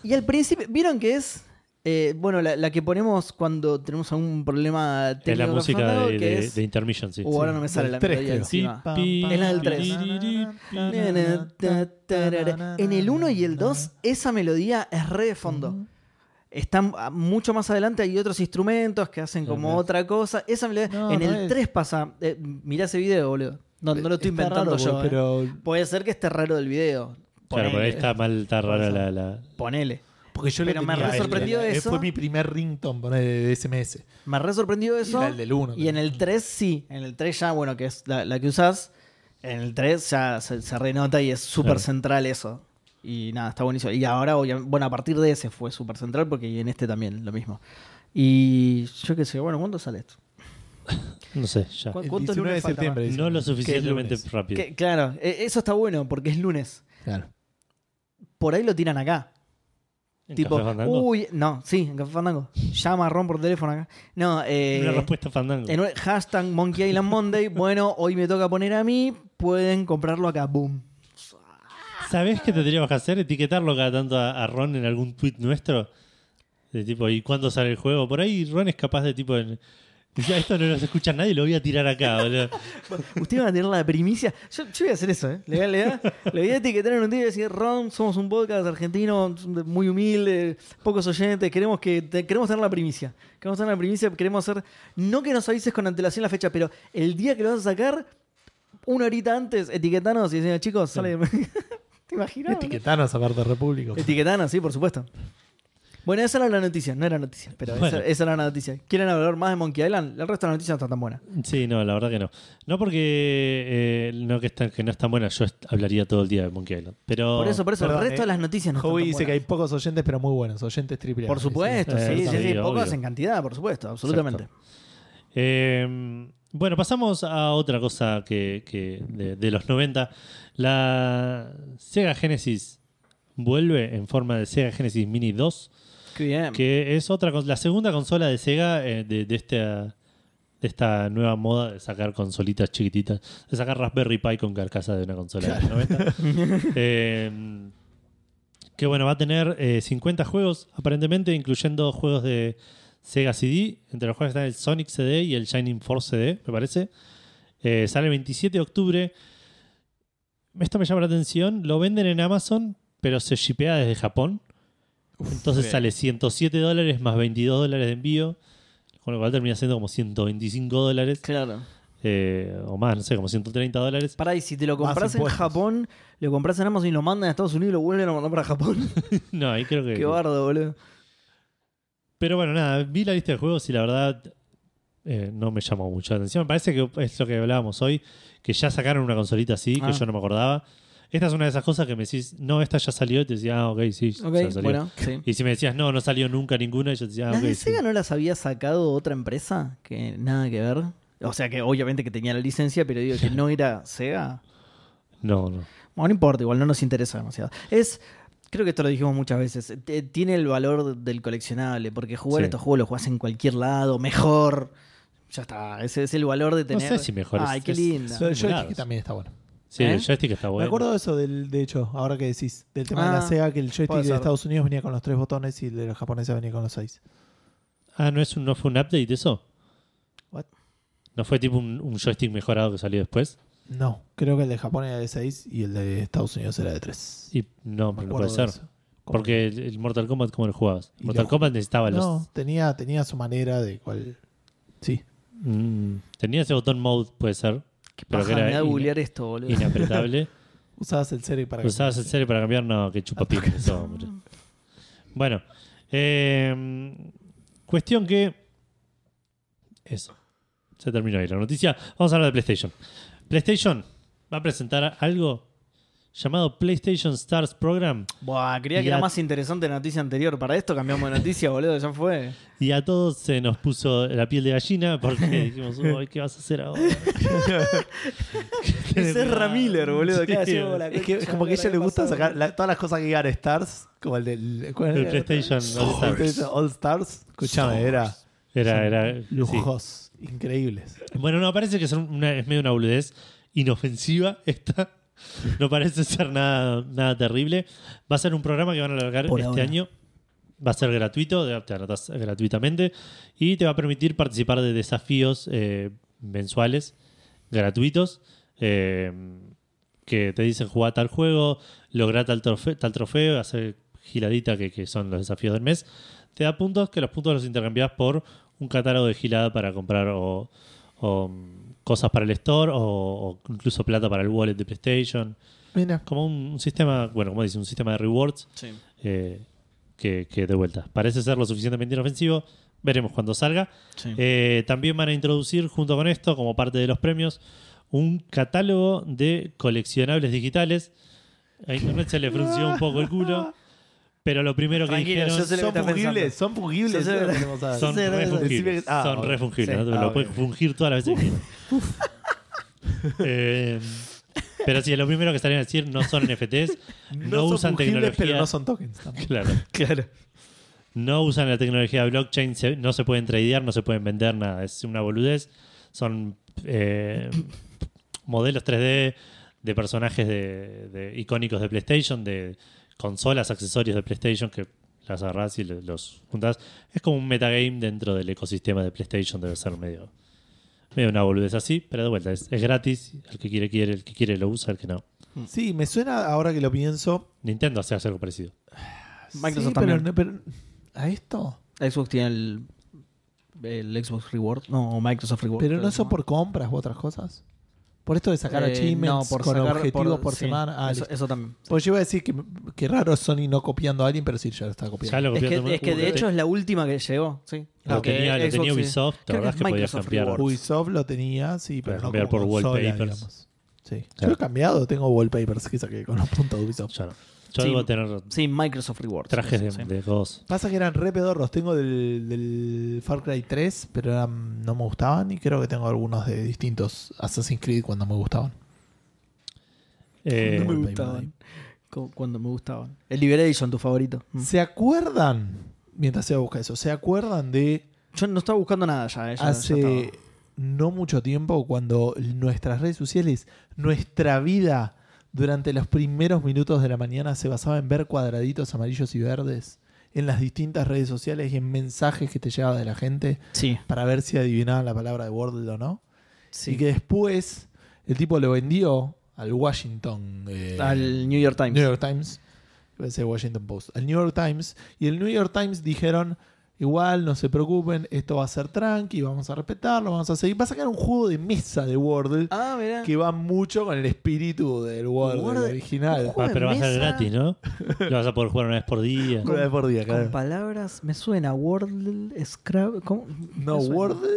Y al principio, ¿vieron que es? Eh, bueno, la, la que ponemos cuando tenemos algún problema técnico. Es la música de, que de- es- de Intermission, sí. Uh, ahora no me sale la melodía encima. Es la del tres. En el 1 y el 2, esa melodía es re de fondo. Están ah, mucho más adelante, hay otros instrumentos que hacen como Ajá. otra cosa. Esa melodía, No, en no el es. 3 pasa. eh, mirá ese video, boludo. No, no lo estoy Está inventando raro, yo. eh. Pero, Puede ser que esté raro del video. Claro, por ahí Ponele. está mal, está rara la, la- Ponele. porque yo Pero le me re el- sorprendió el- eso. Fue mi primer ringtone de SMS. Me re sorprendió eso. Era el del 1. Y en el 3 sí. En el 3 ya, bueno, que es la, la que usás. En el 3 ya se, se renota y es súper Claro. central eso. Y nada, está buenísimo. Y ahora, bueno, a partir de ese fue súper central porque en este también lo mismo. Y yo qué sé, bueno, ¿cuándo sale esto? No sé, ya. ¿Cu- El ¿Cuánto 19 de lunes septiembre. No lo suficientemente rápido. Que- claro, e- eso está bueno porque es lunes. Claro. Por ahí lo tiran acá. ¿En tipo, Café Fandango? uy, no, sí, en Café Fandango. Llama a Ron por teléfono acá. No, eh, Una respuesta Fandango. En un- hashtag Monkey Island Monday. Bueno, hoy me toca poner a mí. Pueden comprarlo acá. Boom. ¿Sabés qué tendríamos que hacer? Etiquetarlo cada tanto a, Ron en algún tweet nuestro. De tipo, ¿y cuándo sale el juego? Por ahí Ron es capaz de tipo. en- "Ah, esto no lo escucha nadie, lo voy a tirar acá, boludo. Ustedes van a tener la primicia. Yo, voy a hacer eso, ¿eh? Le, le le voy a etiquetar en un día y decir: Ron, somos un podcast argentino muy humilde, pocos oyentes. Queremos, que queremos tener la primicia. Queremos tener la primicia. Queremos hacer. No que nos avises con antelación la fecha, pero el día que lo vas a sacar, una horita antes, etiquetanos y decimos, chicos, sale. ¿Te imaginas? Etiquetanos aparte de República. Etiquetanos, sí, por supuesto. Bueno, esa era la noticia, no era noticia, pero Bueno. esa, esa era la noticia. ¿Quieren hablar más de Monkey Island? El resto de la noticia no está tan buena. Sí, no, la verdad que no. No porque eh, no que, está, que no es tan buena, yo hablaría todo el día de Monkey Island. Pero, Por eso, por eso, Perdón, el resto eh. de las noticias no están dice que hay pocos oyentes, pero muy buenos. Oyentes triple A. Por supuesto, Eh, sí, sí, sí, sí, pocos obvio. en cantidad, por supuesto, absolutamente. Eh, bueno, pasamos a otra cosa que, que de, de los 90. La Sega Genesis vuelve en forma de Sega Genesis Mini 2, Qué bien. que es otra la segunda consola de Sega eh, de, de esta, de esta nueva moda de sacar consolitas chiquititas, de sacar Raspberry Pi con carcasa de una consola de los 90. Eh, que bueno, va a tener eh, 50 juegos aparentemente, incluyendo juegos de Sega CD. Entre los juegos están el Sonic CD y el Shining Force CD, me parece. Eh, sale el 27 de octubre. Esto me llama la atención. Lo venden en Amazon, pero se shipea desde Japón. Entonces bien. sale 107 dólares más 22 dólares de envío. Con lo cual termina siendo como 125 dólares. Claro. eh, o más, no sé, como 130 dólares. Pará, y si te lo compras en. Japón, lo compras en Amazon y lo mandan a Estados Unidos y lo vuelven a mandar para Japón. no, ahí creo que. Qué bardo, boludo. Pero bueno, nada, vi la lista de juegos y la verdad eh, no me llamó mucho la atención. Me parece que es lo que hablábamos hoy, que ya sacaron una consolita así, que Ah. yo no me acordaba. Esta es una de esas cosas que me decís, no, esta ya salió, y te decía, ah, ok, sí, Ok, ya salió. bueno, sí. Y si me decías, no, no salió nunca ninguna, y yo te decía, ah, ¿Las ok, de sí. Sega no las había sacado otra empresa? Que nada que ver. O sea que obviamente que tenía la licencia, pero digo que no era Sega. No, no. Bueno, no importa, igual no nos interesa demasiado. Es, creo que esto lo dijimos muchas veces, t- tiene el valor del coleccionable, porque jugar Sí. estos juegos los jugás en cualquier lado, mejor. Ya está, ese es el valor de No tener. sé si mejor es- Ay, qué es- linda. Lo del joystick también está bueno. Sí, ¿Eh? el joystick está bueno. Me acuerdo de eso, del, de hecho, ahora que decís, del tema de Ah, la Sega, que el puede joystick de ser. Estados Unidos venía con los tres botones y el de los japoneses venía con los seis. Ah, ¿no, es un, ¿no fue un update eso? What? ¿No fue tipo un, un joystick mejorado que salió después? No, creo que el de Japón era de 6 y el de Estados Unidos era de 3. Y no, pero no puede ser. Porque el, el Mortal Kombat, ¿cómo lo jugabas? Y Mortal lo- Kombat necesitaba los No, tenía, tenía su manera de cual. Sí. Mm, tenía ese botón mode, puede ser, Qué pero paja que era me da ina- googlear esto, boludo. inapretable. Usabas el serie para que- ¿Usabas el serie para cambiar? No, que chupapico eso, hombre. Bueno, eh, cuestión que. Eso. Se terminó ahí la noticia. Vamos a hablar de PlayStation. PlayStation va a presentar algo llamado PlayStation Stars Program Buah, creía Y que era más interesante la noticia anterior. Para esto cambiamos de noticia, boludo, ya fue. y a todos se nos puso la piel de gallina porque dijimos, "Uy, ¿qué vas a hacer ahora? Es Ezra Miller, boludo. Sí, la Es que es concha como que a ella la le gusta sacar la- todas las cosas que digan Stars, como el del. ¿cuál El era? PlayStation All Stars. PlayStation All Stars. Escúchame, era. Era, era, sí. Lujos, increíbles. Bueno, no, parece que son una, es medio una boludez inofensiva esta. No parece ser nada, nada terrible. Va a ser un programa que van a alargar Por este ahora. año. Va a ser gratuito, te anotas gratuitamente y te va a permitir participar de desafíos eh, mensuales gratuitos eh, que te dicen jugar tal juego, lograr tal trofeo, tal trofeo hacer giladita que, que son los desafíos del mes. Te da puntos que los puntos los intercambias por un catálogo de gilada para comprar o, o, cosas para el store o, o incluso plata para el wallet de PlayStation. Mira. Como un, un sistema, bueno, como dice, un sistema de rewards Sí. eh, que, que de vuelta parece ser lo suficientemente inofensivo. Veremos cuando salga. Sí. Eh, también van a introducir, junto con esto, como parte de los premios, un catálogo de coleccionables digitales. A Internet se le frunció un poco el culo. Pero lo primero que Tranquilo, dijeron yo sé lo que Son fungibles, son fungibles. Son refungibles. Ah, son refungibles. Ah, lo ok. puedes fungir todas las veces que quieras. Eh, pero sí, lo primero que estarían a decir no son NFTs, no, No, son usan tecnología. pero no son tokens. tampoco. Claro. Claro. No usan la tecnología de blockchain, se- no se pueden tradear, no se pueden vender nada. Es una boludez. Son eh, modelos 3D de personajes de, de icónicos de PlayStation, de consolas, accesorios de PlayStation que las agarrás y los juntas. Es como un metagame dentro del ecosistema de PlayStation, debe ser medio, medio una boludez así, pero de vuelta, es, es gratis. El que quiere, quiere, el que quiere lo usa, el que no. Sí, me suena ahora que lo pienso. Nintendo hace algo parecido. Microsoft sí, pero, también. pero- ¿A esto? Xbox tiene el, el Xbox Reward. No, o Microsoft Reward. ¿Pero no llama. por compras u otras cosas? ¿Por esto de sacar Eh, achievements no, por con sacar- objetivos por, sí, semana? Ah, eso, eso también. Pues yo iba a decir que, que raro Sony no copiando a alguien, pero sí, ya lo está copiando. Lo Es que, es que de hecho es la última que llegó. Sí. Lo Porque tenía, lo tenía sí. Ubisoft, la Creo verdad que es que podías Microsoft cambiar. Rewards. Ubisoft lo tenía, sí, pero no cambiar como por consola, wallpapers. digamos. Sí. Yo Claro. lo he cambiado, tengo wallpapers que saqué con los puntos de Ubisoft. Yo no. Yo Sí. debo tener Sí, Microsoft Rewards. trajes de, sí. de. Pasa que eran re pedorros. Tengo del, del Far Cry 3, pero eran- no me gustaban. Y creo que tengo algunos de distintos Assassin's Creed cuando me gustaban. Eh, No me gustaban. Cuando me gustaban. El Liberation, tu favorito. Mm. ¿Se acuerdan? Mientras se busca eso, ¿se acuerdan de Yo no estaba buscando nada ya. eh, ya- ya hace estaba. no mucho tiempo cuando nuestras redes sociales, nuestra vida durante los primeros minutos de la mañana se basaba en ver cuadraditos amarillos y verdes en las distintas redes sociales y en mensajes que te llegaba de la gente Sí. para ver si adivinaban la palabra de Wordle o no? sí. Y que después el tipo lo vendió al Washington eh, Al New York Times. New York Times, Washington Post, al New York Times, y el New York Times dijeron, igual, no se preocupen, esto va a ser tranqui, vamos a respetarlo, vamos a seguir. Va a sacar un juego de mesa de Wordle Ah, que va mucho con el espíritu del Wordle, Wordle- original. Ah, pero va a ser gratis, ¿no? Lo vas a poder jugar una vez por día. Una vez por día, Con claro. palabras, me suena Wordle, Scrabble. ¿Cómo? No, suena. Wordle...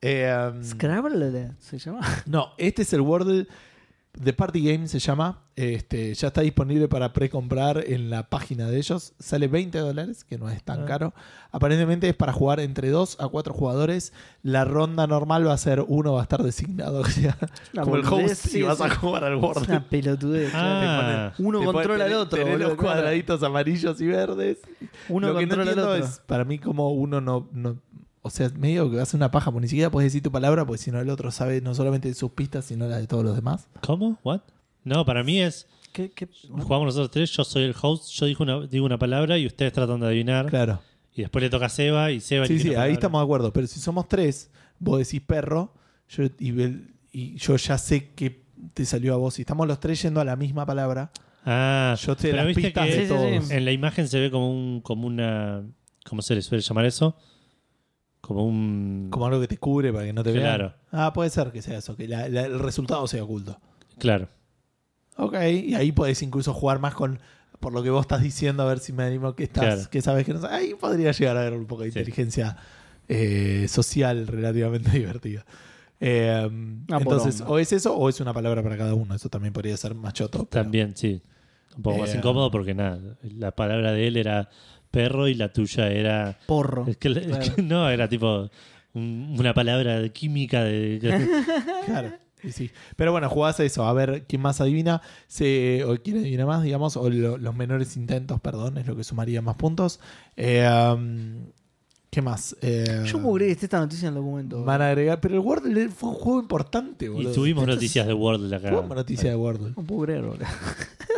eh, um, Scrabble se llama. No, este es el Wordle The Party Game se llama. Este, ya está disponible para precomprar en la página de ellos. Sale 20 dólares, que no es tan Ah. caro. Aparentemente es para jugar entre 2 a 4 jugadores. La ronda normal va a ser uno va a estar designado o sea, como el host sí, y vas a jugar al Es Wordle. una pelotudez. Ah, Uno Te controla al otro. boludo, los cuadraditos amarillos y verdes. Uno Lo que no al entiendo otro. es para mí como uno no, no o sea, medio que hace una paja, porque ni siquiera puedes decir tu palabra, porque si no el otro sabe no solamente de sus pistas, sino la de todos los demás. ¿Cómo? ¿What? No, para mí es. ¿Qué, qué? Jugamos nosotros tres, yo soy el host, yo digo una, digo una palabra y ustedes tratan de adivinar. Claro. Y después le toca a Seba y Seba Sí, sí, ahí palabra. estamos de acuerdo. Pero si somos tres, vos decís perro, yo, y, yo ya sé que te salió a vos. Si estamos los tres yendo a la misma palabra, Ah, yo te pero las viste pistas que de Sí, sí, todos. sí. en la imagen se ve como un, como una, ¿cómo se le suele llamar eso? Como un, Como algo que te cubre para que no te vean. Claro. Ah, puede ser que sea eso, que la- la- el resultado sea oculto. claro. Ok, y ahí podés incluso jugar más con, por lo que vos estás diciendo, a ver si me animo que estás, Claro. que sabes que no sabes. Ahí podría llegar a haber un poco de Sí. inteligencia eh, social relativamente divertida. Eh, entonces, poronga. o es eso o es una palabra para cada uno. Eso también podría ser machoto. pero- También, sí. Un poco más Eh, incómodo porque nada, la palabra de él era perro y la tuya era... Porro. es que- es que no, era tipo un- una palabra de química de... Claro. sí. Pero bueno, jugás a eso, a ver quién más adivina, se, o quién adivina más, digamos, o lo- los menores intentos, perdón, es lo que sumaría más puntos. Eh, um, ¿Qué más? Eh, Yo puedo creer que esté esta noticia en el documento. Van a agregar. Pero el Wordle fue un juego importante, Y boludo. tuvimos Esto noticias de World acá. Tuvimos noticias de Wordle. No puedo creer, boludo.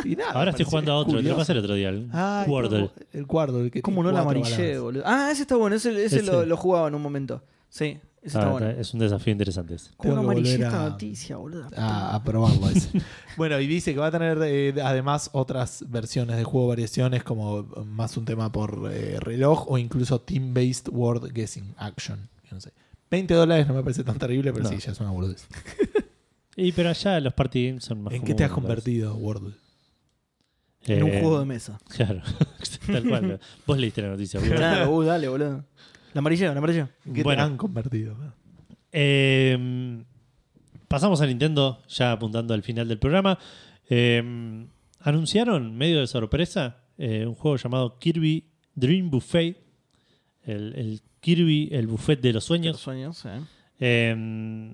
Y nada, Ahora estoy jugando a otro. Te lo pasé el otro día. El Ah, Wordle. El Wordle. Que ¿Cómo no cuatro amarillé, boludo? Ah, ese está bueno. Ese, ese Ese. Lo, lo jugaba en un momento. Sí, está Ah, bueno. Es un desafío interesante. ese. ¿Cómo no Tengo que amarillé volver esta a- noticia, boludo? a, a probarlo ese. bueno, y dice que va a tener eh, además otras versiones de juego, variaciones, como más un tema por eh, reloj o incluso team-based word guessing action. Yo No sé. 20 dólares no me parece tan terrible, pero No. sí, ya es una boludez. Y pero allá los party games son más ¿En qué te has convertido, Wordle? En un Eh, juego de mesa. Claro, tal cual. Vos leíste la noticia. boludo. Claro, uh, dale, boludo. La amarillé, la amarillé. ¿En qué Bueno. te han convertido? Eh, pasamos a Nintendo, ya apuntando al final del programa. Eh, anunciaron, medio de sorpresa, eh, un juego llamado Kirby Dream Buffet. El, el Kirby, el buffet de los Los sueños. sueños, eh. eh,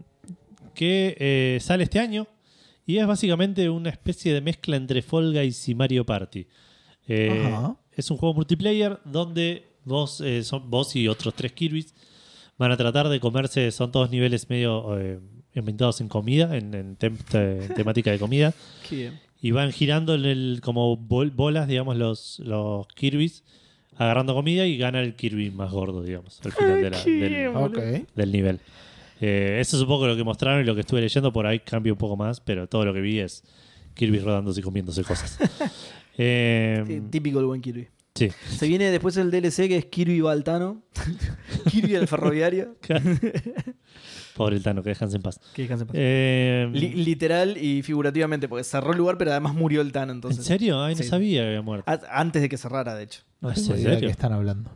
que eh, sale este año y es básicamente una especie de mezcla entre Fall Guys y Mario Party. Eh, Ajá. es un juego multiplayer donde vos, eh, son, vos y otros tres Kirby's van a tratar de comerse, son todos niveles medio eh, inventados en comida, en, en tem- te- en temática de comida, Qué bien. y van girando en el, como bol- bolas, digamos, los, los Kirby's, agarrando comida y gana el Kirby más gordo, digamos, al final de la- qué del, nivel. Eh, eso es un poco lo que mostraron y lo que estuve leyendo. Por ahí cambia un poco más, pero todo lo que vi es Kirby rodándose y comiéndose cosas. Eh, Sí, Típico del buen Kirby. Sí. Se viene después el DLC que es Kirby Baltano. Kirby el ferroviario. Pobre el Tano, que descanse en paz. Que descanse en paz. Eh, Li- literal y figurativamente, porque cerró el lugar, pero además murió el Tano ¿En entonces. serio? Ay, no Sí. sabía que había muerto. A- Antes de que cerrara, de hecho. No ¿En tengo idea de serio? qué están hablando.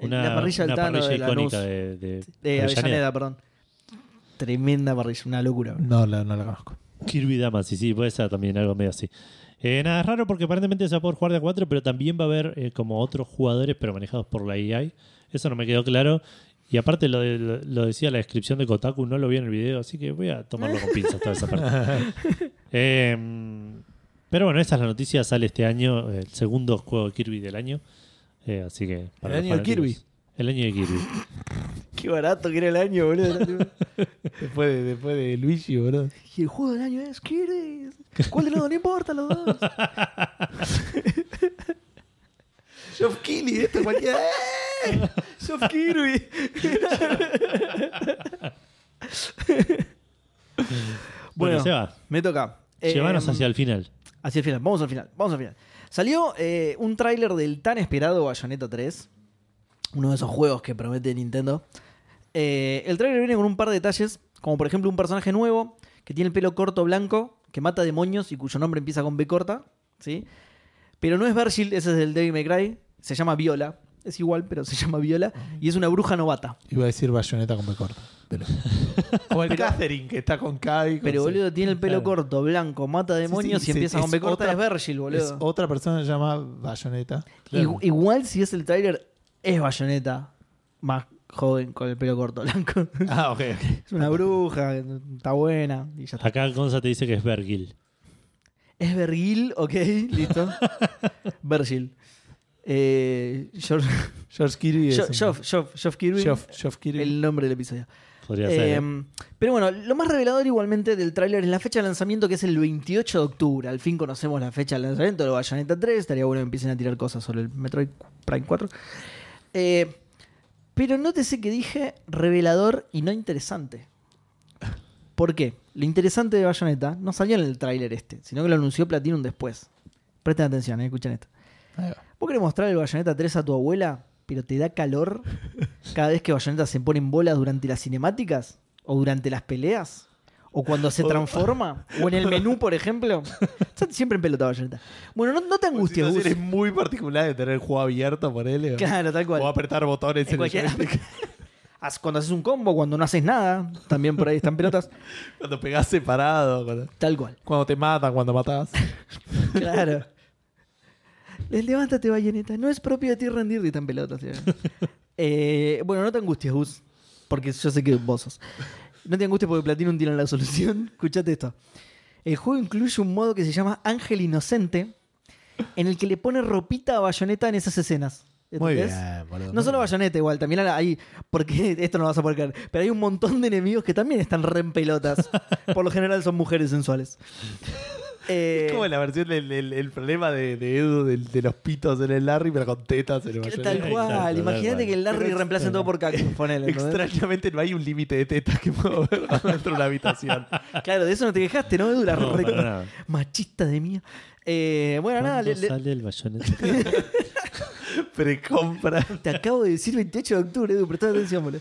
Una, la parrilla del una Tano parrilla de Lanús. icónica de, de De Avellaneda. Avellaneda, perdón. Tremenda parrilla, una locura. No, la- no la conozco. Kirby Damas, sí, sí, puede ser también algo medio así. Eh, nada, es raro porque aparentemente se va a poder jugar de a 4, pero también va a haber eh, como otros jugadores, pero manejados por la AI. Eso no me quedó claro. Y aparte lo, de- lo, lo decía la descripción de Kotaku, no lo vi en el video, así que voy a tomarlo con pinzas toda esa parte. Eh, pero bueno, esa es la noticia, sale este año, el segundo juego de Kirby del año. Eh, así que ¿El los año de Kirby? El año de Kirby. Qué barato que era el año, boludo. Después de, después de Luigi, boludo. y el juego del año es Kirby. ¿Cuál de los dos? No importa, los dos. Geoff Keighley, esto cualquiera. Soft Kirby. Bueno, Bueno, se va. me toca. Llévanos Eh, hacia el final. Hacia el final, vamos al final, vamos al final. Salió eh, un tráiler del tan esperado Bayonetta 3, uno de esos juegos que promete Nintendo. Eh, el tráiler viene con un par de detalles, como por ejemplo un personaje nuevo que tiene el pelo corto blanco, que mata demonios y cuyo nombre empieza con B corta, ¿sí? Pero no es Virgil, ese es del Devil May Cry, se llama Viola, es igual, pero se llama Viola, y es una bruja novata. Iba a decir bayoneta con B corta. Pero... Como el Catherine, que está con K y con Pero boludo, tiene el pelo Claro. corto, blanco, mata demonios sí, y sí, empieza con B corta, otra- es Virgil, boludo. Es otra persona que se llama Bayonetta. Igu- Igual si es el tráiler, es Bayonetta más joven con el pelo corto blanco. Ah, ok, es una bruja, está buena y ya está. Acá Gonza te dice que es Vergil. Es Vergil, ok, listo. Virgil. Eh, George, George Kirby Jo- Kirby. Geoff- Geoff Kirby. El nombre del episodio. Podría ser. Eh, ¿eh? pero bueno, lo más revelador igualmente del tráiler es la fecha de lanzamiento que es el 28 de octubre. Al fin conocemos la fecha de lanzamiento de Bayonetta 3. Estaría bueno que empiecen a tirar cosas sobre el Metroid Prime 4. Eh, pero nótese que dije revelador y no interesante. ¿Por qué? Lo interesante de Bayonetta no salió en el tráiler este, sino que lo anunció Platinum después. Presten atención, eh, escuchen esto. ¿Vos querés mostrar el Bayonetta 3 a tu abuela, pero te da calor cada vez que Bayonetta se pone en bolas durante las cinemáticas? ¿O durante las peleas? ¿O cuando se transforma? ¿O en el menú, por ejemplo? Siempre en pelota Bayonetta. Bueno, no, no te angusties, Gus. Situaciones muy particular de tener el juego abierto por él. Claro, tal cual. O apretar botones En en, cualquier- el Cuando haces un combo, cuando no haces nada, también por ahí están pelotas. Cuando pegás separado. Cuando, Tal cual. cuando te matan, cuando matás. Claro. Les levántate, Bayonetta. No es propio de ti rendirte tan pelotas. Eh, bueno, no te angusties, Gus. Porque yo sé que vos sos. No te angusties porque Platinum tiene la solución. Escuchate esto. El juego incluye un modo que se llama Ángel Inocente, en el que le pone ropita a Bayonetta en esas escenas. Muy ¿Entendés? bien, boludo. No solo bien. bayoneta igual, también hay, porque esto no lo vas a poder creer, pero hay un montón de enemigos que también están re en pelotas. Por lo general son mujeres sensuales. Eh, Es como la versión del el, el problema de, de Edu del- de, los pitos en el Larry, pero con tetas en el que Bayonetta. tal Exacto, cual, tal imagínate cual. que el Larry reemplace todo por cactus, ponele. ¿entendés? Extrañamente no hay un límite de tetas que puedo ver dentro de una habitación. Claro, de eso no te quejaste, ¿no, Edu? La No, re- para nada. Machista de mía. Eh, bueno, nada, ¿Cuándo le- le- sale el bayoneta? Precompra. te acabo de decir 28 de octubre, Edu, presta atención, boludo.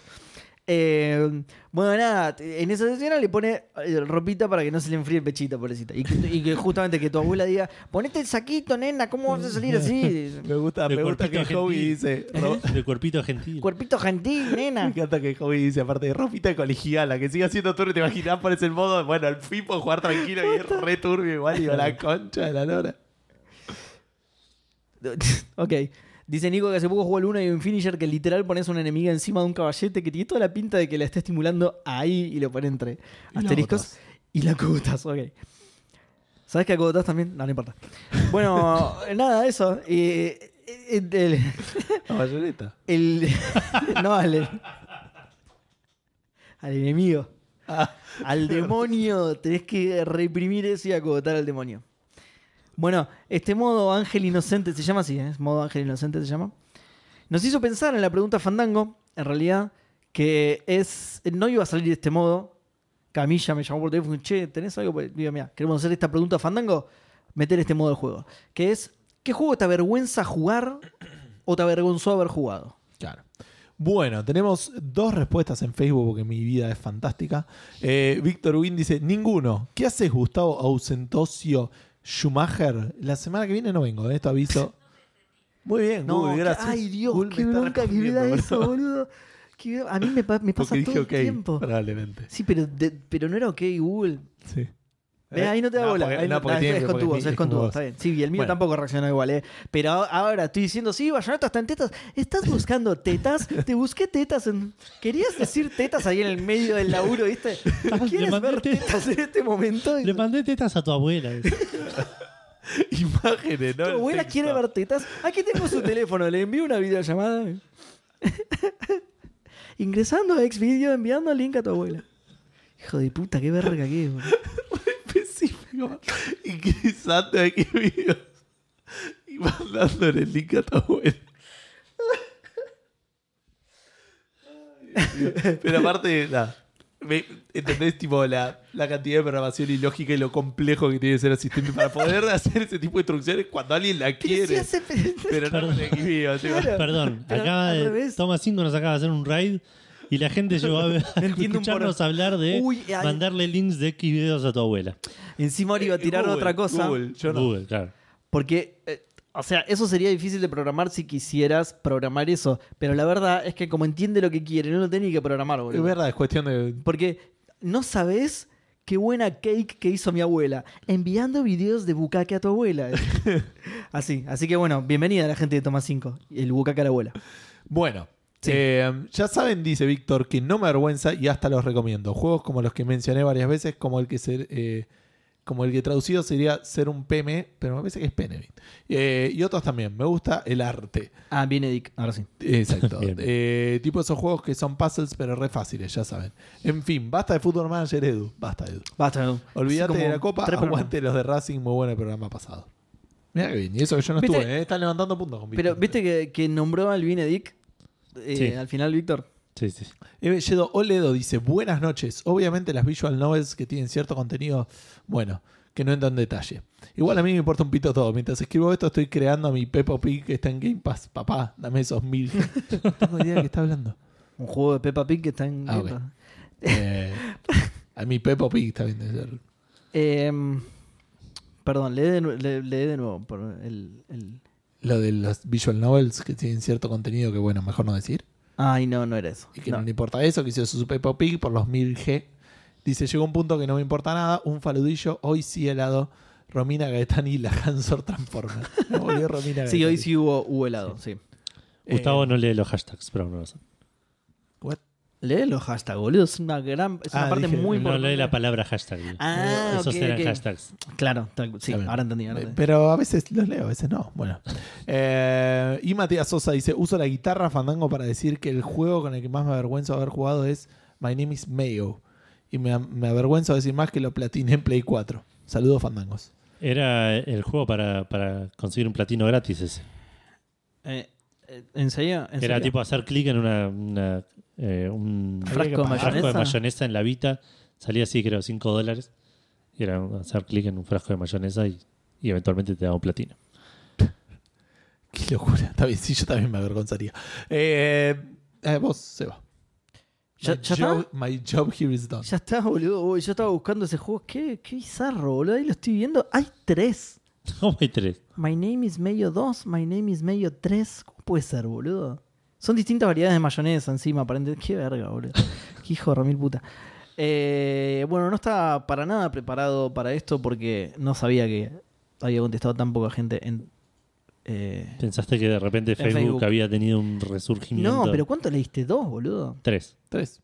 Eh, bueno, nada, en esa escena le pone eh, ropita para que no se le enfríe el pechito, pobrecita. Y que, y que justamente que tu abuela diga, ponete el saquito, nena, ¿cómo vas a salir así? Me gusta, De me gusta que cuerpito Hobby dice. De cuerpito gentil. Cuerpito gentil, Me nena. encanta que Hobby dice, aparte de ropita de colegiala, que siga siendo turbio, te imaginas, pones el modo, bueno, al fin puedo jugar tranquilo y es re turbio igual, y a la concha de la lora. ok. Dice Nico que hace poco jugó al 1 y un finisher que literal pones una enemiga encima de un caballete que tiene toda la pinta de que la está estimulando ahí y lo pone entre asteriscos. Y la acogotas, ok. ¿Sabes que acogotas también? No, no importa. Bueno, nada, eso. Eh, eh, el, La bayoneta. el- no, al, al enemigo. Ah, Al demonio. Tenés que reprimir eso y acogotar al demonio. Bueno, este modo Ángel Inocente se llama así, ¿eh? Modo Ángel Inocente se llama. Nos hizo pensar en la pregunta Fandango, en realidad, que es. No iba a salir este modo. Camilla me llamó por teléfono y che, ¿tenés algo? Digo, mira, queremos hacer esta pregunta Fandango, meter este modo del juego. Que es, ¿qué juego te avergüenza jugar o te avergonzó haber jugado? Claro. Bueno, tenemos dos respuestas en Facebook porque mi vida es fantástica. Eh, Víctor Win dice, ninguno. ¿Qué haces Gustavo Ausentosio Schumacher? La semana que viene no vengo, eh, esto aviso. Muy bien, Google, gracias. ay Dios, Google qué bronca que me da eso, boludo. Que a mí me, pa- me pasa todo dije el tiempo. probablemente. Sí, pero, de- pero no era ok Google. Sí. Ve, ahí no te da bola. porque- Ahí no, no- porque ah, tiene- es con porque tu voz, tiene- es con tu como voz. vos. Está bien. Sí, y el mío Bueno. tampoco reaccionó igual, ¿eh? Pero ahora estoy diciendo, sí, Bayonetta está en tetas. ¿Estás buscando tetas? Te busqué tetas. En... ¿Querías decir tetas ahí en el medio del laburo, viste? ¿Quieres ver tetas. tetas en este momento? Le mandé tetas a tu abuela. Imágenes, ¿no? ¿Tu El abuela texto. quiere ver tetas? Aquí tengo su teléfono, le envío una videollamada. Ingresando a Xvideo, enviando el link a tu abuela. Hijo de puta, qué verga que es, boludo. Específico. Ingresando a qué videos. Y mandándole el link a tu abuela. Pero aparte, nada. me- ¿Entendés? Tipo, la, la cantidad de programación ilógica y lo complejo que tiene que ser el sistema para poder hacer ese tipo de instrucciones cuando alguien la Pero quiere. si hace- Pero no con. Perdón, Pero acaba al de. revés. Toma 5 nos acaba de hacer un raid y la gente llegó a, escucharnos por- hablar de Uy, ay. mandarle links de X videos a tu abuela. Encima ahora iba a tirar Google, otra cosa. Google, yo no. Google, claro. Porque, eh, o sea, eso sería difícil de programar si quisieras programar eso. Pero la verdad es que como entiende lo que quiere, no lo tenés que programar, Es boludo. verdad, es cuestión de. Porque no sabes qué buena cake que hizo mi abuela. Enviando videos de bucaque a tu abuela. así. Así que bueno, bienvenida a la gente de Toma 5. El bucaque a la abuela. Bueno, Sí. eh, ya saben, dice Víctor, que no me avergüenza y hasta los recomiendo. Juegos como los que mencioné varias veces, como el que se, eh, como el que traducido sería ser un PM, pero me parece que es Penevin. Eh, y otros también. Me gusta el arte. Ah, viene Dick. Ahora sí. Exacto. Eh, tipo esos juegos que son puzzles, pero re fáciles, ya saben. En fin, basta de Football Manager, Edu. Basta, Edu. Basta, Edu. Olvídate de la copa, aguante los de Racing, muy bueno el programa pasado. Mira que bien. Y eso que yo no estuve, ¿eh? Están levantando puntos con Pero viste que, que nombró al Vinedic eh, Sí. al final, Víctor. Sí, Yedo Oledo dice, buenas noches. Obviamente las visual novels que tienen cierto contenido, bueno, que no entran en detalle. Igual a mí me importa un pito todo. Mientras escribo esto estoy creando a mi Peppa Pig que está en Game Pass. Papá, dame esos mil. no tengo idea de qué está hablando. Un juego de Peppa Pig que está en. Ah, ok. Eh, a mi Peppa Pig está bien de ser. Em, perdón, lee de, lee de nuevo. por el, el- Lo de las visual novels que tienen cierto contenido que, bueno, mejor no decir. Ay, no, no era eso. Y que no, No. le importa eso, que hizo su Peppa Pig por los 1000G. Dice, llegó un punto que no me importa nada, un faludillo, hoy sí helado, Romina Gaetani y la Hansor volvió Romina Gaetani. Sí, hoy sí hubo, hubo helado, sí. Eh, Gustavo no lee los hashtags, pero no lo sé. Lee los hashtags, boludo. Es una gran. Es una Ah, parte dije, muy No importante. lee la palabra hashtag. Ah, Esos eran hashtags. Claro, sí, ahora entendí. ahora Eh, entendí. Pero a veces los leo, a veces no. Bueno. Eh, y Matías Sosa dice: Uso la guitarra fandango para decir que el juego con el que más me avergüenzo haber jugado es My Name is Mayo. Y me, me avergüenzo decir más que lo platiné en Play 4. Saludos, fandangos. Era el juego para, para conseguir un platino gratis ese. Eh, eh, ¿En serio? ¿En Era serio? tipo hacer clic en una, una, eh, un frasco de mayonesa. en la Vita. Salía así, creo, 5 dólares. Y era hacer clic en un frasco de mayonesa y, y eventualmente te daba un platino. Qué locura. Está bien, sí, yo también me avergonzaría. Eh, eh, vos, Seba. ¿Ya- my, ya job, está? my job here is done. Ya está, boludo. Yo estaba buscando ese juego. Qué, qué bizarro, boludo. Ahí lo estoy viendo. Hay tres. ¿Cómo hay tres? My name is Mayo 2, My name is Mayo 3. ¿Cómo puede ser, boludo? Son distintas variedades de mayonesa encima, aparentemente. Qué verga, boludo. Qué hijo de remil puta. Eh, bueno, no estaba para nada preparado para esto porque no sabía que había contestado tan poca gente en. eh, ¿Pensaste que de repente Facebook, Facebook. había tenido un resurgimiento? No, pero ¿cuánto leíste? ¿Dos, boludo? Tres. Tres.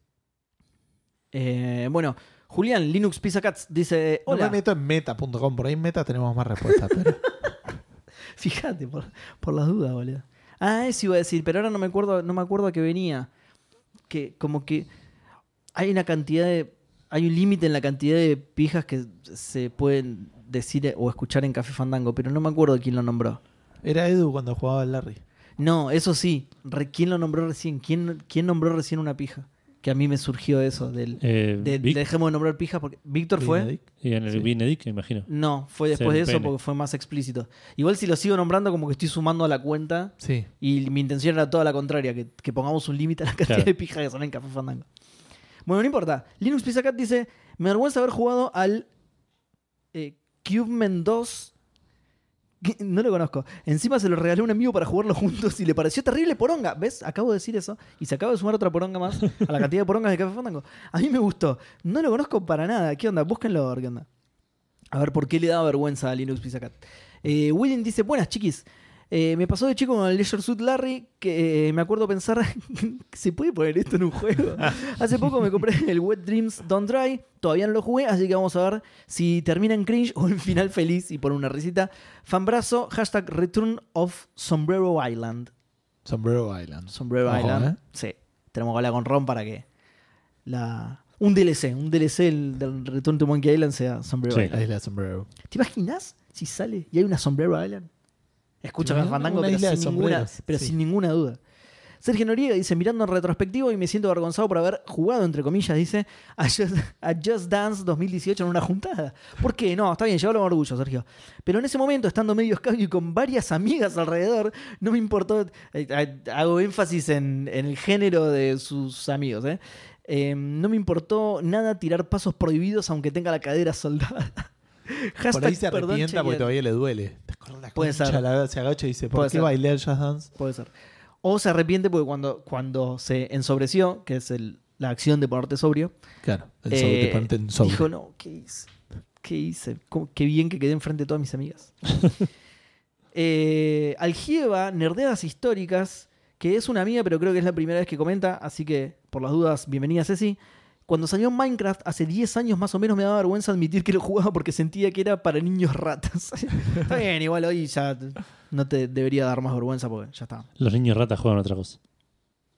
Eh, bueno, Julián, Linux Pizza Cats dice: No Hola. me meto en meta.com. Por ahí en meta tenemos más respuestas. Pero... Fíjate, por, por las dudas, boludo. Ah, eso iba a decir, pero ahora no me acuerdo, no me acuerdo a qué venía. Que como que hay una cantidad de. Hay un límite en la cantidad de pijas que se pueden decir o escuchar en Café Fandango, pero no me acuerdo quién lo nombró. Era Edu cuando jugaba al Larry. No, eso sí. Re- ¿Quién lo nombró recién? ¿Quién, quién nombró recién una pija? Que a mí me surgió eso del. Eh, de- Vic- dejemos de nombrar pijas porque. ¿Víctor fue? Y en el Sí. Benedict, me imagino. No, fue después de eso pene. porque fue más explícito. Igual si lo sigo nombrando, como que estoy sumando a la cuenta. Sí. Y mi intención era toda la contraria, que, que pongamos un límite a la cantidad Claro. de pijas que son en Café Fandango. Bueno, no importa. Linux Pizza Cat dice: Me avergüenza haber jugado al eh, Cubeman 2. No lo conozco. Encima se lo regalé a un amigo para jugarlo juntos y le pareció terrible poronga. ¿Ves? Acabo de decir eso. Y se acaba de sumar otra poronga más a la cantidad de porongas de Café Fandango. A mí me gustó. No lo conozco para nada. ¿Qué onda? Búsquenlo a qué onda. A ver por qué le da vergüenza a Linux Pizza Cat. Eh, William dice: Buenas chiquis. Eh, me pasó de chico con el Leisure Suit Larry que eh, me acuerdo pensar ¿se puede poner esto en un juego? Hace poco me compré el Wet Dreams Don't Dry, todavía no lo jugué, así que vamos a ver si termina en cringe o en final feliz y por una risita. Fanbrazo, hashtag Return of Sombrero Island. Sombrero Island. Sombrero Ojo, Island. ¿eh? Sí, tenemos que hablar con Ron para que la... Un DLC, un DLC del, del Return to Monkey Island sea Sombrero Sí. Island. La isla de Sombrero. ¿Te imaginas si sale y hay una Sombrero Island? Escúchame, Una- Fandango, pero, sin ninguna, pero sí. sin ninguna duda. Sergio Noriega dice, mirando en retrospectivo y me siento avergonzado por haber jugado, entre comillas, dice, a Just, a Just Dance 2018 en una juntada. ¿Por qué? No, está bien, llévalo con orgullo, Sergio. Pero en ese momento, estando medio escabio y con varias amigas alrededor, no me importó, eh, eh, hago énfasis en, en el género de sus amigos, ¿eh? Eh, no me importó nada tirar pasos prohibidos aunque tenga la cadera soldada. Por ahí Hashtag se perdón, arrepienta porque todavía le duele. ¿Te acuerdas la Puede ser. La- se agacha y dice, ¿por Puede qué ser. bailé el Jazz Dance? Puede ser. O se arrepiente porque cuando, cuando se ensobreció, que es el- la acción de ponerte sobrio, Claro, el eh, sobre, en sobre. dijo, no, ¿qué hice? ¿Qué hice? ¿Cómo- Qué bien que quedé enfrente de todas mis amigas. eh, Algieva, Nerdeadas Históricas, que es una amiga, pero creo que es la primera vez que comenta, así que por las dudas, bienvenida Ceci. Cuando salió Minecraft hace 10 años más o menos me daba vergüenza admitir que lo jugaba porque sentía que era para niños ratas. está bien, igual hoy ya no te debería dar más vergüenza porque ya está. Los niños ratas juegan otra cosa.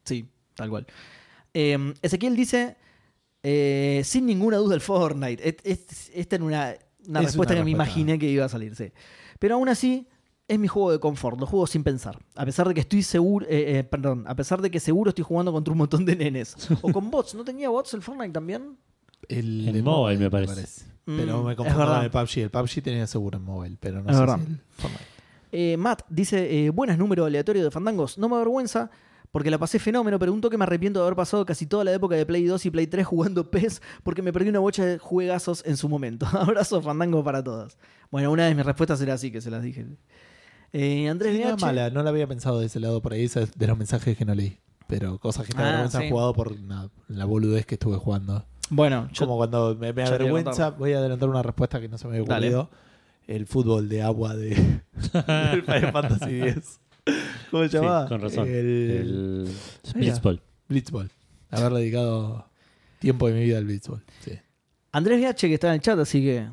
Sí, tal cual. Eh, Ezequiel dice, eh, sin ninguna duda el Fortnite. Esta era una, una Es respuesta una que me imaginé que iba a salir, sí. Pero aún así, es mi juego de confort, lo juego sin pensar. A pesar de que estoy seguro, eh, eh, perdón, a pesar de que seguro estoy jugando contra un montón de nenes. O con bots, ¿no tenía bots el Fortnite también? El de mobile, me parece. Pero Mm, me es confundo con el PUBG. El PUBG tenía seguro en mobile, pero no Es sé verdad. si el Fortnite. Eh, Matt dice, eh, buenas número aleatorio de fandangos. No me avergüenza porque la pasé fenómeno. Pregunto que me arrepiento de haber pasado casi toda la época de Play 2 y Play 3 jugando PES porque me perdí una bocha de juegazos en su momento. Abrazo fandango para todos. Bueno, una de mis respuestas era así, que se las dije. Eh, Andrés Sí, no es BH. mala, no la había pensado de ese lado por ahí, de los mensajes que no leí. Pero cosas que te Ah, sí. jugado por la boludez que estuve jugando. Bueno, yo- Como cuando me, me avergüenza, voy a adelantar una respuesta que no se me había Dale. ocurrido. El fútbol de agua de del Final Fantasy X. ¿Cómo se Sí, llamaba? con razón. El. Blitzball. Blitzball. haberle dedicado tiempo de mi vida al béisbol. Sí. Andrés Viache, que está en el chat, así que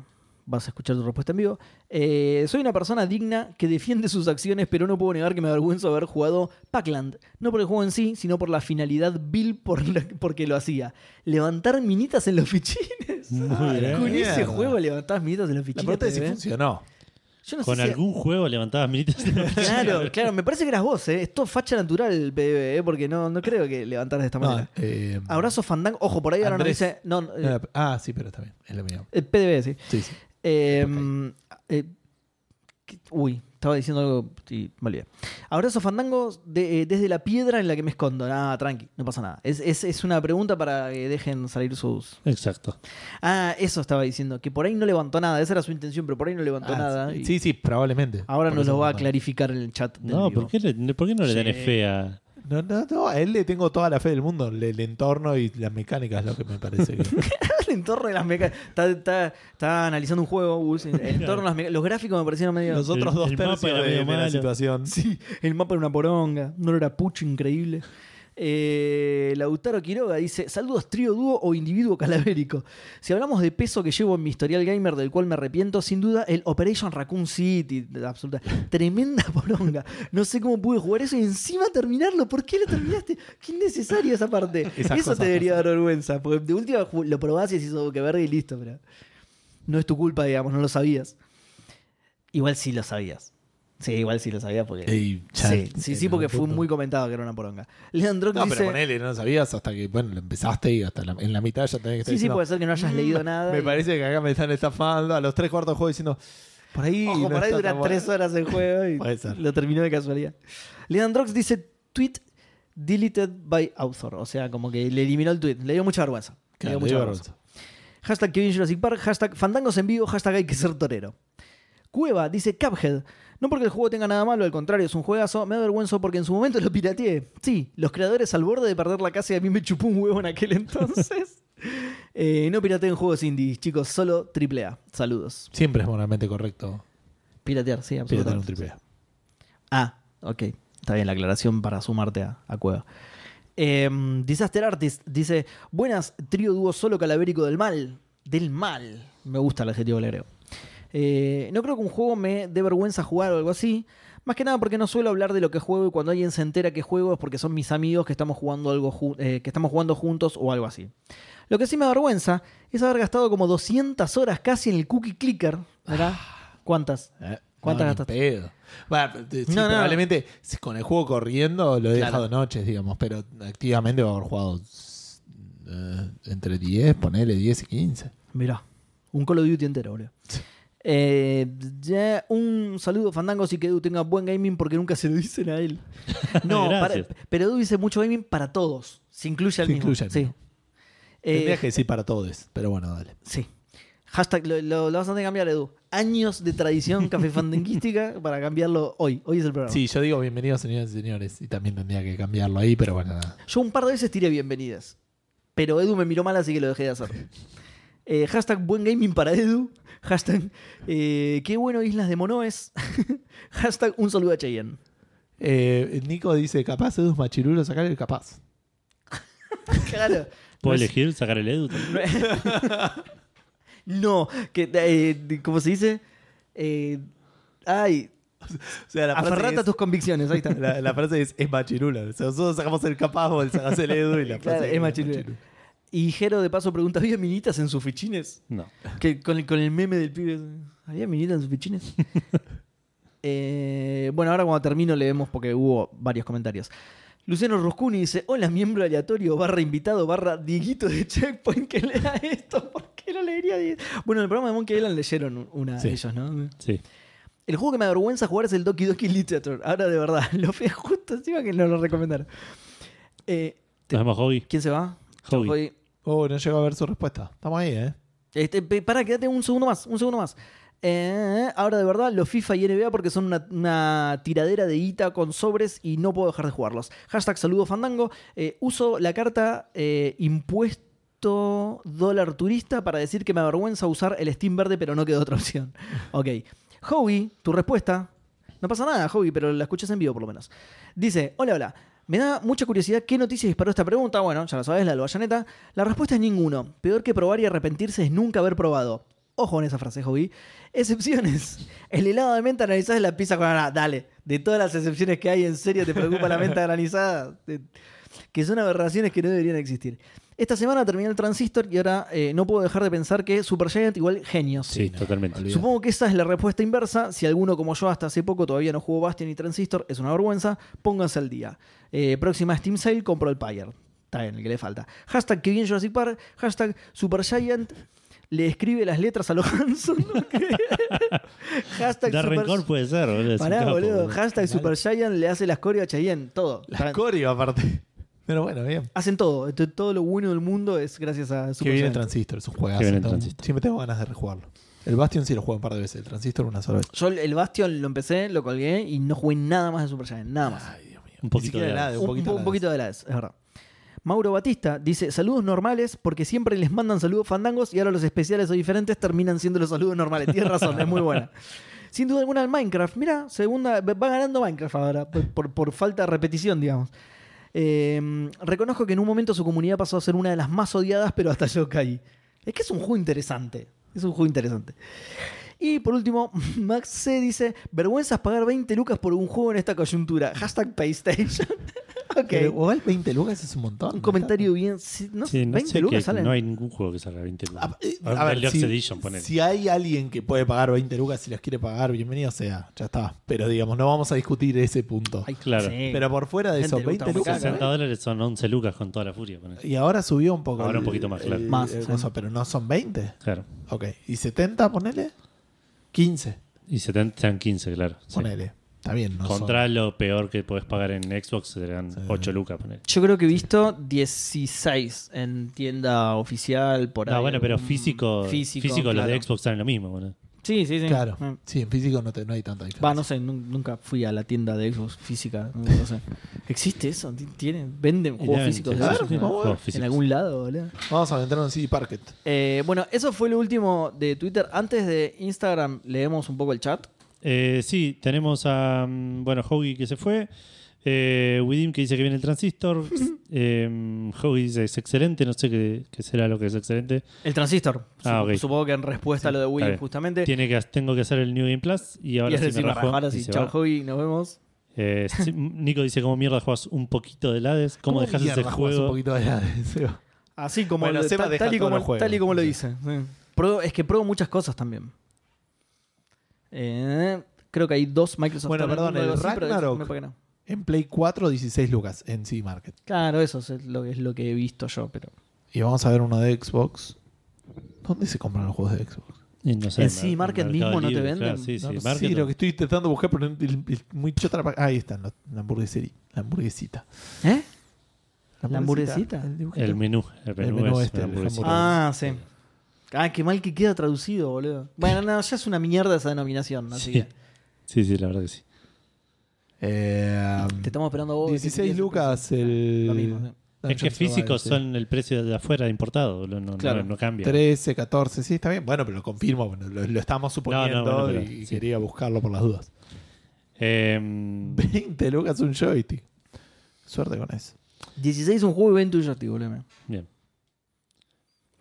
vas a escuchar tu respuesta en vivo. Eh, soy una persona digna que defiende sus acciones, pero no puedo negar que me avergüenzo de haber jugado Pac-Land. No por el juego en sí, sino por la finalidad vil por la- porque lo hacía. Levantar minitas en los fichines. Con ese juego levantabas minitas en los La fichines. pregunta es si bebé. funcionó. Yo no Con sé si- algún juego levantabas minitas. Claro, claro, me parece que eras vos, ¿eh? Es todo facha natural el PvP, ¿eh? Porque no, no creo que levantaras de esta No, manera. eh, Abrazo Fandango. Ojo, por ahí ahora Andrés. dice. No, no, eh, no, ah, sí, pero está bien. Es lo mío. el PDB, sí. Sí, sí. Eh, eh, ¿qué- uy, estaba diciendo algo y me olvidé. Abrazo Fandango de- eh, desde la piedra en la que me escondo. Nada, tranqui, no pasa nada. Es, es- es una pregunta para que dejen salir sus. Exacto. Ah, eso estaba diciendo, que por ahí no levantó nada. Esa era su intención, pero por ahí no levantó Ah, nada. sí, y sí, sí, probablemente. Ahora Por nos lo va a clarificar en el chat. del No. ¿por qué, le- por qué no le Sí. tenés fe a.? No, no, no, a él le tengo toda la fe del mundo. El, el entorno y las mecánicas es lo que me parece que. el entorno de las mecánicas. Está, está- está analizando un juego, Gus, el entorno de las mecánicas. Los gráficos me parecieron medio. Los otros El- dos el mapa tercios era de, medio de la malo. situación. Sí, el mapa era una poronga, no era pucho increíble. Eh, Lautaro Quiroga dice: Saludos, trío, dúo o individuo calavérico. Si hablamos de peso que llevo en mi historial gamer, del cual me arrepiento, sin duda el Operation Raccoon City. Absoluta. Tremenda poronga. No sé cómo pude jugar eso y encima terminarlo. ¿Por qué lo terminaste? Qué innecesaria esa parte. Esas eso te debería dar vergüenza. Porque de última lo probás y decís, oh, que verde y listo. Pero no es tu culpa, digamos, no lo sabías. Igual sí lo sabías. Sí, igual sí lo sabías porque. Ey, ya, Sí, sí, sí, porque fue muy comentado que era una poronga. Leandro No, dice. pero ponele, no lo sabías hasta que, bueno, lo empezaste y hasta la- en la mitad ya tenés que estar sí, sí, diciendo, puede ser que no hayas leído nada. Me y- parece que acá me están estafando a los tres cuartos del juego diciendo, por ahí. Ojo, no por ahí está dura tan tres bueno". horas el juego y Puede ser. lo terminó de casualidad. Leandrox dice: tweet deleted by author. O sea, como que le eliminó el tweet. Le dio mucha vergüenza. Le Claro, dio mucha vergüenza. Hashtag Kevin Jurassic Park, hashtag Fandangos en vivo, hashtag hay que ser torero. Cueva dice Cuphead. No porque el juego tenga nada malo, al contrario, es un juegazo. Me da vergüenza porque en su momento lo pirateé. Sí, los creadores al borde de perder la casa y a mí me chupó un huevo en aquel entonces. Eh, no pirateen juegos indies, chicos, solo AAA. Saludos. Siempre es moralmente correcto Piratear, sí, piratear un absolutamente. triple A. Ah, ok. Está bien la aclaración para sumarte a, a Cueva. Em, Disaster Artist dice: Buenas, trío dúo solo calavérico del mal. Del mal. Me gusta el adjetivo que le agrego. Eh, no creo que un juego me dé vergüenza jugar o algo así. Más que nada porque no suelo hablar de lo que juego y cuando alguien se entera que juego es porque son mis amigos que estamos jugando algo eh, que estamos jugando juntos o algo así. Lo que sí me da vergüenza es haber gastado como 200 horas casi en el cookie clicker. ¿Verdad? ¿Cuántas? Eh, ¿Cuántas no, gastaste? pedo. Bueno, sí, No, no. probablemente con el juego corriendo lo he Claro. dejado noches, digamos, pero activamente va a haber jugado eh, entre 10, ponele 10 y 15. Mirá, un Call of Duty entero, boludo. Eh, ya, un saludo Fandangos y que Edu tenga buen gaming porque nunca se lo dicen a él. No, para- pero Edu dice mucho gaming para todos. Se incluye al Se mismo. incluye al sí. mismo. Eh, que decir para todos, pero bueno, dale. sí. Hashtag, lo, lo- lo vas a tener que cambiar, Edu. Años de tradición café fandanguística para cambiarlo hoy. Hoy es el programa. Sí, yo digo bienvenidos, señoras y señores, y también tendría que cambiarlo ahí, pero bueno, nada. Yo un par de veces tiré bienvenidas. Pero Edu me miró mal, así que lo dejé de hacer. Eh, hashtag buen gaming para Edu. Hashtag eh, qué bueno Islas de Monoes. hashtag un saludo a Cheyenne. Eh, Nico dice, capaz Edu es machirulo, sacar el capaz. Claro. ¿Puedo No es- elegir sacar el Edu? No, que, eh, ¿cómo se dice? Eh, ay, O sea, la frase, aferrate a es, tus convicciones, ahí está. la, la frase es, es machirulo. O sea, nosotros sacamos el capaz o el sacás el Edu y la Claro, frase es machirulo. Y Jero de paso pregunta, ¿había minitas en sus fichines? No. Que con, el, con el meme del pibe. ¿Había minitas en sus fichines? Eh, bueno, ahora cuando termino leemos porque hubo varios comentarios. Luciano Ruscuni dice: Hola, miembro aleatorio, barra invitado, barra Dieguito de Checkpoint que lea esto. ¿Por qué lo leería? Bueno, en el programa de Monkey Island leyeron una Sí. de ellos, ¿no? Sí. El juego que me avergüenza jugar es el Doki Doki Literature. Ahora de verdad, lo fui justo encima que nos lo recomendaron. Eh, Nos vemos, Hobby. ¿Quién se va? Hobby. Oh, no llegó a ver su respuesta. Estamos ahí, ¿eh? Este, pará, quédate un segundo más, un segundo más. Eh, ahora de verdad, los FIFA y NBA porque son una, una tiradera de guita con sobres y no puedo dejar de jugarlos. Hashtag saludo fandango. Eh, uso la carta eh, impuesto dólar turista para decir que me avergüenza usar el Steam verde, pero no quedó otra opción. Ok. Howie, tu respuesta. No pasa nada, Howie, pero la escuchas en vivo por lo menos. Dice, hola, hola. Me da mucha curiosidad qué noticia disparó esta pregunta. Bueno, ya lo sabes, la del Bayonetta. La respuesta es ninguno. Peor que probar y arrepentirse es nunca haber probado. Ojo en esa frase, Hobby. Excepciones. El helado de menta granizada es la pizza con. Dale. De todas las excepciones que hay, ¿en serio te preocupa la menta granizada? Que son aberraciones que no deberían existir. Esta semana terminé el Transistor y ahora eh, no puedo dejar de pensar que Supergiant igual genios. Sí, no, totalmente. Supongo que esa es la respuesta inversa. Si alguno como yo hasta hace poco todavía no jugó Bastion y Transistor, es una vergüenza, pónganse al día. Eh, próxima Steam Sale, compro el Pyre. Está bien, el que le falta. Hashtag que bien Jurassic Park. Hashtag Supergiant. Le escribe las letras a los Hanson. hashtag Da Super- rencor puede ser, boludo. Pará, capo, boludo. Hashtag Supergiant le hace las coreas a Cheyenne. Todo. Las coreo aparte. Pero bueno, bien. Hacen todo. Todo lo bueno del mundo es gracias a Que viene. Transistor, es un juegazo. Que viene el Tengo- Transistor. Siempre tengo ganas de rejugarlo. El Bastion sí lo juego un par de veces, el Transistor una sola vez. Yo el Bastion lo empecé, lo colgué y no jugué nada más de Supergiant. Nada más. Ay, Dios mío. Un poquito de Hades. un un, poquito. un poquito de la es, es verdad. Mauro Batista dice: Saludos normales porque siempre les mandan saludos fandangos y ahora los especiales o diferentes terminan siendo los saludos normales. Tienes razón, es muy buena. Sin duda alguna el Minecraft. Mira, segunda, va ganando Minecraft ahora por, por- por falta de repetición, digamos. Eh, reconozco que en un momento su comunidad pasó a ser una de las más odiadas, pero hasta yo caí. Es que es un juego interesante. Es un juego interesante. Y por último, Max C dice: Vergüenzas pagar 20 lucas por un juego en esta coyuntura. Hashtag PlayStation. ok. Pero igual 20 lucas es un montón. un comentario bien. sí, No, Sí, no 20 sé lucas que salen. no hay ningún juego que salga 20 lucas. A, eh, Ahora a un ver, si, Edition, ponele. si hay alguien que puede pagar 20 lucas si las quiere pagar, bienvenido sea, ya está. Pero digamos, no vamos a discutir ese punto. Ay, Claro. sí. Pero por fuera de Gente eso, le gusta 20 muy lucas. caro, 60 dólares son 11 lucas con toda la furia. Y ahora subió un poco. Ahora un el- poquito más, claro. el- Más, el sí. pero no son 20. Claro. Ok. ¿Y 70, ponele? 15, Y 70 sean 15, claro. sí. ponele. Está bien, no Contra son- lo peor que podés pagar en Xbox serán Sí. 8 lucas. ponele. Yo creo que he visto 16 en tienda oficial por ahí. No, bueno, pero Un físico, Físico, los de. Xbox salen lo mismo. boludo. Sí, sí, sí. Claro. Mm. Sí, en físico no, te- no hay tanta diferencia. Va, no sé, nun- nunca fui a la tienda de Xbox física. No, no sé. ¿Existe eso? ¿Tienen? ¿Venden Y juegos deben- físicos de Claro, sí, sí, vamos a ver. juegos En físicos. algún lado, boludo. Vamos a meternos en CD Parket. Eh, bueno, eso fue lo último de Twitter. Antes de Instagram, leemos un poco el chat. Eh, sí, tenemos a mm, bueno, Hoagie que se fue. Eh, Widim que dice que viene el transistor. eh, Hoagie dice es excelente. No sé qué, qué será lo que es excelente. El transistor. Ah, Sup-. Supongo que en respuesta a lo de bien. justamente. Tiene que, tengo que hacer el New Game Plus. Y ahora y es sí decir, me rajo ahora y sí, se chao. Hobby, nos vemos. Eh, sí, Nico dice: ¿Cómo mierda juegas un poquito de Hades? ¿Cómo, dejas ese jugás un juego? poquito de Hades? Así como, Bueno, lo- Seba tal, y como, tal y como lo dice. sí. Es que pruebo muchas cosas también. Eh, creo que hay dos Microsoft. Bueno, perdón, el Ragnarok. me parece que no. En Play 4, 16 lucas en CD Market. Claro, eso es lo, es lo que he visto yo, pero. Y vamos a ver uno de Xbox. ¿Dónde se compran los juegos de Xbox? Y no sé, En CD Market mismo no te venden. claro, sí, No, sí, no, lo que estoy intentando buscar, pero muy chota la Ahí está, la, la hamburguesería. La hamburguesita. ¿Eh? ¿La hamburguesita? el menú. El menú, menú es este, el. Ah, sí. Ah, qué mal que queda traducido, boludo. Bueno, no, ya es una mierda esa denominación, así Sí. que. Sí, sí, la verdad que sí. Eh, Te estamos esperando vos. 16 lucas el. Lo mismo, sí. Es que físicos son el precio de afuera importado, no, no- Claro. no, cambia. 13, 14, sí, está bien. Bueno, pero lo confirmo, bueno, lo, lo estamos suponiendo bueno, pero y sí. quería buscarlo por las dudas. Em, 20 lucas un joystick. Suerte con eso. 16 un juego y 20 un joystick, boludo. bien.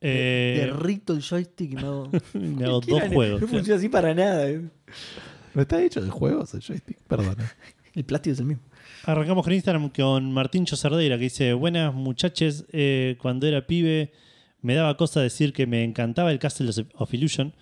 Eh, Derrito el joystick y me hago. me hago Cualquiera dos juegos. No funciona así para nada. eh. ¿No está hecho de juegos el joystick? Perdón. El plástico es el mismo. Arrancamos con Instagram con Martín Cerdeira que dice: Buenas muchachos, eh, cuando era pibe me daba cosa decir que me encantaba el Castle of Illusion,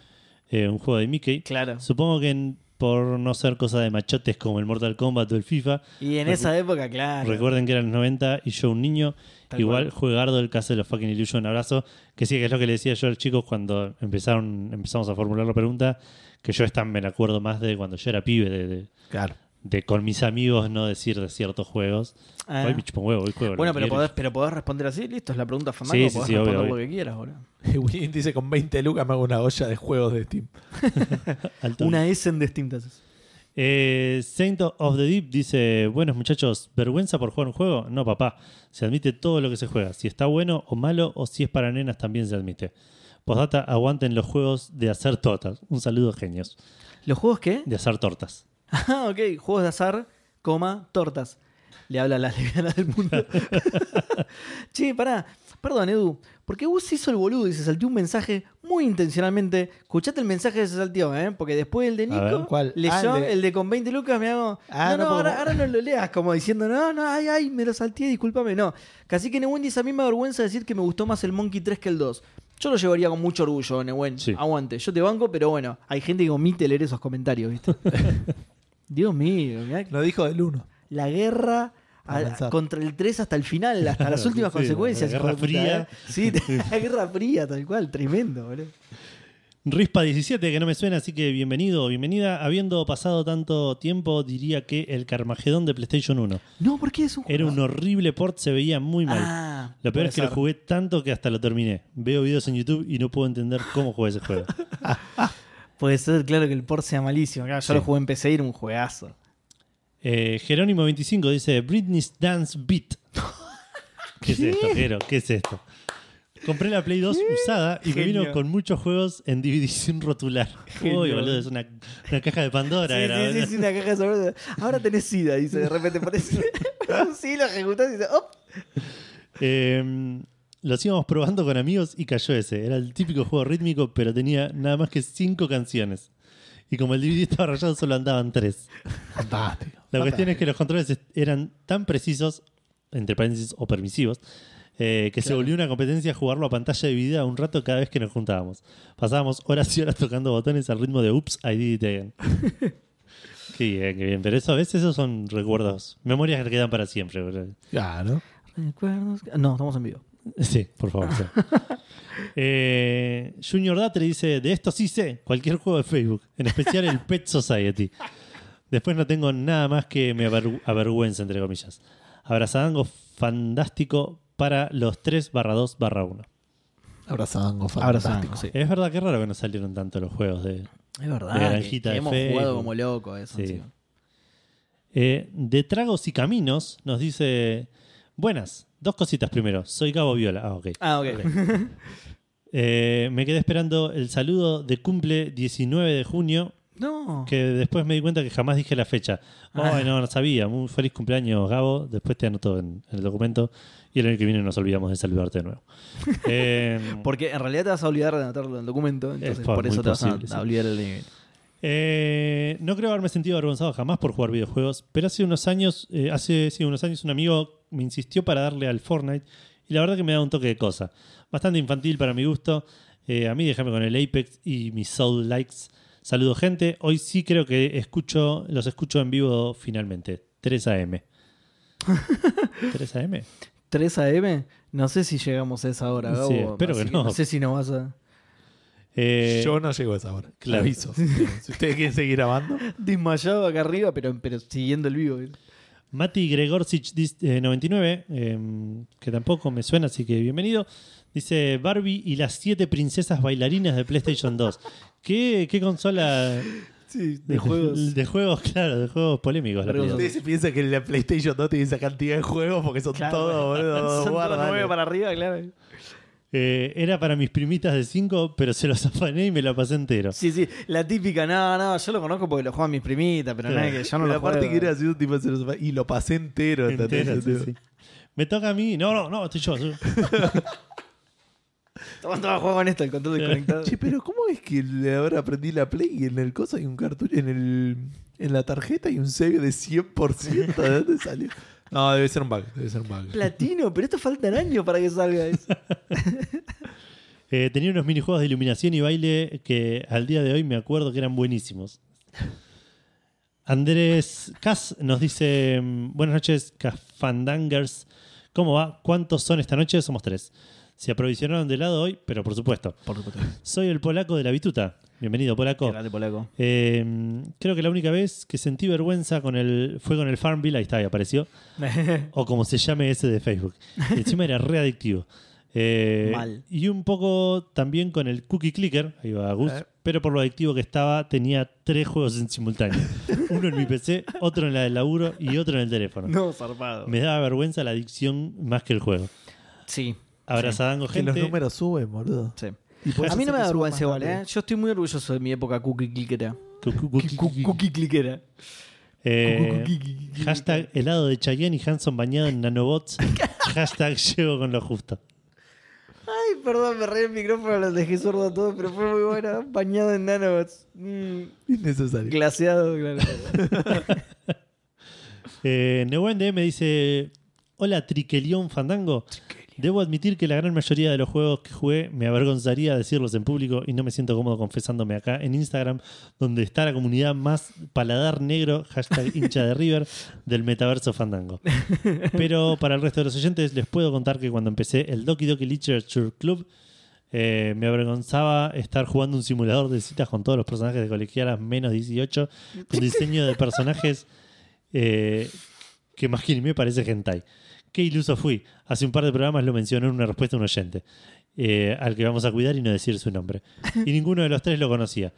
eh, un juego de Mickey. Claro. Supongo que en- por no ser cosa de machotes como el Mortal Kombat o el FIFA, Y en Recu- esa época, claro. recuerden que eran los 90 y yo un niño. Tal Igual cual. juegardo el Castle of fucking Illusion, abrazo. Que sí, que es lo que le decía yo a los chicos cuando empezaron, empezamos a formular la pregunta, que yo esta me la acuerdo más de cuando yo era pibe, de, de- Claro. De con mis amigos no decir de ciertos juegos. Ah. Hoy me chupa un huevo, hoy juego. Bueno, pero podés, pero podés responder así, listo, es la pregunta fandango, Sí, sí, podés sí, responder obvio. lo que quieras, boludo. William dice con 20 lucas me hago una olla de juegos de Steam. Una S en distintas. Eh, Saint of the Deep dice: Buenos muchachos, ¿vergüenza por jugar un juego? No, papá. Se admite todo lo que se juega. Si está bueno o malo, o si es para nenas, también se admite. Postdata, aguanten los juegos de hacer tortas. Un saludo, genios. ¿Los juegos qué? De hacer tortas. Ah, ok, juegos de azar, coma, tortas. le habla a las lesbianas del mundo. che, pará. Perdón, Edu. Porque Gus hizo el boludo y se salteó un mensaje muy intencionalmente. Escuchate el mensaje que se salteó, ¿eh? Porque después el de. Nico ¿Cuál? leyó Ah, el el, de- con 20 lucas, me hago. Ah, no, no, ahora, ahora no lo leas, como diciendo, no, no, ay, ay, me lo salteé, discúlpame. No. Casi que Newen dice: A mí me avergüenza decir que me gustó más el Monkey 3 que el 2. Yo lo llevaría con mucho orgullo, Newen. Sí. Aguante. Yo te banco, pero bueno, hay gente que omite leer esos comentarios, ¿viste? Dios mío, mirá Lo dijo del 1. la guerra a- contra el 3 hasta el final, hasta las últimas Sí, consecuencias. la Guerra puta, Fría. ¿eh? Sí, la Guerra Fría, tal cual, tremendo, boludo. Rispa17, que no me suena, así que bienvenido o bienvenida. Habiendo pasado tanto tiempo, diría que el Carmagedón de PlayStation 1 No, ¿por qué es un era un horrible port, se veía muy mal. Ah, lo peor es que lo jugué tanto que hasta lo terminé. Veo videos en YouTube y no puedo entender cómo jugué ese juego. Puede ser, claro, que el port sea malísimo. Claro, yo Sí. lo jugué en PC y era un juegazo. Eh, Jerónimo25 dice Britney's Dance Beat. ¿Qué, es esto, Jero? ¿Qué es esto? Compré la Play 2 usada y me Genio. vino con muchos juegos en DVD sin rotular. Genio. Uy, boludo, es una, una caja de Pandora. Sí, era, sí, sí, sí, una caja de sorpresa. Ahora tenés SIDA, dice, de repente parece. sí, lo ejecutás y dice, ¡op! Eh, los íbamos probando con amigos y cayó ese. Era el típico juego rítmico, pero tenía nada más que cinco canciones. Y como el DVD estaba rayado, solo andaban tres. Fantástico. La cuestión es que los controles eran tan precisos, entre paréntesis, o permisivos, eh, que se volvió una competencia jugarlo a pantalla dividida un rato cada vez que nos juntábamos. Pasábamos horas y horas tocando botones al ritmo de Oops, I did it again. qué bien, qué bien. Pero eso, a veces esos son recuerdos, memorias que quedan para siempre. Claro. Recuerdos. No, estamos en vivo. Sí, por favor. sí. Eh, Junior Datre dice: De esto sí sé, cualquier juego de Facebook, en especial el Pet Society. Después no tengo nada más que me aver- avergüenza, entre comillas. Abrazadango fantástico para los 3 barra 2 barra 1. Abrazango, Abrazango, fantástico. sí. Es verdad que raro que no salieron tanto los juegos de. Es verdad. De que- granjita que de hemos Facebook. jugado como loco eso. Sí. Eh, de Tragos y Caminos nos dice: Buenas, dos cositas primero. Soy Gabo Viola. Ah, ok. Ah, ok. Eh, me quedé esperando el saludo de cumple 19 de junio No. que después me di cuenta que jamás dije la fecha. Ah. Ay, no, no sabía. Muy feliz cumpleaños, Gabo. Después te anoto en, en el documento. Y el año que viene nos olvidamos de saludarte de nuevo. Eh, Porque en realidad te vas a olvidar de anotarlo en el documento. Entonces, Es por eso te vas a, posible, sí. a olvidar el nivel. eh, no creo haberme sentido avergonzado jamás por jugar videojuegos, pero hace unos años, eh, hace sí, unos años un amigo me insistió para darle al Fortnite y la verdad que me da un toque de cosa. Bastante infantil para mi gusto. Eh, a mí déjame con el Apex y mis Soul Likes. Saludo gente. Hoy sí creo que escucho, los escucho en vivo finalmente. 3 AM. 3 AM. 3 AM, no sé si llegamos a esa hora, Gabo. Sí, espero así que no. No sé si nos vas a. Eh, Yo no llego a esa hora. claro. Aviso. si ustedes quieren seguir grabando, Desmayado acá arriba, pero, pero siguiendo el vivo. Mati eh, 99, eh, que tampoco me suena, así que bienvenido. Dice Barbie y las siete princesas bailarinas de PlayStation 2. ¿Qué, qué consola Sí, de juegos. De juegos, claro, de juegos polémicos. Play ustedes se piensan que la PlayStation 2 tiene esa cantidad de juegos porque son Claro, todos, boludo. Son todos nueve para arriba, claro. 2. Eh, era para mis primitas de 5, pero se los afané y me la pasé entero. Sí, sí, la típica, no, no, yo lo conozco porque lo juegan mis primitas, pero Claro. es que yo no Pero lo aparte juego. que era así un tipo de celos- y lo pasé entero, ¿entendés? Entero, sí, sí. Me toca a mí. No, no, no, estoy yo. soy yo. Toma, toma, juego con esto, el control desconectado. Che, pero ¿cómo es que le- ahora aprendí la Play y en el coso hay un cartucho, en el en la tarjeta hay un save de 100%? ¿De dónde salió? No, debe ser un bug, debe ser un bug. Platino, pero esto faltan años para que salga eso. Eh, tenía unos minijuegos de iluminación y baile que al día de hoy me acuerdo que eran buenísimos. Andrés Cas nos dice: mm, Buenas noches, Cafandangers. ¿Cómo va? ¿Cuántos son esta noche? Somos tres. Se aprovisionaron de helado hoy, pero por supuesto. Por supuesto. Soy el polaco de la bituta. Bienvenido, polaco. Grande polaco. Eh, creo que la única vez que sentí vergüenza con el, fue con el Farmville, ahí está, ahí apareció. o como se llame ese de Facebook. Y encima era re adictivo. Eh, Mal. Y un poco también con el Cookie Clicker, ahí va Gus, Eh. pero por lo adictivo que estaba, tenía tres juegos en simultáneo. Uno en mi PC, otro en la del laburo y otro en el teléfono. no, zarpado. Me daba vergüenza la adicción más que el juego. Sí. Abrazadango, Que gente. los números suben, boludo. sí. A mí no me da vergüenza igual, rápido. ¿eh? Yo estoy muy orgulloso de mi época cookie clickera. Cookie clickera. Eh, hashtag helado de Chayanne y Hanson bañado en nanobots. hashtag llego con lo justo. Ay, perdón, me reí el micrófono, lo dejé sordo a todos, pero fue muy buena. Bañado en nanobots. Mm, Innecesario. glaseado, claro. Eh, Neuwen DM dice: Hola, Triquelión Fandango. Debo admitir que la gran mayoría de los juegos que jugué me avergonzaría decirlos en público y no me siento cómodo confesándome acá en Instagram, donde está la comunidad más paladar negro, hashtag hincha de River, del metaverso Fandango. Pero para el resto de los oyentes les puedo contar que cuando empecé el Doki Doki Literature Club, eh, me avergonzaba estar jugando un simulador de citas con todos los personajes de colegialas menos 18, con diseño de personajes eh, que más que ni me parece hentai. Qué iluso fui. Hace un par de programas lo mencionó en una respuesta a un oyente, eh, al que vamos a cuidar y no decir su nombre. Y ninguno de los tres lo conocía.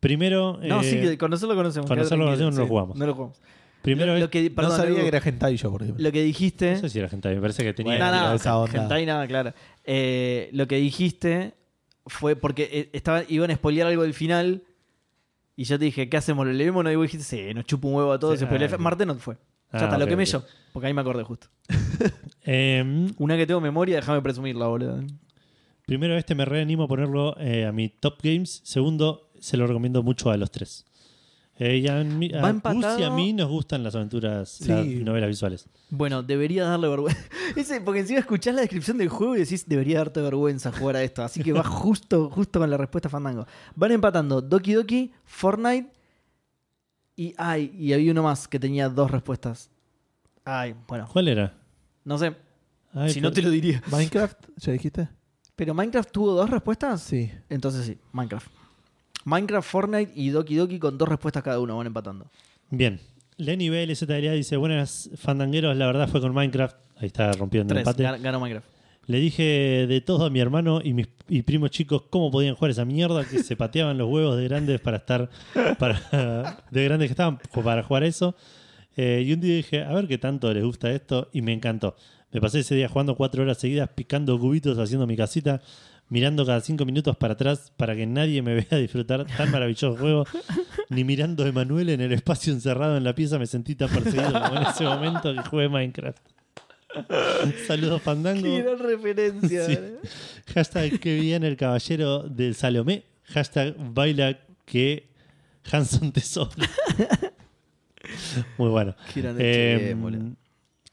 Primero, No, eh, sí, que conocerlo conocemos. conocerlo conocemos, no lo jugamos. No lo jugamos. primero lo, es- lo que, No perdón, sabía Edu, que era hentai yo, por ejemplo. lo que dijiste. no sé si era hentai, me parece que tenía. Bueno, no, no, esa onda. hentai nada, claro. Eh, lo que dijiste fue porque eh, estaba, iban a spoilear algo del final. Y yo te dije, ¿qué hacemos? ¿Lo leemos o no? Y vos dijiste, sí, nos chupa un huevo a todos. Sí, ah, Marte no fue. Ya Ah, está, lo quemé ok. yo. Porque ahí me acordé justo. Em, Una que tengo memoria, déjame presumirla, boludo. primero, este me reanimo a ponerlo eh, a mi top games. Segundo, se lo recomiendo mucho a los tres. Eh, y a, mí- a Va Gus y a mí nos gustan las aventuras, Sí. las novelas visuales. Bueno, debería darle vergüenza. Ese, porque encima escuchás la descripción del juego y decís, debería darte vergüenza jugar a esto. Así que va justo, justo con la respuesta Fandango. Van empatando Doki Doki, Fortnite y. Ay, y había uno más que tenía dos respuestas. Ay, bueno, ¿Cuál era? No sé. Ay, si no ¿cuál- te lo diría. ¿Minecraft? ¿Ya dijiste? ¿Pero Minecraft tuvo dos respuestas? Sí. Entonces sí, Minecraft. Minecraft, Fortnite y Doki Doki con dos respuestas cada uno, van empatando. Bien. Lenny BLZLA dice: Buenas fandangueros, la verdad fue con Minecraft. Ahí está rompiendo el Tres, empate. gan- ganó Minecraft. Le dije de todo a mi hermano y mis y primos chicos cómo podían jugar esa mierda, que se pateaban los huevos de grandes para estar, para, de grandes que estaban para jugar eso. Eh, y un día dije, a ver qué tanto les gusta esto, y me encantó. Me pasé ese día jugando cuatro horas seguidas, picando cubitos, haciendo mi casita, mirando cada cinco minutos para atrás para que nadie me vea disfrutar tan maravilloso juego, ni mirando a Emanuel en el espacio encerrado en la pieza me sentí tan perseguido como en ese momento que jugué Minecraft. Saludos, Fandango. Qué gran referencia. Sí. ¿eh? Hashtag que bien el caballero del Salomé. Hashtag baila que Hanson te sobra. Muy bueno. Qué grande Eh, Cheyenne, boludo.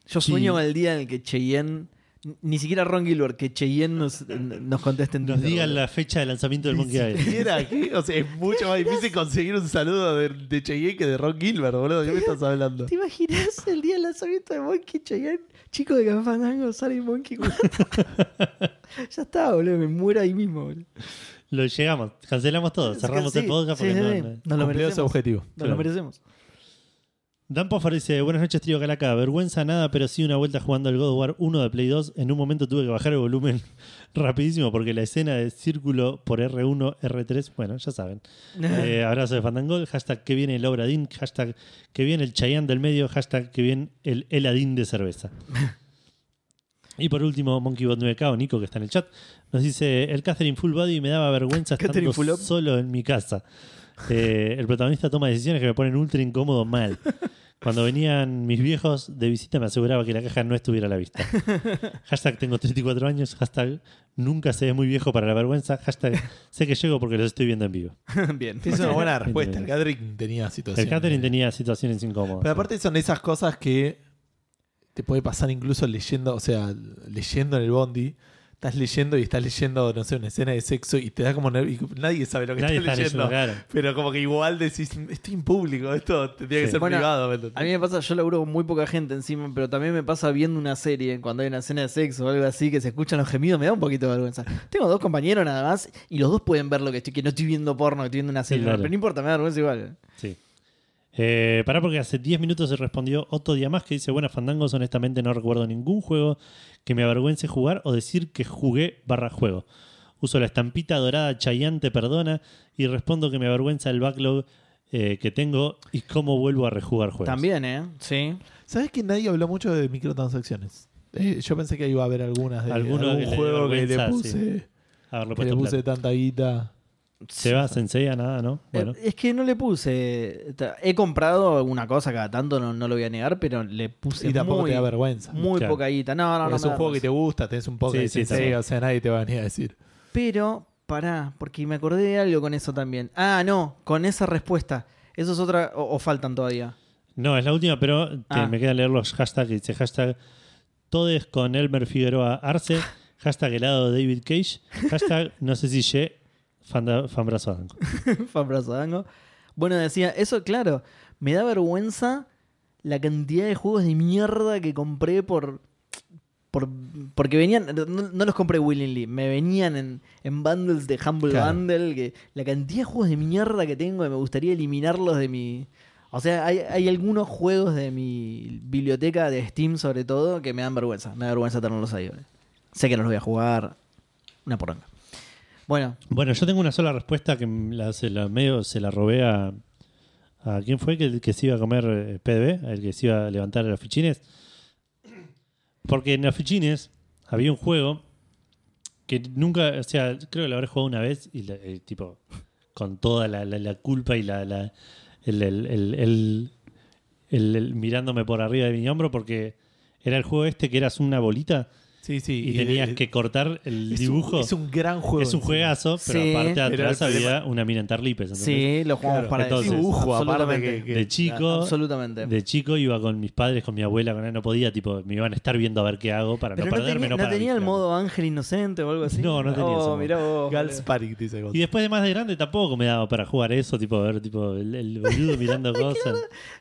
Yo sueño con el día en el que Cheyenne, ni siquiera Ron Gilbert, que Cheyenne nos, nos conteste en nos Twitter, digan la fecha de lanzamiento del Ni Monkey Island. siquiera o sea, es mucho más difícil conseguir un saludo de, de Cheyenne que de Ron Gilbert, boludo. ¿Qué me estás hablando? ¿Te imaginas el día del lanzamiento de Monkey Cheyenne? Chico de Café Fandango, sale Monkey. ya está, boludo, me muero ahí mismo, boludo. Lo llegamos, cancelamos todo, cerramos Sí, el podcast porque sí, no- no- Nos lo merecemos. objetivo. Nos Claro. lo merecemos. Dan Poffer dice, buenas noches, trío Calaca. Vergüenza nada, pero sí una vuelta jugando al God of War 1 de Play 2. En un momento tuve que bajar el volumen rapidísimo porque la escena de círculo por R1, R3, bueno, ya saben. Eh, abrazo de Fandangol, hashtag que viene el Obradín, hashtag que viene el Chayán del medio, hashtag que viene el Eladín de cerveza. Y por último, MonkeyBot 9K o Nico, que está en el chat, nos dice: El Catherine Full Body me daba vergüenza estando solo en mi casa. Eh, el protagonista toma decisiones que me ponen ultra incómodo mal. Cuando venían mis viejos de visita me aseguraba que la caja no estuviera a la vista. Hashtag tengo 34 años. Hashtag nunca se ve muy viejo para la vergüenza. Hashtag sé que llego porque los estoy viendo en vivo. Bien. Es una buena respuesta. El Catherine tenía situaciones. El Catherine tenía situaciones incómodas. Pero aparte son esas cosas que te puede pasar incluso leyendo, o sea, leyendo en el bondi. Estás leyendo y estás leyendo, no sé, una escena de sexo y te da como nervio. y Nadie sabe lo que Nadie estás está leyendo. leyendo, claro. Pero como que igual decís, estoy en público, esto tendría que Sí. ser Bueno, privado. A mí me pasa, yo laburo con muy poca gente encima, pero también me pasa viendo una serie, cuando hay una escena de sexo o algo así, que se escuchan los gemidos, me da un poquito de vergüenza. Tengo dos compañeros nada más y los dos pueden ver lo que estoy, que no estoy viendo porno, que estoy viendo una serie, claro. pero no importa, me da vergüenza igual. Sí. Eh, pará porque hace 10 minutos se respondió Otto Diamás que dice, buenas fandangos, honestamente no recuerdo ningún juego que me avergüence jugar o decir que jugué barra juego. Uso la estampita dorada Chayante perdona y respondo que me avergüenza el backlog eh, que tengo y cómo vuelvo a rejugar juegos. También, ¿eh? Sí. ¿Sabes que nadie habló mucho de microtransacciones? Eh, yo pensé que iba a haber algunas de Alguno algún que juego que le puse, Haberlo que le puse tanta guita. Se va Sensei a nada, ¿no? Bueno. Eh, Es que no le puse. He comprado alguna cosa cada tanto, no, no lo voy a negar, pero le puse Y tampoco muy, te da vergüenza. muy Claro. poca guita. No, no, no. es un juego que te gusta, tenés un poco Sí, de sí, o sea, nadie te va a venir a decir. Pero, pará, porque me acordé de algo con eso también. Ah, no, con esa respuesta. Eso es otra. O, o faltan todavía. No, es la última, pero te- Ah. me queda leer los hashtags dice hashtag Todes con Elmer Figueroa Arce, hashtag helado David Cage, hashtag no sé si ye fan, fanbrazo Adanco. Fan brazo dango. Bueno, decía, eso, claro, me da vergüenza la cantidad de juegos de mierda que compré por. por porque venían. No, no los compré willingly, me venían en, en bundles de Humble Claro. Bundle. Que, la cantidad de juegos de mierda que tengo que me gustaría eliminarlos de mi. O sea, hay, hay algunos juegos de mi biblioteca de Steam, sobre todo, que me dan vergüenza. Me da vergüenza tenerlos ahí. ¿vale? Sé que no los voy a jugar. Una poronga. Bueno, Bueno, yo tengo una sola respuesta que la, se la se la robé a. ¿A quién fue que, que se iba a comer eh, PDB? El que se iba a levantar los fichines. Porque en los fichines había un juego que nunca, o sea, creo que lo habré jugado una vez y eh, tipo, con toda la, culpa y la, el- el mirándome por arriba de mi hombro porque era el juego este que eras una bolita Sí, sí. y tenías eh, que cortar el es dibujo. Un, es un gran juego. Es un juegazo, pero Sí, aparte pero atrás había una mina en Tarlipes. ¿entendés? sí, lo jugamos Claro, para entonces- dibujo, aparte Absolutamente. que- que- De chico, Absolutamente. de chico iba con mis padres, con mi abuela, con él no podía, tipo, me iban a estar viendo a ver qué hago para Pero no no, perderme. tenía, no no para tenía el modo ángel inocente o algo así. No, no tenía oh, mirá vos, Gals. Panic, dice. Y después de más de grande tampoco me daba para jugar eso, tipo, ver tipo el, el boludo mirando cosas.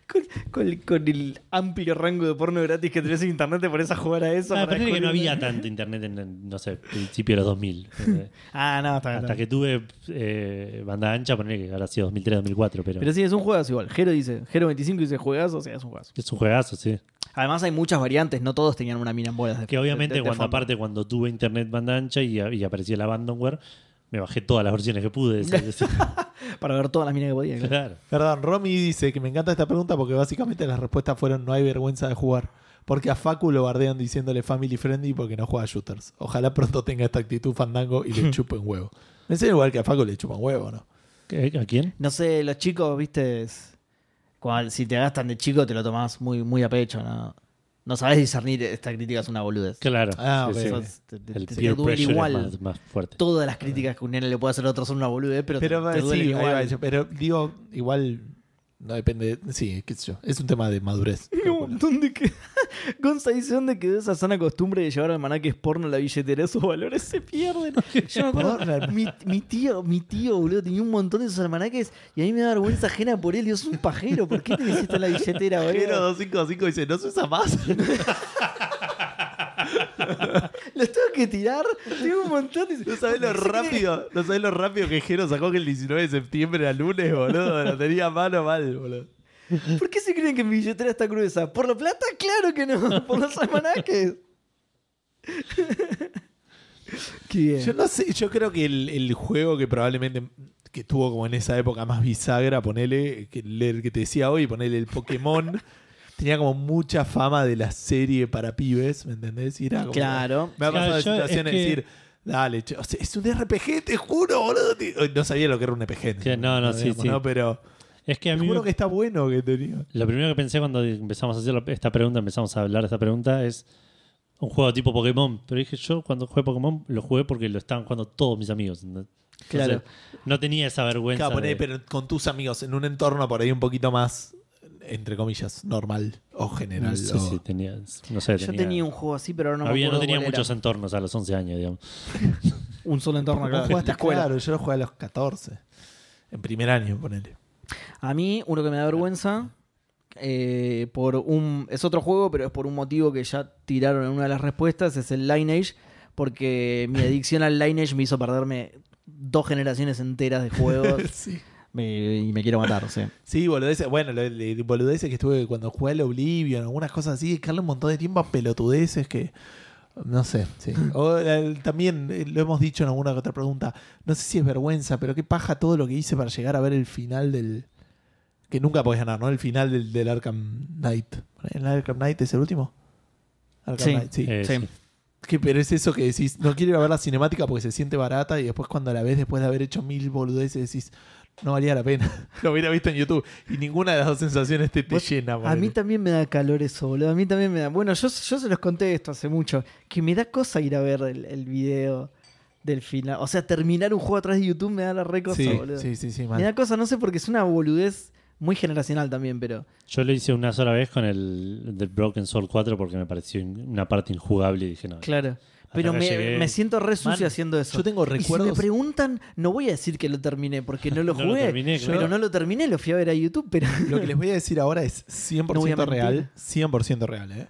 Con, con- con el amplio rango de porno gratis que tenés en internet, te pones a jugar a eso. Ah, para que no descubrir- había tanto internet en, no sé, principio de los 2000. ¿entendés? Ah, no, está bien. Hasta está que tuve eh, banda ancha, poner que habrá sido 2003, 2004, pero, Pero sí, es un juegazo igual. Jero dice, Jero 25 dice juegazo, o sea, es un juegazo. es un juegazo, sí. Además hay muchas variantes, no todos tenían una mina en bolas de Que obviamente de- de cuando aparte cuando tuve internet banda ancha y, y apareció el abandonware, me bajé todas las versiones que pude. Para ver todas las minas que podía. claro. Perdón, Romy dice que me encanta esta pregunta porque básicamente las respuestas fueron no hay vergüenza de jugar. Porque a Facu lo bardean diciéndole family friendly porque no juega shooters. Ojalá pronto tenga esta actitud fandango y le chupe un huevo. Me enseña igual que a Facu le chupa un huevo, ¿no? ¿Qué- ¿A quién? No sé, los chicos, viste, cuando- si te gastan de chico te lo tomás muy, muy a pecho, ¿no? No sabes discernir, esta crítica es una boludez. Claro. Ah, sí, ok. sí. Sos- te, te- El te peer duele pressure igual. es más, más fuerte. Todas las críticas que un nene le puede hacer a otro son una boludez, pero, te- Pero, te, sí, igual. va, pero digo, igual no depende. Sí, qué sé yo. Es un tema de madurez. Hay un montón de que... Gonza dice, ¿dónde quedó esa sana costumbre de llevar almanaques porno a la billetera? Esos valores se pierden. Yo me acuerdo, mi, mi tío, mi tío, boludo, tenía un montón de esos almanaques y a mí me da vergüenza ajena por él. Dios, es un pajero. ¿Por qué esto en la billetera, boludo? 255 dice, no se usa más. Los tengo que tirar. Tengo un montón de... No sabés lo rápido, no sabés lo rápido que Jero sacó que el 19 de septiembre era lunes, boludo. Lo tenía a mano mal, boludo. ¿Por qué se creen que mi billetera está gruesa? ¿Por la plata? Claro que no. Por los almanaques. Qué bien. Yo no sé, yo creo que el, el juego que probablemente que tuvo como en esa época más bisagra, ponele, que el que te decía hoy, ponele el Pokémon, tenía como mucha fama de la serie para pibes, ¿me entendés? Y era como- Claro. Me ha Claro, pasado de yo- situaciones es que- decir, dale, che, o sea, es un RPG, te juro, boludo. te-". No sabía lo que era un RPG. Que no, no, sí, Digamos, sí. ¿no? Pero Es que a mí juro me- que está bueno que tenía. lo primero que pensé cuando empezamos a hacer la- esta pregunta, empezamos a hablar de esta pregunta, es un juego tipo Pokémon. Pero dije, yo cuando jugué Pokémon lo jugué porque lo estaban jugando todos mis amigos. Claro. No tenía esa vergüenza. Claro, poné, de- pero con tus amigos, en un entorno por ahí un poquito más, entre comillas, normal o general. No sé o- si tenía. No sé, Yo tenía un juego así, pero ahora no me había, acuerdo no tenía cuál era. muchos entornos a los 11 años, digamos. Un solo entorno, claro. jugaste la escuela. Claro, yo lo jugué a los 14. En primer año, ponele. A mí, uno que me da vergüenza, eh, por un es otro juego, pero es por un motivo que ya tiraron en una de las respuestas, es el Lineage, porque mi adicción al Lineage me hizo perderme dos generaciones enteras de juegos sí. Me- y me quiero matar, sí. Sí, boludeces. Bueno, boludeces que estuve cuando jugué al Oblivion, algunas cosas así, dedicarle un montón de tiempo a pelotudeces que. No sé, sí. O, el- también eh, lo hemos dicho en alguna otra pregunta. No sé si es vergüenza, pero qué paja todo lo que hice para llegar a ver el final del. Que nunca podés ganar, ¿no? El final del, del Arkham Knight. ¿El Arkham Knight es el último? Arkham Sí. Knight, sí. Eh, sí. que, pero es eso que decís, no quiero ir a ver la cinemática porque se siente barata y después cuando la ves después de haber hecho mil boludeces decís, no valía la pena. Lo hubiera visto en YouTube y ninguna de las dos sensaciones te, te Vos- llena. A mí también me da calor eso, boludo. A mí también me da. Bueno, yo, yo se los conté esto hace mucho. Que me da cosa ir a ver el, el video del final. O sea, terminar un juego atrás de YouTube me da la re cosa, sí, boludo. sí, sí, sí, me da cosa, no sé, porque es una boludez muy generacional también, pero. Yo lo hice una sola vez con el del Broken Sword 4 porque me pareció una parte injugable y dije, no. Claro. Pero me, me siento re sucio Man, haciendo eso. yo tengo Y si me recuerdos- preguntan, no voy a decir que lo terminé porque no lo No lo jugué. Pero no lo terminé, lo fui a ver a YouTube, pero. Lo que les voy a decir ahora es 100% No real. 100% real, ¿eh?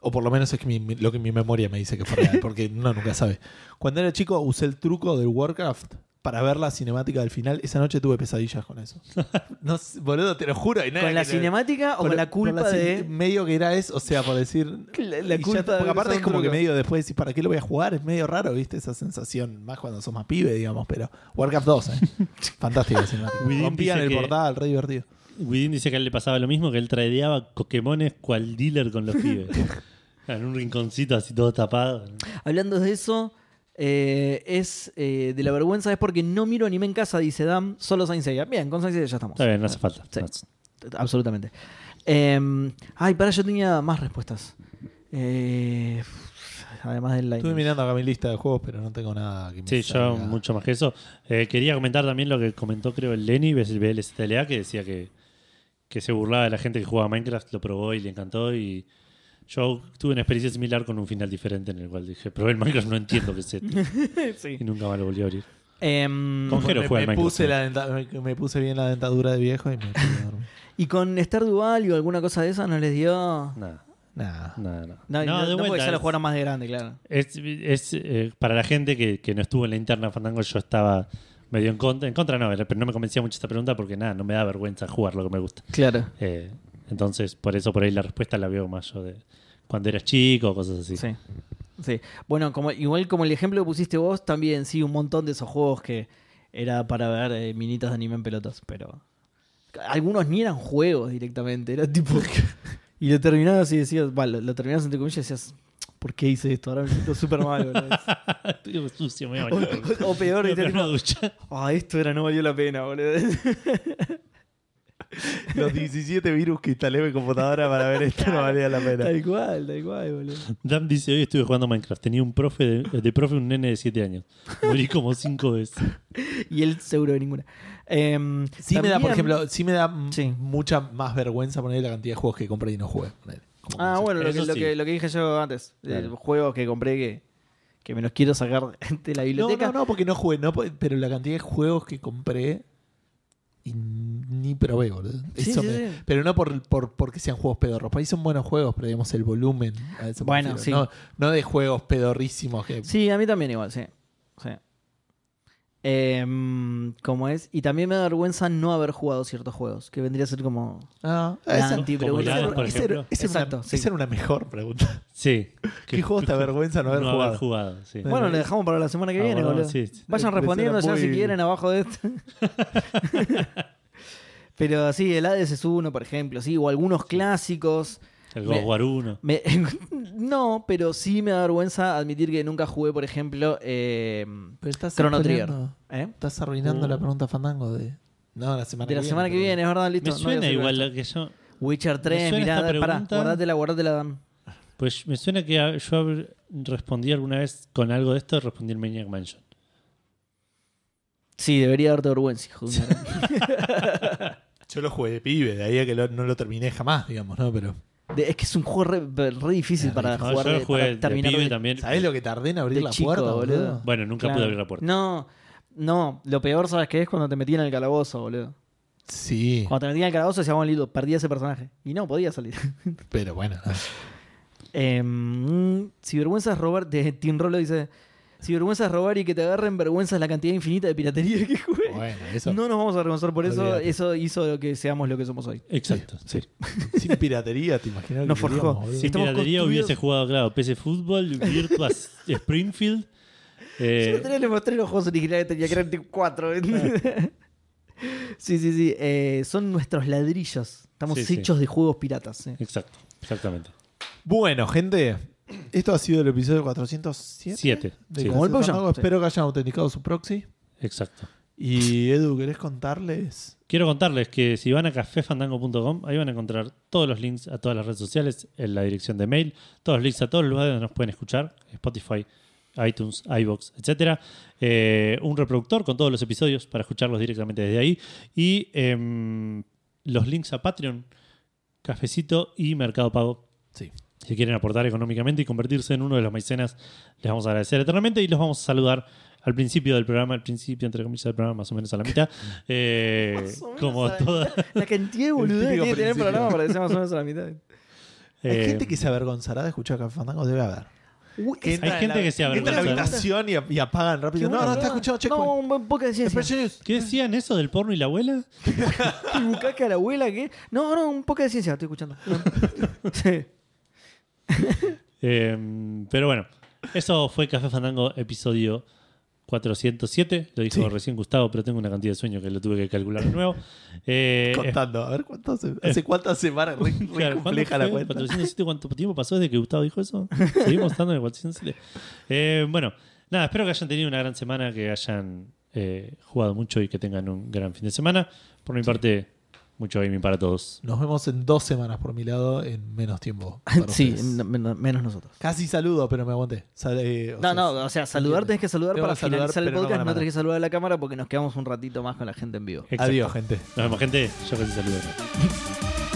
O por lo menos es que mi- lo que mi memoria me dice que fue real, porque uno nunca sabe. Cuando era chico usé el truco del Warcraft para ver la cinemática del final. Esa noche tuve pesadillas con eso. No, boludo, te lo juro. y nada ¿Con la cinemática o con la culpa de.? Medio que era eso, o sea, por decir... La, la ya- culpa porque de aparte es como que medio después decís, ¿para qué lo voy a jugar? Es medio raro, ¿viste? Esa sensación, más cuando sos más pibe, digamos, pero Warcraft 2, ¿eh? Fantástica cinemática. Within Rompían el que- portal, re divertido. Widin dice que a él le pasaba lo mismo, que él tradeaba Pokémones cual dealer con los pibes. en un rinconcito así todo tapado. Hablando de eso, eh, es eh, de la vergüenza, es porque no miro anime en casa, dice Dam, solo Saint Seiya. Bien, con Saint Seiya ya estamos. Está bien, no hace falta. Sí. No- Absolutamente. Eh, ay, para, yo tenía más respuestas. Eh, además del. Estuve mirando acá mi lista de juegos, pero no tengo nada que me Sí, yo mucho más que eso. Eh, quería comentar también lo que comentó, creo, el Lenny, el BLSTLA, que decía que, que se burlaba de la gente que jugaba a Minecraft, lo probó y le encantó. Y yo tuve una experiencia similar con un final diferente en el cual dije, probé el Minecraft, no entiendo qué es esto. Sí. Y nunca más lo volví a abrir. Em, Con Jero me, juega me al Minecraft, puse sí. la denta- me, me puse bien la dentadura de viejo y me dormir. ¿Y con Stardew Valley o alguna cosa de esa no les dio? Nada, Nah. nada, nada. No, no, de no porque vuelta, ya lo es- jugaron más de grande, claro. Es, es, eh, para la gente que, que no estuvo en la interna Fandango, yo estaba medio en contra. En contra no, pero no me convencía mucho esta pregunta porque nada, no me da vergüenza jugar lo que me gusta. Claro. Eh, entonces, por eso por ahí la respuesta la veo más yo de cuando eras chico o cosas así. Sí. Sí. Bueno, como, igual como el ejemplo que pusiste vos, también sí, un montón de esos juegos que era para ver eh, minitas de anime en pelotas, pero. Algunos ni eran juegos directamente, era tipo. y lo terminabas y decías, vale, lo, lo terminabas entre comillas y decías, ¿por qué hice esto? Ahora me siento súper mal, boludo. Estoy sucio, me voy a bañar. o, o peor, una ducha. Ah, esto era, no valió la pena, boludo. Los 17 virus que instalé en mi computadora para ver esto no valía la pena. tal cual, tal cual, boludo. Dan dice, hoy estuve jugando Minecraft. Tenía un profe de, de profe un nene de 7 años. Morí como 5 veces. Y él seguro de ninguna. Em, Sí me da, por ejemplo, sí me da Sí. mucha más vergüenza poner la cantidad de juegos que compré y no jugué. Ah, bueno, lo que, lo, que, lo que dije yo antes. Claro. El juego que compré que, que me los quiero sacar de la No, biblioteca. no, no, porque no jugué, no, pero la cantidad de juegos que compré y ni probé, boludo. Sí, Eso sí, me- sí. Pero no por, por porque sean juegos pedorros. Por ahí son buenos juegos, pero digamos el volumen. a eso Bueno. No, no de juegos pedorrísimos que. Sí, a mí también igual, sí. Sí. Em, como es. Y también me da vergüenza no haber jugado ciertos juegos. Que vendría a ser como. Ah, La esa, antipregunta. Esa era- esa una- Exacto, sí. esa era una mejor pregunta. Sí. ¿Qué juegos te avergüenza no haber jugado? jugado, sí. Bueno, Bueno, le dejamos para la semana que Ah, viene, bueno, sí. Vayan respondiendo ya si quieren abajo de esto. Pero sí, el Hades es uno, por ejemplo, sí, o algunos clásicos. El Me- 1. Me- no, pero sí me da vergüenza admitir que nunca jugué, por ejemplo, eh, Pero estás Chrono Trigger. ¿eh? Estás arruinando Uh. la pregunta Fandango de. No, la semana de que la viene. semana que pero- viene, es verdad, listo. Me suena igual lo que yo. Witcher 3, suena mirá, pará, pregunta. guardátela, guardátela, Dan. Pues me suena que yo respondí alguna vez con algo de esto, respondí el Maniac Mansion. Sí, debería darte vergüenza, hijo Yo lo jugué de pibe, de ahí a que lo- no lo terminé jamás, digamos, ¿no? Pero. De- Es que es un juego re, re difícil para No, jugar. yo de- lo jugué para de terminar pibe de- también. ¿Sabés lo que tardé en abrir la chico, puerta, boludo. boludo? Bueno, nunca Claro. pude abrir la puerta. No, no, lo peor, ¿sabes qué es? Cuando te metían en el calabozo, boludo. Sí, Cuando te metían en el calabozo decías, bueno, listo, perdí a ese personaje. Y no, podía salir. pero bueno. no. Eh, si vergüenza es robar, de Team Rolo dice, si vergüenza es robar y que te agarren, vergüenza es la cantidad infinita de piratería que jugué. Bueno, eso. No nos vamos a avergonzar por eso, Olvídate. eso hizo que seamos lo que somos hoy. Exacto. Sí. Sin piratería, te imaginas. Nos que forjó. Sin Estamos piratería construidos- hubiese jugado, claro, PC Fútbol, Virtua Springfield. Yo Eh, día le mostré los juegos originales que tenía, que eran tipo 4. sí, sí, sí. eh, son nuestros ladrillos. Estamos Sí, sí. hechos de juegos piratas. exacto, exactamente. Bueno, gente, Esto ha sido el episodio 407. Siete. de sí, Como el. Sí. Espero que hayan autenticado su proxy. exacto. Y Edu, ¿querés contarles? Quiero contarles que si van a cafefandango.com, ahí van a encontrar todos los links a todas las redes sociales, en la dirección de mail, todos los links a todos los lugares donde nos pueden escuchar, Spotify, iTunes, iBox, etcétera. Eh, un reproductor con todos los episodios para escucharlos directamente desde ahí. Y em, los links a Patreon, Cafecito y Mercado Pago. Sí. Si quieren aportar económicamente y convertirse en uno de los maicenas, les vamos a agradecer eternamente y los vamos a saludar al principio del programa, al principio, entre comillas, del programa, más o menos a la mitad. Eh, Más o menos como a la toda. La cantidad de boludez que tiene el programa para más o menos a la mitad. Hay eh, gente que se avergonzará de escuchar Café Fandango, debe haber. Uy, Que Hay en gente la- que se Entra en la avergüenza. habitación y, y apagan rápido. No, no, está escuchando Checkpoint. No, un buen poco de ciencia. ¿Qué decían eso del porno y la abuela? ¿Y bucaque a la abuela qué? No, no, un poco de ciencia, estoy escuchando. sí. Eh, pero bueno, eso fue Café Fandango episodio 407. Lo dijo Sí. recién Gustavo, pero tengo una cantidad de sueño que lo tuve que calcular de nuevo. Eh, Contando. A ver, ¿cuánto hace, ¿hace cuántas semanas? Re, re Claro, ¿cuándo compleja la cuenta. 407, ¿cuánto tiempo pasó desde que Gustavo dijo eso? Seguimos estando en el 407. Eh, bueno, nada, espero que hayan tenido una gran semana, que hayan eh, jugado mucho y que tengan un gran fin de semana. Por mi parte, mucho gaming para todos. Nos vemos en dos semanas por mi lado en menos tiempo. para Sí, ustedes. no- men- menos nosotros. Casi saludo, pero me aguanté. Eh, o No, sea, no, o sea, saludar tenés que saludar Tengo para que saludar, finalizar el pero no podcast. con No, tenés que saludar a la cámara porque nos quedamos un ratito más con la gente en vivo. Exacto. Adiós, gente. Nos vemos, gente. Yo casi saludo.